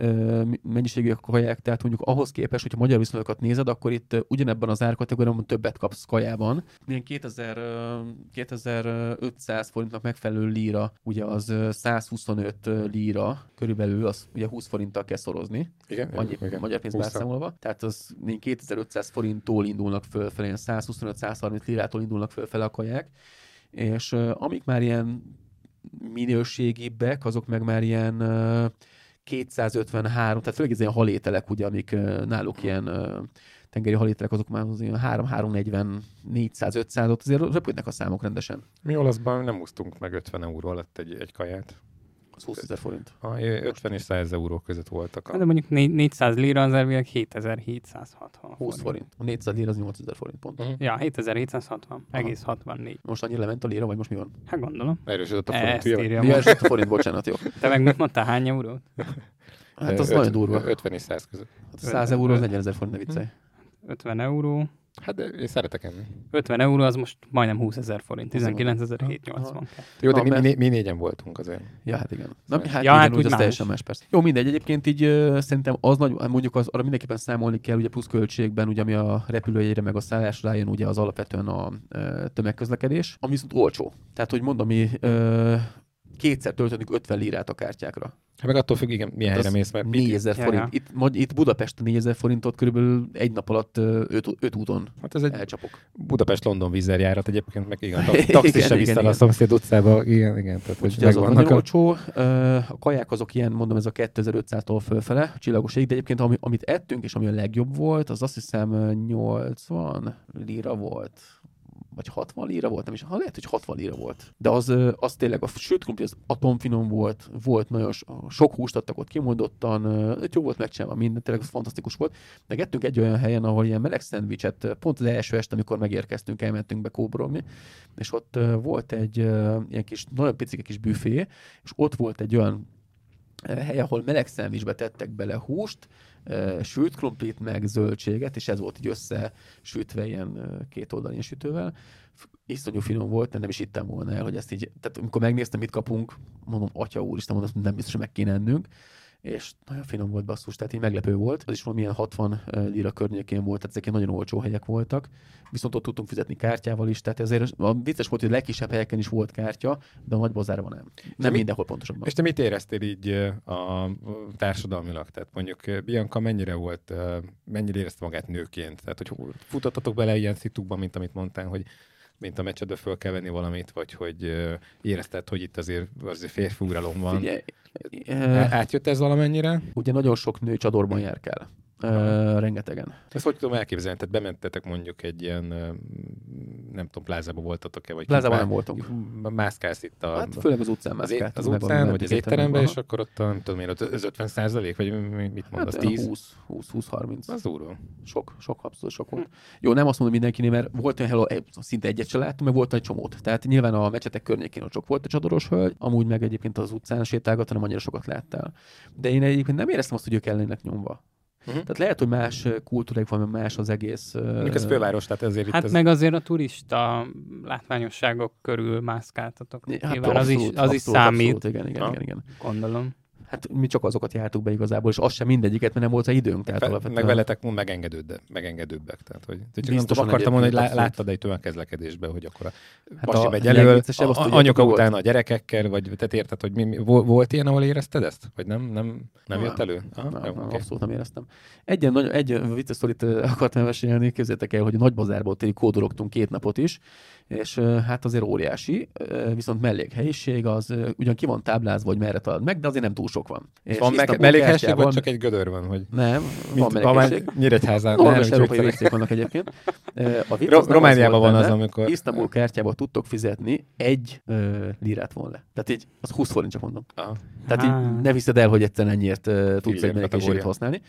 Speaker 2: mennyiségű a kaják, tehát mondjuk ahhoz képest, hogyha magyar viszonyokat nézed, akkor itt ugyanebben az árkategóriában többet kapsz kajában. Milyen 2000, uh, 2500 forintnak megfelelő líra, ugye az 125 líra körülbelül, az ugye 20 forinttal kell szorozni.
Speaker 4: Igen,
Speaker 2: Annyi
Speaker 4: igen,
Speaker 2: magyar pénzbe számolva. Tehát az 2500 forinttól indulnak fölfelé, 125-130 lirától indulnak fölfelé a kaják, és amik már ilyen minőségibbek, azok meg már ilyen uh, 253, tehát főleg ez ilyen halételek, ugye, amik náluk ilyen tengeri halételek, azok már az ilyen 3 340 400 500 ott azért röpködnek a számok rendesen.
Speaker 4: Mi olaszban nem úsztunk meg 50 euró alatt egy, egy kaját.
Speaker 2: Az 20 ezer forint.
Speaker 4: Ha, 50 és 100 euró között voltak.
Speaker 3: A... De mondjuk 400 lira az elvileg 7760
Speaker 2: 20 forint. A 400 lira az 8000 forint pont. Uh-huh.
Speaker 3: Ja, 7760, Aha. egész 64.
Speaker 2: Most annyira lement a lira, vagy most mi van?
Speaker 3: Hát gondolom.
Speaker 4: Erősödött a forint.
Speaker 3: Ezt írja
Speaker 2: ja, a forint, bocsánat, jó.
Speaker 3: Te meg mit mondtál, hány eurót?
Speaker 2: Hát az nagyon durva.
Speaker 4: 50 és 100 között.
Speaker 2: Hát 100 euró az 40 ezer forint, ne viccelj.
Speaker 3: 50 euró.
Speaker 4: Hát de én szeretek enni.
Speaker 3: 50 euró az most majdnem 20 ezer forint, 19.780.
Speaker 4: Jó, de mi, mi, mi, négyen voltunk azért.
Speaker 2: Ja, hát igen. Na, hát, ja, igen, hát úgy, az teljesen más persze. Jó, mindegy, egyébként így uh, szerintem az nagy, mondjuk az, arra mindenképpen számolni kell, ugye plusz költségben, ugye ami a repülőjegyre meg a szállásra jön, ugye az alapvetően a uh, tömegközlekedés, ami viszont olcsó. Tehát, hogy mondom, mi uh, kétszer töltünk 50 lirát a kártyákra.
Speaker 4: Hát meg attól függ, igen, milyen helyre mész, mert
Speaker 2: 4000 forint. Ja, ja. Itt, itt Budapesten 4000 forintot körülbelül egy nap alatt 5 úton hát ez egy elcsapok.
Speaker 4: Budapest-London vízerjárat egyébként, meg igen, taxis sem vissza a szomszéd utcába. Igen, igen. Tehát,
Speaker 2: hogy ez az nagyon olcsó. A kaják azok ilyen, mondom, ez a 2500-tól fölfele, csillagos ég, de egyébként ami, amit ettünk, és ami a legjobb volt, az azt hiszem 80 lira volt vagy 60 lira volt, nem is, ha lehet, hogy 60 lira volt. De az, az tényleg a sült krumpli az atomfinom volt, volt nagyon sok húst adtak ott kimondottan, jó volt megcsinálva minden, tényleg az fantasztikus volt. De gettünk egy olyan helyen, ahol ilyen meleg szendvicset, pont az első este, amikor megérkeztünk, elmentünk be kóborolni, és ott volt egy ilyen kis, nagyon picike kis büfé, és ott volt egy olyan hely, ahol meleg szendvicsbe tettek bele húst, sült krumplit, meg zöldséget, és ez volt így összesütve ilyen két oldalin sütővel. Iszonyú finom volt, de nem is hittem volna el, hogy ezt így, tehát amikor megnéztem, mit kapunk, mondom, atya úr, Isten, mondom, nem biztos, hogy meg kéne ennünk és nagyon finom volt basszus, tehát így meglepő volt. Az is valamilyen 60 lira környékén volt, tehát ezek nagyon olcsó helyek voltak, viszont ott tudtunk fizetni kártyával is, tehát ezért a vicces volt, hogy a legkisebb helyeken is volt kártya, de a nagy bazárban nem. Nem mi, mindenhol pontosabban.
Speaker 4: És te mit éreztél így a társadalmilag? Tehát mondjuk Bianca mennyire volt, mennyire érezte magát nőként? Tehát, hogy futottatok bele ilyen szitukban, mint amit mondtál, hogy mint a meccsedbe föl kell venni valamit, vagy hogy érezted, hogy itt azért, azért férfi van. Figyelj, Átjött ez valamennyire?
Speaker 2: Ugye nagyon sok nő csadorban jár kell Uh, rengetegen.
Speaker 4: Ezt hogy tudom elképzelni? Tehát bementetek mondjuk egy ilyen, nem tudom, plázába voltatok-e? Vagy
Speaker 2: plázában nem voltunk.
Speaker 4: Mászkálsz itt a...
Speaker 2: Hát főleg az utcán.
Speaker 4: Az, az utcán, vagy az étteremben, és akkor ott, nem tudom én, az 50 százalék, vagy mit mondasz, hát, 10?
Speaker 2: 20, 20, 20, 30.
Speaker 4: Az durva.
Speaker 2: Sok, sok, abszolút sok volt. Hm. Jó, nem azt mondom mindenkinél, mert volt olyan hello, szinte egyet se láttam, meg volt egy csomót. Tehát nyilván a mecsetek környékén ott sok volt a csadoros hölgy, amúgy meg egyébként az utcán sétálgat, hanem annyira sokat láttál. De én egyébként nem éreztem azt, hogy ők ellennek nyomva. Uh-huh. Tehát lehet, hogy más kultúrák van, más az egész.
Speaker 4: Mondjuk ez főváros, tehát ezért
Speaker 3: Hát
Speaker 4: itt
Speaker 3: meg ez... azért a turista látványosságok körül mászkáltatok. Hát Nyilván abszolút, az is, az abszolút, is számít. Abszolút,
Speaker 2: igen, igen, igen, igen.
Speaker 3: Gondolom
Speaker 2: hát mi csak azokat jártuk be igazából, és az sem mindegyiket, mert nem volt az időnk. Tehát
Speaker 4: Fe, meg veletek megengedőbbek, megengedőbbek. Tehát, hogy, csak nem tudom, akartam mondani, hogy láttad egy tömegkezlekedésbe, hogy akkor a hát pasi a megy elől, a, a, anyuka után a gyerekekkel, vagy te érted, hogy mi, mi, volt ilyen, ahol érezted ezt? Vagy nem, nem, nem jött elő?
Speaker 2: Aha, nem, jó, nem, okay. Abszolút nem éreztem. Egy, nagyon, egy vicces sztorit akartam mesélni, képzeljétek el, hogy a Nagybazárból tényleg kódologtunk két napot is, és hát azért óriási, viszont mellékhelyiség az ugyan ki van táblázva, hogy merre talad meg, de azért nem túl sok van.
Speaker 4: És van meg, mellékhelyiség, vagy csak egy gödör van? Hogy...
Speaker 2: Nem, van mellékhelyiség.
Speaker 4: Nyíregyházán.
Speaker 2: Normális európai vécék vannak egyébként.
Speaker 4: A Ro- Romániában van az, amikor...
Speaker 2: Isztambul kártyával tudtok fizetni, egy ö, lirát von le. Tehát így, az 20 forint, csak mondom. Aha. Tehát így ne viszed el, hogy egyszerűen ennyiért tudsz egy mellékhéjséget használni.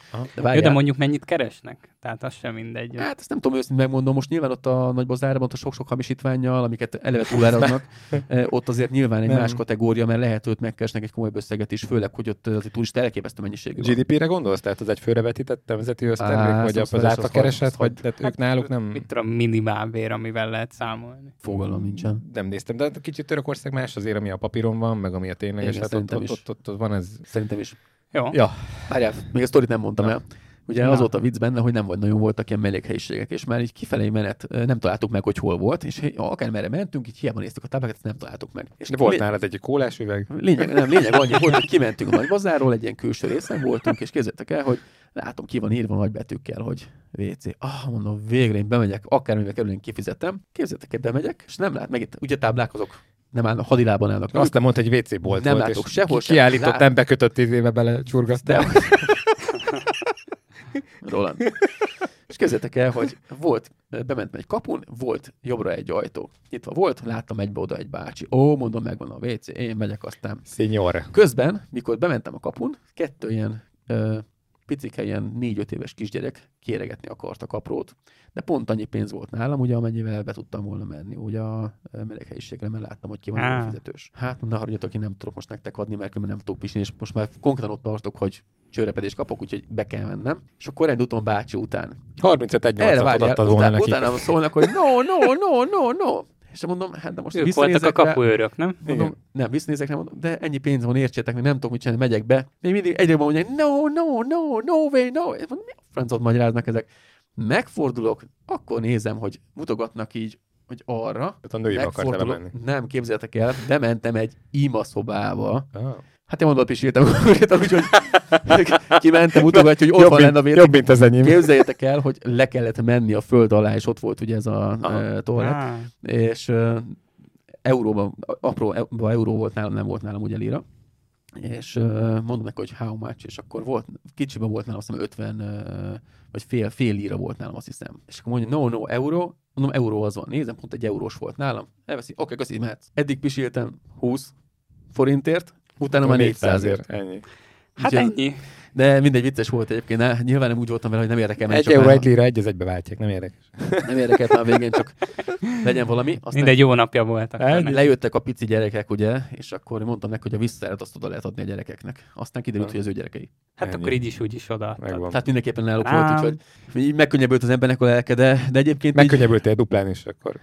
Speaker 3: De, de mondjuk mennyit keresnek? Tehát az sem mindegy.
Speaker 2: Hát ezt nem tudom őszintén megmondom. Most nyilván ott a nagy bazárban, ott a sok-sok hamisítványjal, amiket eleve túláraznak, ott azért nyilván egy nem. más kategória, mert lehet őt megkeresnek egy komoly összeget is, főleg, hogy ott az turista elképesztő mennyiségű.
Speaker 4: GDP-re gondolsz? Tehát az egy főre vetített nemzeti össztermék, vagy az átlakereset, vagy tehát ők náluk nem...
Speaker 3: Mit tudom, minimálbér, amivel lehet számolni.
Speaker 2: Fogalom nincsen.
Speaker 4: Nem néztem, de kicsit Törökország más azért, ami a papíron van, meg ami a tényleges. Hát ott, ott, ott, ott, van ez.
Speaker 2: Szerintem is.
Speaker 3: Jó.
Speaker 2: Ja. Várjál, még a sztorit nem mondtam el. Ugye Na. az volt a vicc benne, hogy nem volt nagyon voltak ilyen mellékhelyiségek, és már így kifelé menet nem találtuk meg, hogy hol volt, és akár merre mentünk, így hiába néztük a táblákat, nem találtuk meg. És
Speaker 4: De volt lé... nálad egy kólás üveg?
Speaker 2: Lényeg, nem, lényeg annyi volt, hogy kimentünk a nagy bazáról, egy ilyen külső részen voltunk, és képzeljétek el, hogy látom, ki van írva nagy betűkkel, hogy WC. Ah, mondom, végre én bemegyek, akármivel kerül, én kifizetem. Képzeljétek el, bemegyek, és nem lát, meg itt ugye táblák azok nem állnak, hadilában állnak.
Speaker 4: Azt nem mondta, hogy WC bolt
Speaker 2: nem volt, látok sehol
Speaker 4: ki, kiállított, lát... nem bekötött éve bele csurgasztál.
Speaker 2: Roland. És kezdetek el, hogy volt, bementem egy kapun, volt jobbra egy ajtó. Nyitva volt, láttam egybe oda egy bácsi. Ó, mondom, megvan a WC, én megyek aztán.
Speaker 4: Senior.
Speaker 2: Közben, mikor bementem a kapun, kettő ilyen ö, picike, ilyen négy-öt éves kisgyerek kéregetni akart a kaprót, de pont annyi pénz volt nálam, ugye, amennyivel be tudtam volna menni ugye a meleghelyiségre, mert láttam, hogy ki van fizetős. Hát, ne haragudjatok, én nem tudok most nektek adni, mert nem tudok pisni, és most már konkrétan ott tartok, hogy csőrepedést kapok, úgyhogy be kell mennem. És akkor elindultam bácsi után.
Speaker 4: 35 1 8 adtad volna neki.
Speaker 2: Utána szólnak, hogy no, no, no, no, no. És mondom, hát de most
Speaker 3: ők voltak a kapuőrök, nem?
Speaker 2: Mondom, nem, visszanézek, nem mondom, de ennyi pénz van, értsétek, nem tudok mit csinálni, megyek be. Még mindig egyre mondják, no, no, no, no way, no. Mondom, mi a francot magyaráznak ezek? Megfordulok, akkor nézem, hogy mutogatnak így, hogy arra.
Speaker 4: Tehát a női menni.
Speaker 2: Nem, képzeltek el, bementem egy ima szobába. Ah. Hát én mondom, pisíltem úgyhogy kimentem, mutogatja, hogy ott jobb van lenne a vér.
Speaker 4: Jobb, mint az enyém.
Speaker 2: Képzeljétek el, hogy le kellett menni a föld alá, és ott volt ugye ez a uh, toalett. Ah. És uh, euróban, apró euró volt nálam, nem volt nálam ugye lira és uh, mondom neki, hogy how much, és akkor volt, kicsiben volt nálam, azt hiszem 50, uh, vagy fél, fél líra volt nálam, azt hiszem. És akkor mondja, no, no, euró, mondom, euró az van, nézem, pont egy eurós volt nálam, elveszi, oké, okay, köszi, mehetsz. Eddig pisiltem 20 forintért, utána már 400 ért.
Speaker 4: Ennyi.
Speaker 3: Hát Úgyhogy, ennyi.
Speaker 2: De mindegy vicces volt egyébként. Ne, nyilván nem úgy voltam vele, hogy nem érdekel.
Speaker 4: Egy euró, egy lira, egy az egybe váltják, nem érdekes.
Speaker 2: Nem érdekelt már végén, csak legyen valami.
Speaker 3: Aztán Mindegy jó napja volt.
Speaker 2: Lejöttek a pici gyerekek, ugye, és akkor mondtam neki, hogy a visszaeret azt oda lehet adni a gyerekeknek. Aztán kiderült, hogy az ő gyerekei.
Speaker 3: Hát Ennyi. akkor így is úgy is oda.
Speaker 2: Tehát mindenképpen náluk volt, úgyhogy így megkönnyebbült az embernek a lelke, de, de egyébként...
Speaker 4: Megkönnyebbültél duplán is akkor.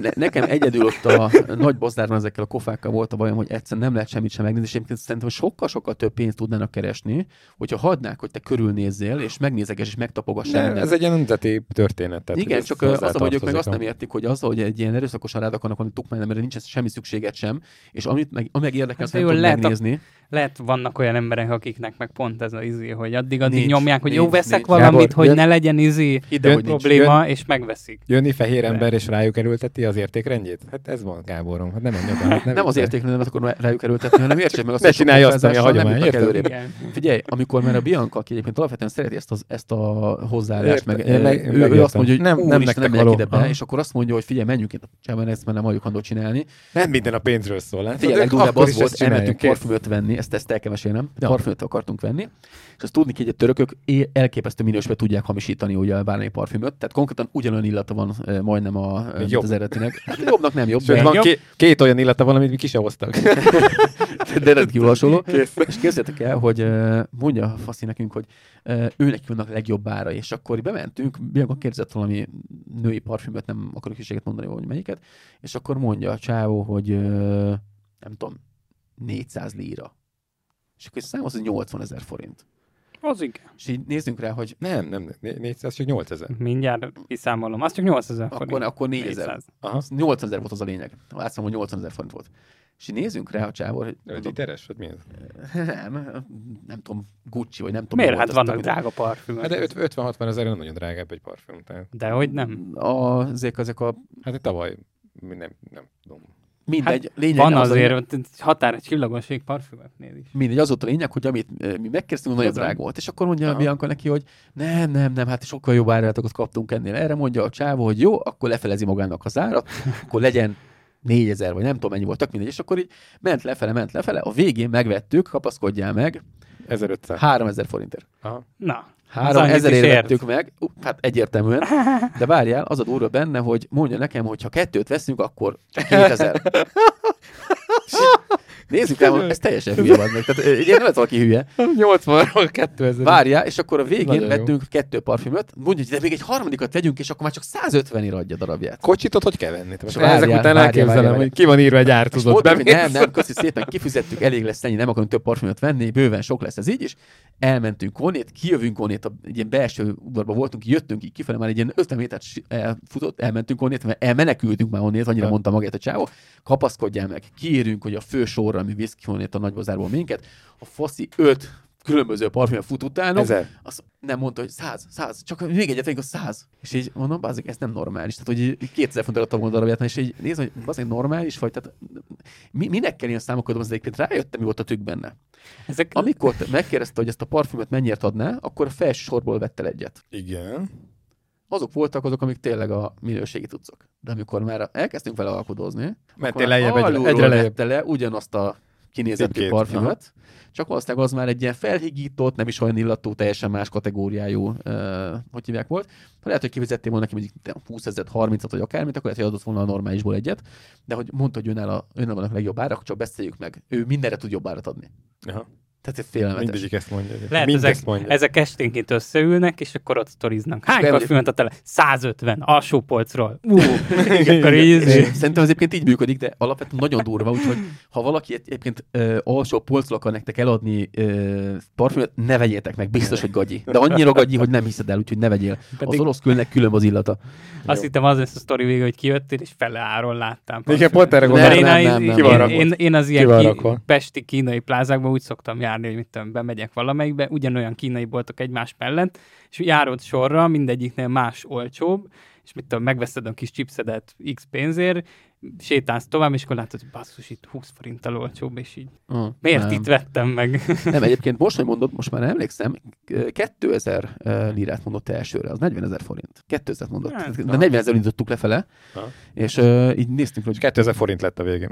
Speaker 2: Ne, nekem egyedül ott a nagy bozdárban ezekkel a kofákkal volt a bajom, hogy egyszerűen nem lehet semmit sem megnézni, és egyébként szerintem sokkal-sokkal több pénzt tudnának keresni, hogyha hadnák, hogy te körülnézzél, és megnézek, és megtapogassál.
Speaker 4: Ez egy ilyen nemzeti történet. Tehát
Speaker 2: Igen, csak az, hogy ők meg azt nem értik, hogy az, hogy egy ilyen erőszakos rád akarnak valami tukmány, mert nincs semmi szükséged sem, és amit meg, meg érdekel, hát, nem tud megnézni. A
Speaker 3: lehet vannak olyan emberek, akiknek meg pont ez az izé, hogy addig-addig nincs, nyomják, hogy nincs, jó, veszek nincs. valamit, Gábor, hogy jön, ne legyen izé ide, jön, probléma, jön, és megveszik.
Speaker 4: Jönni fehér De. ember, és rájuk erőlteti az értékrendjét? Hát ez van, Gáborom. Hát nem
Speaker 2: nem, nem az értékrendet akkor rájuk erőltetni, hanem értsék meg azt,
Speaker 4: ne csinálja azt, ami a hagyomány.
Speaker 2: Figyelj, amikor akkor, mert a Bianca, aki egyébként alapvetően szereti ezt, az, ezt a hozzáállást, meg, meg, meg, ő, ő, azt mondja, hogy nem, nem, nem ide be, és akkor azt mondja, hogy figyelj, menjünk itt, csában ezt már nem halljuk csinálni.
Speaker 4: Nem minden a pénzről szól. Hát
Speaker 2: figyelj, legdurvább az volt, elmentünk parfümöt venni, ezt, ezt el kell mesélnem, ja. parfümöt akartunk venni, és azt tudni hogy a törökök elképesztő minőségben tudják hamisítani ugye bármely parfümöt, tehát konkrétan ugyanolyan illata van majdnem a, jobb. az eredetinek. Hát jobbnak nem jobb.
Speaker 4: Sőt, van két, két olyan illata van, amit mi ki sem hoztak.
Speaker 2: de rendkívül hasonló. És képzeljétek el, hogy mondja a Faszi nekünk, hogy ő neki vannak legjobb ára, és akkor bementünk, Bianca kérdezett valami női parfümöt, nem akarok hűséget mondani, hogy melyiket, és akkor mondja a csávó, hogy nem tudom, 400 líra. És akkor számos, hogy 80 ezer forint.
Speaker 3: Az igen.
Speaker 2: És így nézzünk rá, hogy...
Speaker 4: Nem, nem, 400, csak 8000.
Speaker 3: Mindjárt kiszámolom. Az csak 8000 forint.
Speaker 2: Akkor, akkor 4000. Aha. 8000 volt az a lényeg. Látszom, hogy 80 ezer forint volt. És így nézzünk rá a csávor, hogy...
Speaker 4: Öt literes, vagy mi ez?
Speaker 2: Nem, nem tudom, Gucci, vagy nem tudom.
Speaker 3: Miért? Hát vannak drága parfümök.
Speaker 4: Hát de 50-60 ezer nem nagyon drágább egy parfüm. Tehát...
Speaker 3: De hogy nem?
Speaker 2: A, ezek, a...
Speaker 4: Hát tavaly, nem, nem tudom.
Speaker 2: Mindegy. Hát
Speaker 3: lényeg van az azért a... határ csillagoség parfümöknél is.
Speaker 2: Mindegy, az volt a lényeg, hogy amit mi megkezdtünk, nagyon drága volt. És akkor mondja a Bianca neki, hogy nem, nem, nem, hát sokkal jobb áratokat kaptunk ennél. Erre mondja a csávó, hogy jó, akkor lefelezi magának az árat, akkor legyen 4000, vagy nem tudom mennyi volt, tök mindegy, és akkor így ment lefele, ment lefele, a végén megvettük, kapaszkodjál meg,
Speaker 4: 1500.
Speaker 2: 3000 forintért.
Speaker 3: Aha. Na,
Speaker 2: 3000 ért vettük meg, uh, hát egyértelműen, de várjál, az a durva benne, hogy mondja nekem, hogy ha kettőt veszünk, akkor 2000. Nézzük el, ez teljesen hülye van meg. Tehát ilyen nem lehet valaki hülye.
Speaker 4: 80 2000.
Speaker 2: Várjál, és akkor a végén Nagyon vettünk jó. kettő parfümöt, mondja, hogy de még egy harmadikat vegyünk, és akkor már csak 150 ért adja darabját.
Speaker 4: Kocsitot hogy kell venni? És várjál, ezek után elképzelem, hogy ki van írva egy ártudott.
Speaker 2: Nem, nem, köszi szépen, kifizettük, elég lesz ennyi, nem akarunk több parfümöt venni, bőven sok lesz ez így is. Elmentünk Konét, kijövünk Konét, egy ilyen belső udvarba voltunk, jöttünk így kifelé, már egy ilyen 50 métert elfutott, elmentünk Konét, mert elmenekültünk már onnét, annyira mondta magát a csávó, kapaszkodjál meg, kiérünk, hogy a fő sorra, ami visz ki a nagybazárból minket, a faszi öt különböző parfüm fut utána. Ezer. Azt nem mondta, hogy száz, száz, csak még egyet a száz. És így mondom, bázik, ez nem normális. Tehát, hogy 2000 fontot adtam volna darabját, és így nézd, hogy azért normális vagy, tehát mi, minek kell ilyen számokat az egyébként rájöttem, mi volt a tük benne. Ezek... Amikor megkérdezte, hogy ezt a parfümöt mennyiért adná, akkor a felső sorból vettel egyet.
Speaker 4: Igen.
Speaker 2: Azok voltak azok, amik tényleg a minőségi tudszok. De amikor már elkezdtünk vele alkodozni,
Speaker 4: Mentél lejjebb, egyre, egyre lejjebb.
Speaker 2: le ugyanazt a kinézetű parfümöt, csak valószínűleg az már egy ilyen felhigított, nem is olyan illatú, teljesen más kategóriájú, uh, hogy hívják volt. Lehet, hogy kifizettél volna neki mondjuk 20 ezer, 30 vagy akármit, akkor lehet, hogy adott volna a normálisból egyet, de hogy mondta, hogy önnel, a, önnel a legjobb árak, csak beszéljük meg. Ő mindenre tud jobb árat adni.
Speaker 4: Aha.
Speaker 2: Tehát ez félelmetes.
Speaker 4: Mindegyik ezt mondja.
Speaker 3: Lehet, ezek, ezt mondja. ezek esténként összeülnek, és akkor ott sztoriznak. Hány parfümöt a tele? 150, alsó polcról.
Speaker 2: Így, Szerintem az egyébként így működik, de alapvetően nagyon durva, úgyhogy ha valaki egyébként uh, alsó polcról akar nektek eladni uh, parfümöt, ne vegyétek meg, biztos, hogy gagyi. De annyira gagyi, hogy nem hiszed el, úgyhogy ne vegyél. Pedig... Az orosz külnek külön az illata.
Speaker 3: Azt Jó. hittem az lesz a sztori vége, hogy kijöttél, és fele áron láttam.
Speaker 4: Igen, pont erre
Speaker 3: gondoltam. Én az ilyen pesti kínai plázákban úgy szoktam járni, járni, hogy mit tudom, bemegyek valamelyikbe, ugyanolyan kínai boltok egymás mellett, és járod sorra, mindegyiknél más olcsóbb, és mit tudom, megveszed a kis chipsedet x pénzért, sétálsz tovább, és akkor látod, hogy basszus, itt 20 forinttal olcsóbb, és így uh, miért nem. itt vettem meg?
Speaker 2: nem, egyébként most, hogy mondod, most már nem emlékszem, 2000 lirát mondott elsőre, az 40 ezer forint. 2000 mondott. Hát, de 40 ezer indítottuk lefele, ha. és uh, így néztünk, hogy...
Speaker 4: 2000 forint lett a végén.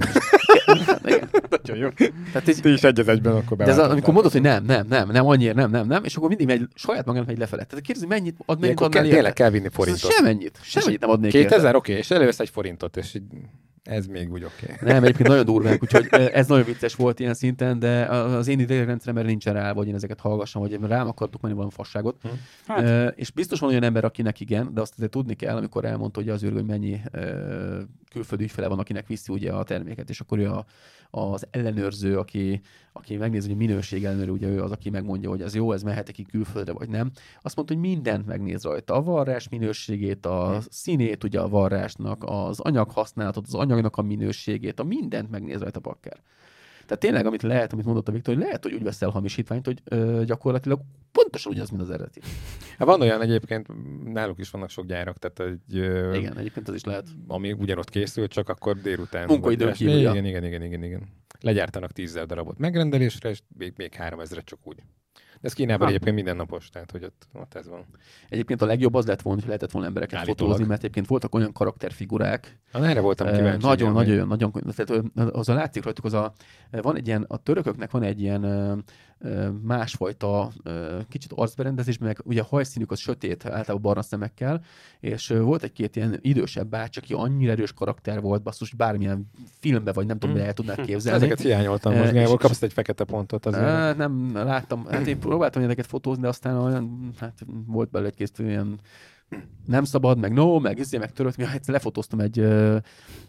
Speaker 2: Nagyon jó.
Speaker 4: Tehát így, Ti is egy egyben akkor
Speaker 2: De ez a, amikor mondod, hogy nem, nem, nem, nem, annyira, nem, nem, nem, és akkor mindig megy, saját magának megy lefele. Tehát kérdezi, mennyit ad, mennyit
Speaker 4: adnál Tényleg kell vinni forintot.
Speaker 2: Semmit, semmit nem adnék
Speaker 4: 2000, oké, és elővesz egy forintot, és így ez még úgy oké. Okay.
Speaker 2: Nem, egyébként nagyon durvák, úgyhogy ez nagyon vicces volt ilyen szinten, de az én idegrendszeremben nincsen rá, hogy én ezeket hallgassam, vagy rám akartuk menni valami fasságot. Hm. Hát. És biztos van olyan ember, akinek igen, de azt azért tudni kell, amikor elmondta, hogy az hogy mennyi külföldi ügyfele van, akinek viszi ugye a terméket, és akkor ő a, az ellenőrző, aki, aki megnézi, hogy minőség ellenőrő, ugye ő az, aki megmondja, hogy ez jó, ez mehet ki külföldre, vagy nem. Azt mondta, hogy mindent megnéz rajta. A varrás minőségét, a színét ugye a varrásnak, az anyag használatot, az anyagnak a minőségét, a mindent megnéz rajta a bakker. Tehát tényleg, amit lehet, amit mondott a Viktor, hogy lehet, hogy úgy veszel hamisítványt, hogy ö, gyakorlatilag pontosan ugyanaz, mint az eredeti.
Speaker 4: Hát van olyan egyébként, náluk is vannak sok gyárak, tehát hogy... Ö,
Speaker 2: igen, egyébként az is lehet.
Speaker 4: Ami ugyanott készül, csak akkor délután.
Speaker 2: Munkaidőn kívül.
Speaker 4: Igen, igen, igen, igen, igen, igen. Legyártanak tízzel darabot megrendelésre, és még, még három ezre csak úgy. Ez Kínában egyébként mindennapos, tehát hogy ott, ott ez van.
Speaker 2: Egyébként a legjobb az lett volna, hogy lehetett volna embereket Állítólag. fotózni, mert egyébként voltak olyan karakterfigurák.
Speaker 4: Na, erre voltam kíváncsi.
Speaker 2: Nagyon, nagyon, nagyon, tehát az a látszik rajtuk, az a, van egy ilyen, a törököknek van egy ilyen másfajta kicsit arcberendezés, meg ugye a hajszínük az sötét, általában barna szemekkel, és volt egy-két ilyen idősebb bács, aki annyira erős karakter volt, basszus, bármilyen filmbe, vagy nem tudom, hmm. el tudnád képzelni.
Speaker 4: Ezeket hiányoltam most, Gábor, kapsz egy fekete pontot
Speaker 2: azért. Nem, láttam, hát én próbáltam ezeket fotózni, de aztán olyan, hát volt belőle egy-két ilyen nem szabad, meg no, meg izé, meg törött. Mi egyszer lefotóztam egy ö,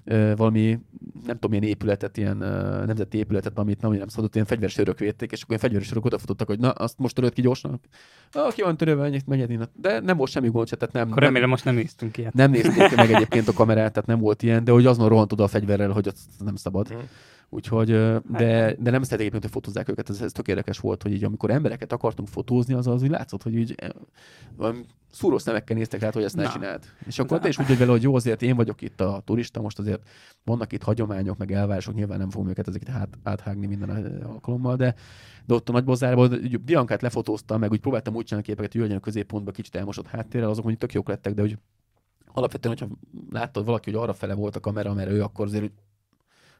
Speaker 2: ö, valami, nem tudom, milyen épületet, ilyen ö, nemzeti épületet, amit nem, nem szabadott, ilyen fegyveres örök védték, és akkor ilyen fegyveres örök odafutottak, hogy na, azt most törött ki gyorsan. Ah, ki van törőve, menjed De nem volt semmi gond, tehát nem.
Speaker 3: Akkor
Speaker 2: nem,
Speaker 3: remélem, most nem néztünk ilyet.
Speaker 2: Nem nézték meg egyébként a kamerát, tehát nem volt ilyen, de hogy azon rohant oda a fegyverrel, hogy az nem szabad. Hmm. Úgyhogy, de, hát de nem. szeretek egyébként, hogy fotózzák őket, ez, ez tök érdekes volt, hogy így amikor embereket akartunk fotózni, az az úgy látszott, hogy így szúró szemekkel néztek rá, hogy ezt ne csináld. És akkor te is úgy vagy vele, hogy jó, azért én vagyok itt a turista, most azért vannak itt hagyományok, meg elvárások, nyilván nem fogom őket ezeket hát, áthágni minden alkalommal, de, de ott a nagybozárban Biancát lefotóztam, meg úgy próbáltam úgy csinálni képeket, hogy legyen a középpontba kicsit elmosott háttérrel, azok mondjuk tök jók lettek, de hogy alapvetően, hogyha láttad valaki, hogy arra fele volt a kamera, mert ő akkor azért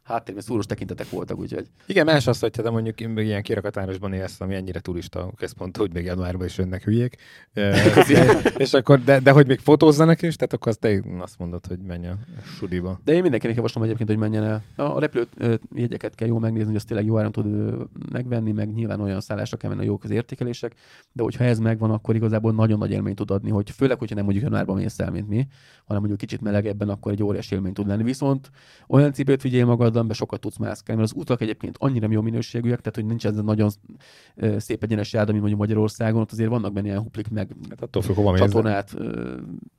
Speaker 2: háttérben szúros tekintetek voltak, úgyhogy...
Speaker 4: Igen, más az, hogy te mondjuk ilyen kirakatárosban élsz, ami ennyire turista központ, hogy még januárban is jönnek hülyék. és akkor, de, de, hogy még fotózzanak is, tehát akkor azt te azt mondod, hogy menj a sudiba.
Speaker 2: De én mindenkinek javaslom egyébként, hogy menjen el. A repülő jegyeket kell jól megnézni, hogy azt tényleg jó áron tud megvenni, meg nyilván olyan szállásra kell menni a jók az értékelések, de hogyha ez megvan, akkor igazából nagyon nagy élményt tud adni, hogy főleg, hogyha nem mondjuk januárban mész el, mint mi, hanem mondjuk kicsit melegebben, akkor egy óriási élmény tud lenni. Viszont olyan cipőt vigyél magad, be sokat tudsz mászkálni, mert az utak egyébként annyira jó minőségűek, tehát hogy nincs ez a nagyon szép egyenes járda, mint mondjuk Magyarországon, ott azért vannak benne ilyen huplik meg
Speaker 4: hát attól függ, hova
Speaker 2: csatornát,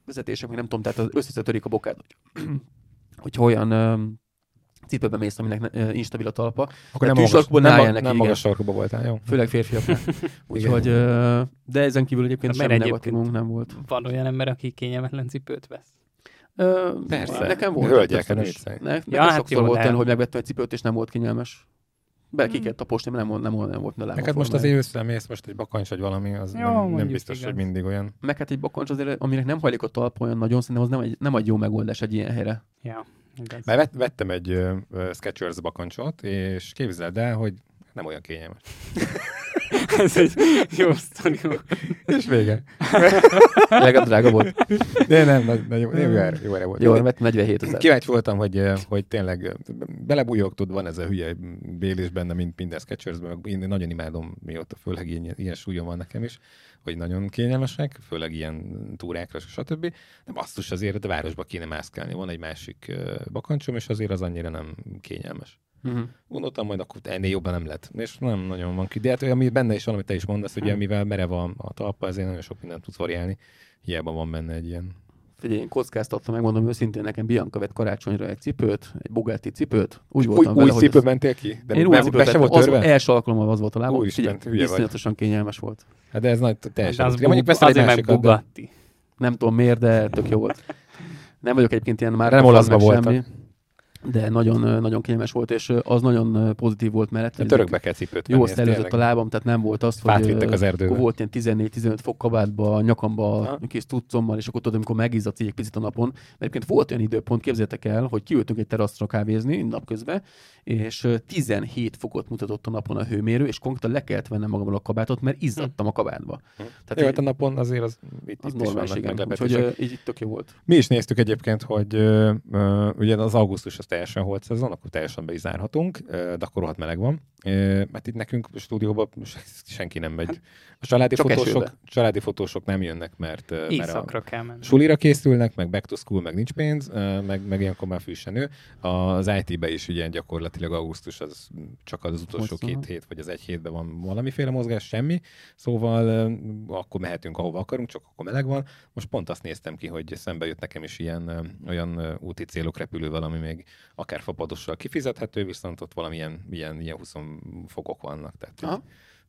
Speaker 2: vezetések, meg nem tudom, tehát az összetörik a bokád, hogy olyan cipőben mész, aminek instabil a talpa.
Speaker 4: Akkor nem, magas, nem, nem, neki, nem magas sarkuba voltál, jó?
Speaker 2: Főleg férfiak. Úgyhogy, de ezen kívül egyébként sem negatívunk nem volt.
Speaker 3: Van olyan ember, aki kényelmetlen cipőt vesz?
Speaker 2: Ö, Persze. Nekem volt.
Speaker 4: Hölgyek, ne,
Speaker 2: nekem ja, hát sokszor jó, volt olyan, hogy megvettem egy cipőt, és nem volt kényelmes. Be ki kellett taposni, mert nem, nem, nem, nem volt
Speaker 4: ne Neked most az őszre mész, most egy bakancs vagy valami, az jó, nem, nem biztos, igaz. hogy mindig olyan.
Speaker 2: Meg hát egy bakancs azért, aminek nem hajlik a talp olyan nagyon, szerintem az nem egy, nem egy jó megoldás egy ilyen helyre.
Speaker 3: Ja,
Speaker 4: Mert vettem egy uh, Skechers bakancsot, és képzeld el, hogy nem olyan kényelmes.
Speaker 3: Ez egy jó sztori.
Speaker 4: És vége.
Speaker 2: Legalább drága volt.
Speaker 4: De nem, nagy, nagy, jó, jó, jó, jó volt.
Speaker 2: Jó, mert 47 ezer.
Speaker 4: Kíváncsi voltam, hogy, hogy tényleg belebújok, tud, van ez a hülye bélés benne, mint minden Sketchersben. Én nagyon imádom, mióta főleg ilyen, ilyen súlyom van nekem is, hogy nagyon kényelmesek, főleg ilyen túrákra, stb. De basszus azért a városba kéne mászkálni. Van egy másik bakancsom, és azért az annyira nem kényelmes. Uh-huh. Gondoltam, majd akkor ennél jobban nem lett. És nem nagyon van ki. De hát ami benne is valamit te is mondasz, hogy uh-huh. mivel merev a, a talpa, ezért nagyon sok mindent tudsz variálni. Hiába van benne egy ilyen
Speaker 2: Figyelj, én kockáztattam, megmondom őszintén, nekem Bianca vett karácsonyra egy cipőt, egy Bugatti cipőt. Úgy voltam új,
Speaker 4: vele, új cipő ez... mentél ki?
Speaker 2: De én új cipőt sem volt az első alkalommal az volt a lábam. Figyelj, iszonyatosan kényelmes volt.
Speaker 4: Hát de ez nagy teljesen.
Speaker 3: Hát az mondjuk veszel egy másikat, Bugatti.
Speaker 2: Nem tudom miért, de tök jó volt. Nem vagyok egyébként ilyen már
Speaker 4: nem olaszban voltam. Semmi
Speaker 2: de nagyon, nagyon kényelmes volt, és az nagyon pozitív volt mellett.
Speaker 4: A törökbe kell cipőt
Speaker 2: Jó, azt előzött a lábam, tehát nem volt az,
Speaker 4: hogy az erdőbe.
Speaker 2: volt ilyen 14-15 fok kabátba, nyakamba, ha. kis tudcommal, és akkor tudod, amikor megizzadt egy picit a napon. Mert egyébként volt olyan időpont, képzeljétek el, hogy kiültünk egy teraszra kávézni napközben, és 17 fokot mutatott a napon a hőmérő, és konkrétan le kellett vennem magamról a kabátot, mert izzadtam a kabátba.
Speaker 4: Hm. Tehát jó, hát a napon azért az
Speaker 2: itt, az itt normális, is igen. Úgyhogy így tök jó volt.
Speaker 4: Mi is néztük egyébként, hogy uh, ugye az augusztus az teljesen holt szezon, akkor teljesen be is zárhatunk, de akkor rohadt meleg van. Mert itt nekünk a stúdióban senki nem megy. Hát, a családi fotósok, családi fotósok nem jönnek, mert, mert
Speaker 3: a kell menni.
Speaker 4: sulira készülnek, meg back to school, meg nincs pénz, meg, meg ilyenkor már fűsenő. Az IT-be is ugye gyakorlatilag augusztus az csak az utolsó két hét, vagy az egy hétben van valamiféle mozgás, semmi. Szóval akkor mehetünk, ahova akarunk, csak akkor meleg van. Most pont azt néztem ki, hogy szembe jött nekem is ilyen olyan úti célok repülő valami még akár fapadossal kifizethető, viszont ott valamilyen ilyen, ilyen 20 fokok vannak. Tehát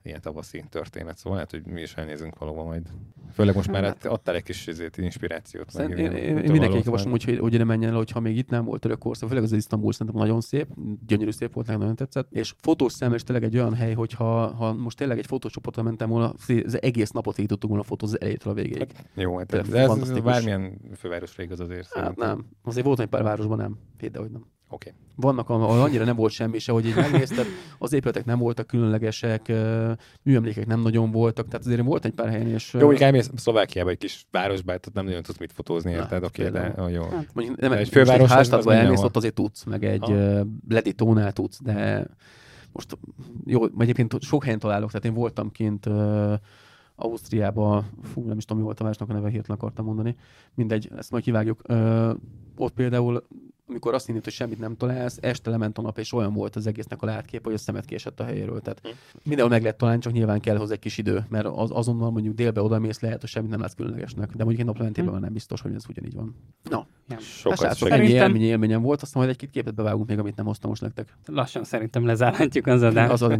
Speaker 4: ilyen tavaszi történet, szóval lehet, hogy mi is elnézünk valóban majd. Főleg most már hát, adtál egy kis ezért, inspirációt.
Speaker 2: Szerint, én, én, én mindenki javaslom, hogy, hogy ide menjen el, hogyha még itt nem volt török ország, főleg az Isztambul szerintem nagyon szép, gyönyörű szép volt, nagyon tetszett. És fotós szemmel is tényleg egy olyan hely, hogyha ha most tényleg egy fotócsoportra mentem volna, az egész napot így tudtuk volna fotózni elejétől a végéig. Hát,
Speaker 4: jó, hát de ez, ez bármilyen fővárosra igaz azért.
Speaker 2: Hát nem. Azért volt egy pár városban nem. Hogy nem.
Speaker 4: Oké. Okay.
Speaker 2: Vannak, ahol annyira nem volt semmi se, hogy így megnézted, az épületek nem voltak különlegesek, műemlékek nem nagyon voltak, tehát azért volt egy pár helyen, és...
Speaker 4: Jó, hogy elmész Szlovákiába egy kis városba, tehát nem nagyon tudsz mit fotózni, érted? Oké, okay, de oh, jó. Hát,
Speaker 2: mondjuk nem egy főváros, egy háztartba elmész, ott azért tudsz, meg egy uh, Ledi tónál tudsz, de most jó, egyébként sok helyen találok, tehát én voltam kint uh, Ausztriába, fú, nem is tudom, mi volt a városnak a neve, hirtelen akartam mondani. Mindegy, ezt majd kivágjuk. Uh, ott például amikor azt indít, hogy semmit nem találsz, este lement a nap, és olyan volt az egésznek a látkép, hogy a szemet késett a helyéről. Tehát hm. mindenhol meg lehet találni, csak nyilván kell hozzá egy kis idő, mert az, azonnal mondjuk délbe oda mész, lehet, hogy semmit nem látsz különlegesnek. De mondjuk egy naplementében hm. nem biztos, hogy ez ugyanígy van. No, Sokat hát, ennyi szerintem... élmény, élményem volt, aztán majd egy-két képet bevágunk még, amit nem hoztam most nektek.
Speaker 3: Lassan szerintem lezárhatjuk az adást.
Speaker 2: az, az,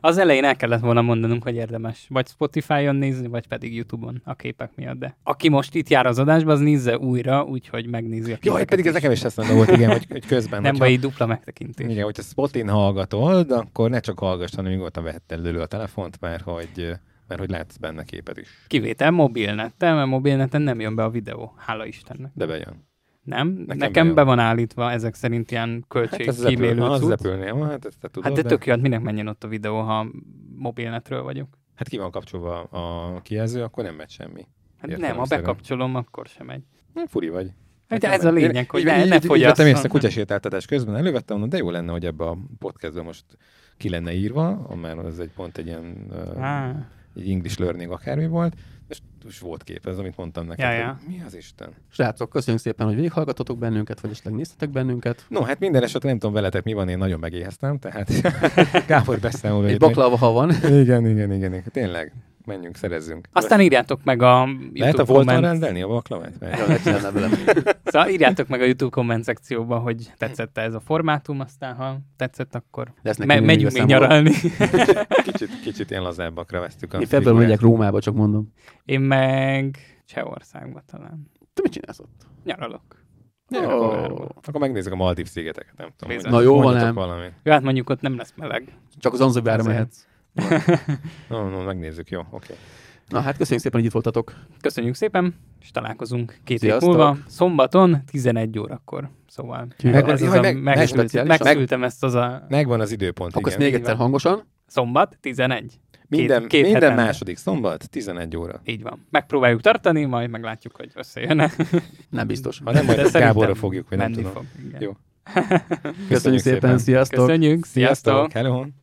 Speaker 3: az elején el kellett volna mondanunk, hogy érdemes vagy Spotify-on nézni, vagy pedig YouTube-on a képek miatt. De aki most itt jár az adásba, az nézze újra, úgyhogy megnézi a
Speaker 4: képeket. Jó, pedig ez nekem is eszembe volt, igen, hogy, hogy közben.
Speaker 3: Nem baj, dupla megtekintés.
Speaker 4: Igen, hogyha Spotin hallgatod, akkor ne csak hallgass, hanem nyugodtan vehetted elő a telefont, mert hogy mert hogy látsz benne képet is.
Speaker 3: Kivétel mobilnettel, mert mobilneten nem jön be a videó, hála Istennek.
Speaker 4: De bejön.
Speaker 3: Nem? Nekem, Nekem be van állítva ezek szerint ilyen költségkímélő hát
Speaker 4: az zepülnél, hát ezt te tudod.
Speaker 3: Hát de, de tök jó, hát minek menjen ott a videó, ha mobilnetről vagyok.
Speaker 4: Hát ki van kapcsolva a kijelző, akkor nem megy semmi.
Speaker 3: Hát nem, ha bekapcsolom, akkor sem megy.
Speaker 4: Hát furi vagy.
Speaker 3: Hát ez a lényeg, én, hogy ne, ne fogyasszon.
Speaker 4: Ezt a kutyasétáltatás közben elővettem, mondom, de jó lenne, hogy ebbe a podcastbe most ki lenne írva, mert ez egy pont egy ilyen uh, egy English learning akármi volt, és, és volt kép, ez amit mondtam neked, ja, ja. mi az Isten?
Speaker 2: Srácok, köszönjük szépen, hogy végighallgatotok bennünket, vagy esetleg néztetek bennünket.
Speaker 4: No, hát minden esetre nem tudom veletek mi van, én nagyon megéheztem, tehát Gábor beszámol.
Speaker 2: Egy baklava, ha van.
Speaker 4: igen, igen, igen, igen, tényleg menjünk, szerezzünk.
Speaker 3: Aztán írjátok meg a YouTube
Speaker 4: Lehet a voltan rendelni a baklavát?
Speaker 3: szóval írjátok meg a YouTube komment szekcióba, hogy tetszett ez a formátum, aztán ha tetszett, akkor me- megyünk még nyaralni.
Speaker 4: kicsit, kicsit ilyen lazábbakra vesztük.
Speaker 2: Én február megyek Rómába, csak mondom.
Speaker 3: Én meg Csehországba talán.
Speaker 2: Te mit csinálsz ott?
Speaker 3: Nyaralok.
Speaker 4: Ja, oh. akkor, akkor megnézzük a Maldív szigeteket, nem tudom.
Speaker 2: Na jó, nem. Valami.
Speaker 3: Jó, hát mondjuk ott nem lesz meleg.
Speaker 2: Csak az Anzabára mehetsz.
Speaker 4: No, no, megnézzük, jó, oké. Okay.
Speaker 2: Na hát köszönjük szépen, hogy itt voltatok.
Speaker 3: Köszönjük szépen, és találkozunk két hét múlva, szombaton, 11 órakor. Szóval
Speaker 4: meg, ez az a, meg,
Speaker 3: megszültem, megszültem ezt az a...
Speaker 4: Megvan az időpont,
Speaker 2: Akkor igen. még egyszer hangosan.
Speaker 3: Szombat, 11.
Speaker 4: Minden, két, két minden második szombat, 11 óra.
Speaker 3: Így van. Megpróbáljuk tartani, majd meglátjuk, hogy összejön
Speaker 2: Nem biztos.
Speaker 4: Ha nem, majd Gáborra fogjuk, vagy nem tudom. Fog,
Speaker 3: Jó.
Speaker 2: Köszönjük, Köszönjük szépen, szépen, sziasztok!
Speaker 3: Köszönjük, sziasztok! sziasztok.
Speaker 4: Hello.